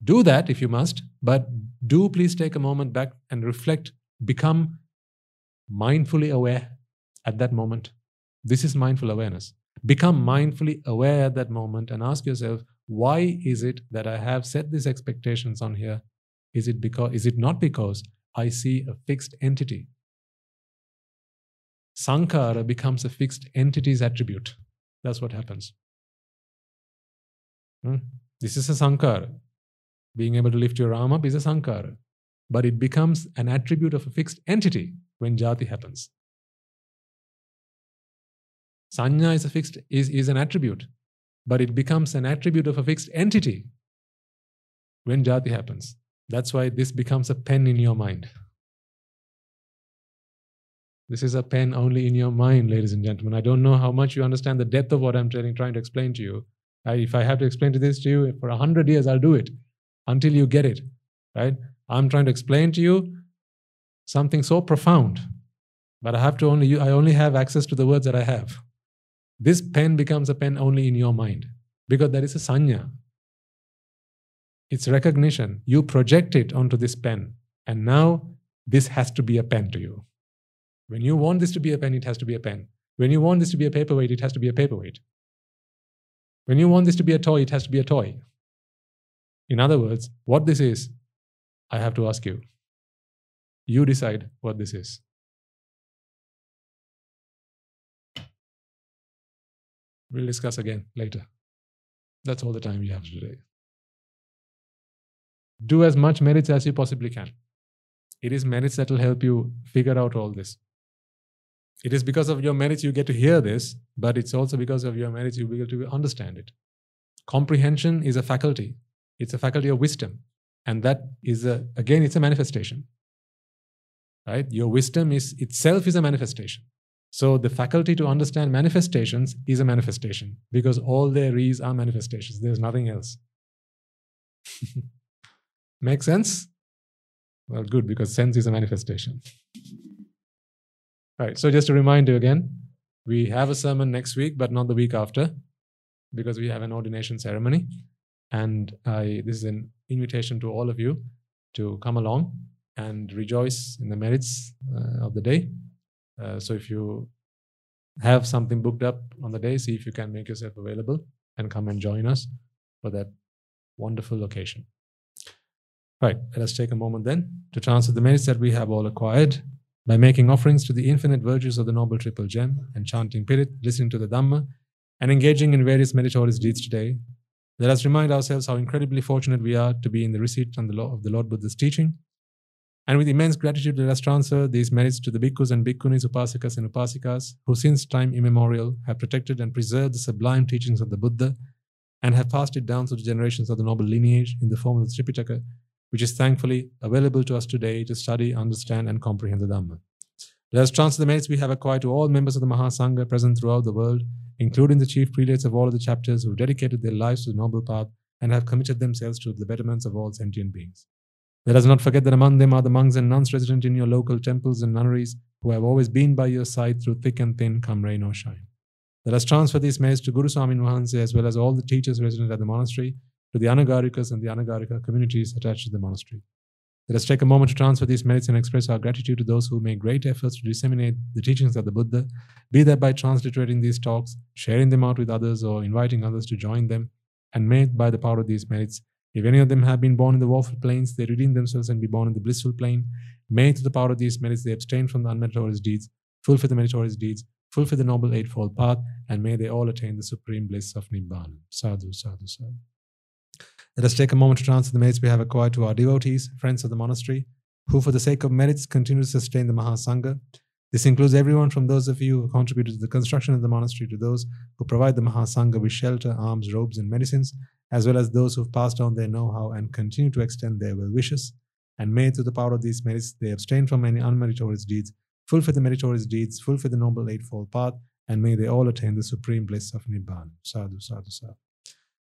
do that if you must, but do please take a moment back and reflect, become mindfully aware at that moment. This is mindful awareness. Become mindfully aware at that moment and ask yourself, why is it that I have set these expectations on here? Is it because is it not because I see a fixed entity? Sankhara becomes a fixed entity's attribute. That's what happens. Hmm? This is a sankhara. Being able to lift your arm up is a sankhara, but it becomes an attribute of a fixed entity when jati happens. Sanya is a fixed is, is an attribute, but it becomes an attribute of a fixed entity when jati happens. That's why this becomes a pen in your mind. This is a pen only in your mind, ladies and gentlemen. I don't know how much you understand the depth of what I'm trying, trying to explain to you. I, if I have to explain to this to you for a hundred years, I'll do it until you get it, right? I'm trying to explain to you something so profound, but I have to only, I only have access to the words that I have. This pen becomes a pen only in your mind because there is a sanya. It's recognition. You project it onto this pen, and now this has to be a pen to you. When you want this to be a pen, it has to be a pen. When you want this to be a paperweight, it has to be a paperweight. When you want this to be a toy, it has to be a toy. In other words, what this is, I have to ask you. You decide what this is. We'll discuss again later. That's all the time we have today. Do as much merits as you possibly can. It is merits that will help you figure out all this. It is because of your merits you get to hear this, but it's also because of your merits you begin to understand it. Comprehension is a faculty. It's a faculty of wisdom. And that is a, again, it's a manifestation. Right? Your wisdom is itself is a manifestation. So the faculty to understand manifestations is a manifestation because all there is are manifestations. There's nothing else. Make sense? Well, good, because sense is a manifestation. All right, so just to remind you again, we have a sermon next week, but not the week after, because we have an ordination ceremony. And I, this is an invitation to all of you to come along and rejoice in the merits uh, of the day. Uh, so if you have something booked up on the day, see if you can make yourself available and come and join us for that wonderful occasion. Right, let us take a moment then to transfer the merits that we have all acquired by making offerings to the infinite virtues of the Noble Triple Gem and chanting Pirit, listening to the Dhamma, and engaging in various meritorious deeds today. Let us remind ourselves how incredibly fortunate we are to be in the receipt and the law of the Lord Buddha's teaching. And with immense gratitude, let us transfer these merits to the bhikkhus and bhikkhunis, upasakas and upasikas, who since time immemorial have protected and preserved the sublime teachings of the Buddha and have passed it down to the generations of the noble lineage in the form of the Tripitaka which is thankfully available to us today to study, understand, and comprehend the Dhamma. Let us transfer the merits we have acquired to all members of the Mahasangha present throughout the world, including the chief prelates of all of the chapters who dedicated their lives to the noble path and have committed themselves to the betterments of all sentient beings. Let us not forget that among them are the monks and nuns resident in your local temples and nunneries who have always been by your side through thick and thin, come rain or shine. Let us transfer these merits to Guru Swamin Wahanse as well as all the teachers resident at the monastery to the Anagarikas and the Anagarika communities attached to the monastery. Let us take a moment to transfer these merits and express our gratitude to those who make great efforts to disseminate the teachings of the Buddha, be that by transliterating these talks, sharing them out with others, or inviting others to join them. And may, by the power of these merits, if any of them have been born in the woeful planes, they redeem themselves and be born in the blissful plane. May, through the power of these merits, they abstain from the unmeritorious deeds, fulfill the meritorious deeds, fulfill the noble eightfold path, and may they all attain the supreme bliss of Nibbana. Sadhu, sadhu, sadhu. Let us take a moment to transfer the merits we have acquired to our devotees, friends of the monastery, who, for the sake of merits, continue to sustain the Mahasangha. This includes everyone from those of you who contributed to the construction of the monastery to those who provide the Mahasangha with shelter, alms, robes, and medicines, as well as those who have passed on their know how and continue to extend their well wishes. And may, through the power of these merits, they abstain from any unmeritorious deeds, fulfill the meritorious deeds, fulfill the noble eightfold path, and may they all attain the supreme bliss of Nibbana. Sadhu, sadhu, sadhu.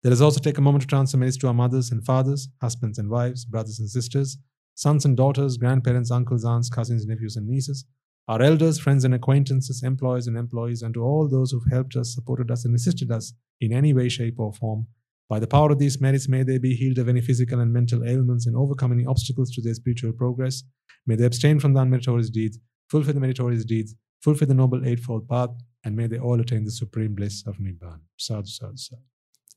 Let us also take a moment to transfer merits to our mothers and fathers, husbands and wives, brothers and sisters, sons and daughters, grandparents, uncles, aunts, cousins, nephews, and nieces, our elders, friends, and acquaintances, employers and employees, and to all those who've helped us, supported us, and assisted us in any way, shape, or form. By the power of these merits, may they be healed of any physical and mental ailments and overcome any obstacles to their spiritual progress. May they abstain from the unmeritorious deeds, fulfill the meritorious deeds, fulfill the noble eightfold path, and may they all attain the supreme bliss of Nibbana. Sadhu, sadhu, sadhu.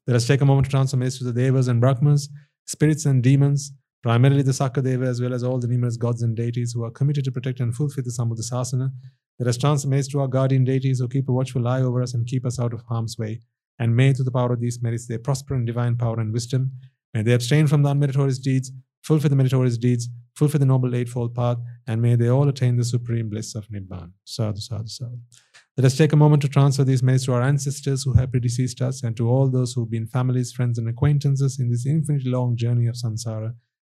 Let us take a moment to transfer messages to the Devas and Brahmas, spirits and demons, primarily the Sakadeva, as well as all the numerous gods and deities who are committed to protect and fulfill the Sambuddhasasana. Let us transfer to our guardian deities who keep a watchful eye over us and keep us out of harm's way. And may, through the power of these merits, they prosper in divine power and wisdom. May they abstain from the unmeritorious deeds, fulfill the meritorious deeds, fulfill the noble eightfold path, and may they all attain the supreme bliss of Nibbana. Sadhu, sadhu, sadhu. Let us take a moment to transfer these merits to our ancestors who have predeceased us and to all those who've been families, friends, and acquaintances in this infinitely long journey of samsara,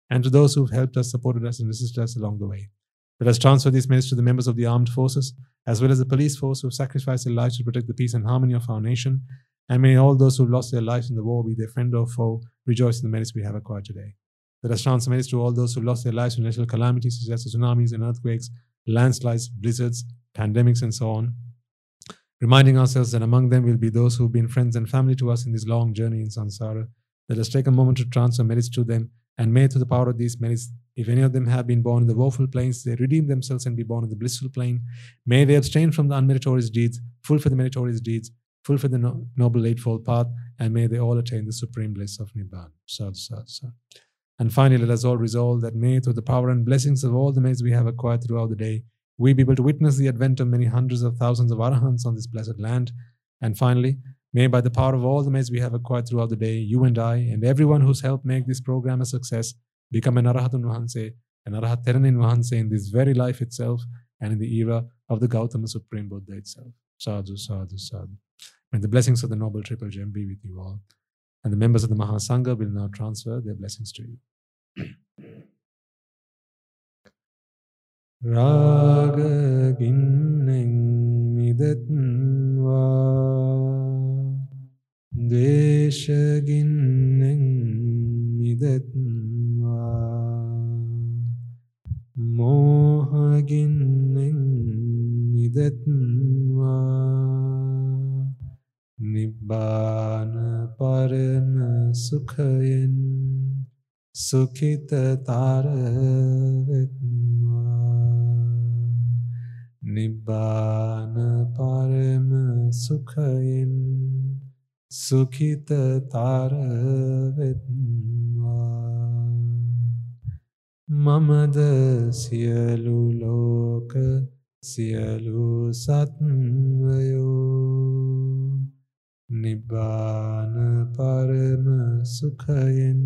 and to those who've helped us, supported us, and assisted us along the way. Let us transfer these merits to the members of the armed forces, as well as the police force who have sacrificed their lives to protect the peace and harmony of our nation. And may all those who've lost their lives in the war, be their friend or foe, rejoice in the merits we have acquired today. Let us transfer merits to all those who lost their lives in natural calamities such as tsunamis and earthquakes, landslides, blizzards, pandemics, and so on reminding ourselves that among them will be those who've been friends and family to us in this long journey in samsara. Let us take a moment to transfer merits to them, and may through the power of these merits, if any of them have been born in the woeful planes, they redeem themselves and be born in the blissful plane. May they abstain from the unmeritorious deeds, fulfill the meritorious deeds, fulfill the no- noble eightfold path, and may they all attain the supreme bliss of Nibbana. Sadhu, sadhu, sadhu. And finally, let us all resolve that may, through the power and blessings of all the merits we have acquired throughout the day, we be able to witness the advent of many hundreds of thousands of arahants on this blessed land. And finally, may by the power of all the maids we have acquired throughout the day, you and I, and everyone who's helped make this program a success, become an Arahatun Wahanse, an Arahat Wahanse in this very life itself and in the era of the Gautama Supreme Buddha itself. Sadhu, sadhu, sadhu. May the blessings of the Noble Triple Gem be with you all. And the members of the Mahasangha will now transfer their blessings to you. රාගගින්නෙන් මිදත්වා. දේශගින්නෙන් මිදත්වා. මෝහගින්නෙන් මිදත්වා. නිබ්බාන පරම සුඛයෙන් සුඛිතතර වෙත්වා. නිබ්බාන පරම සුඛයෙන් සුඛිතතර වෙත්වා මමද සියලු ලෝක සියලු සත්වයෝ. නිබ්බාන පරම සුඛයෙන්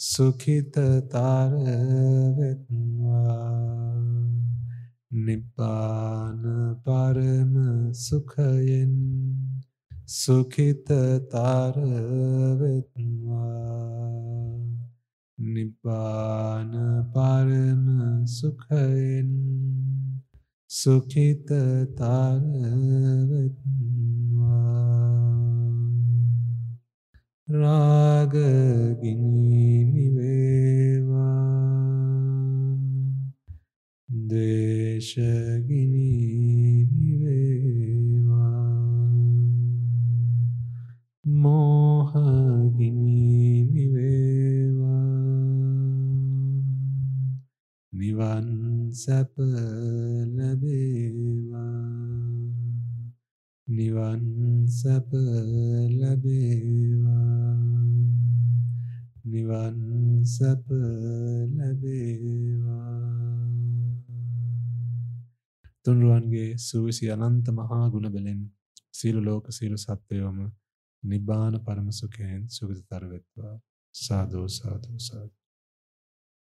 සුඛිතතර වෙත්වා නිබ්බාන පරම සුඛයෙන් සුඛිතතර වෙත්වා නිබ්බාන පරම සුඛයෙන් සුඛිතතර වෙත්වා රාගගිනි නිවේවා. දේශගිනි නිවේවා. මෝහගිනි නිවේවා. නිවන් සැප ලැබේවා. නිවන් සැප ලැබේවා. නිවන් සැප ලැබේවා. තුන්රුවන්ගේ සූවිසි අනන්ත මහා ගුණ බලෙන් සියලු ලෝක සියලු සත්වයෝම නිබ්බාන පරම සුඛයෙන් සුගතතර වෙත්වා. සාදු සාදු සාදු.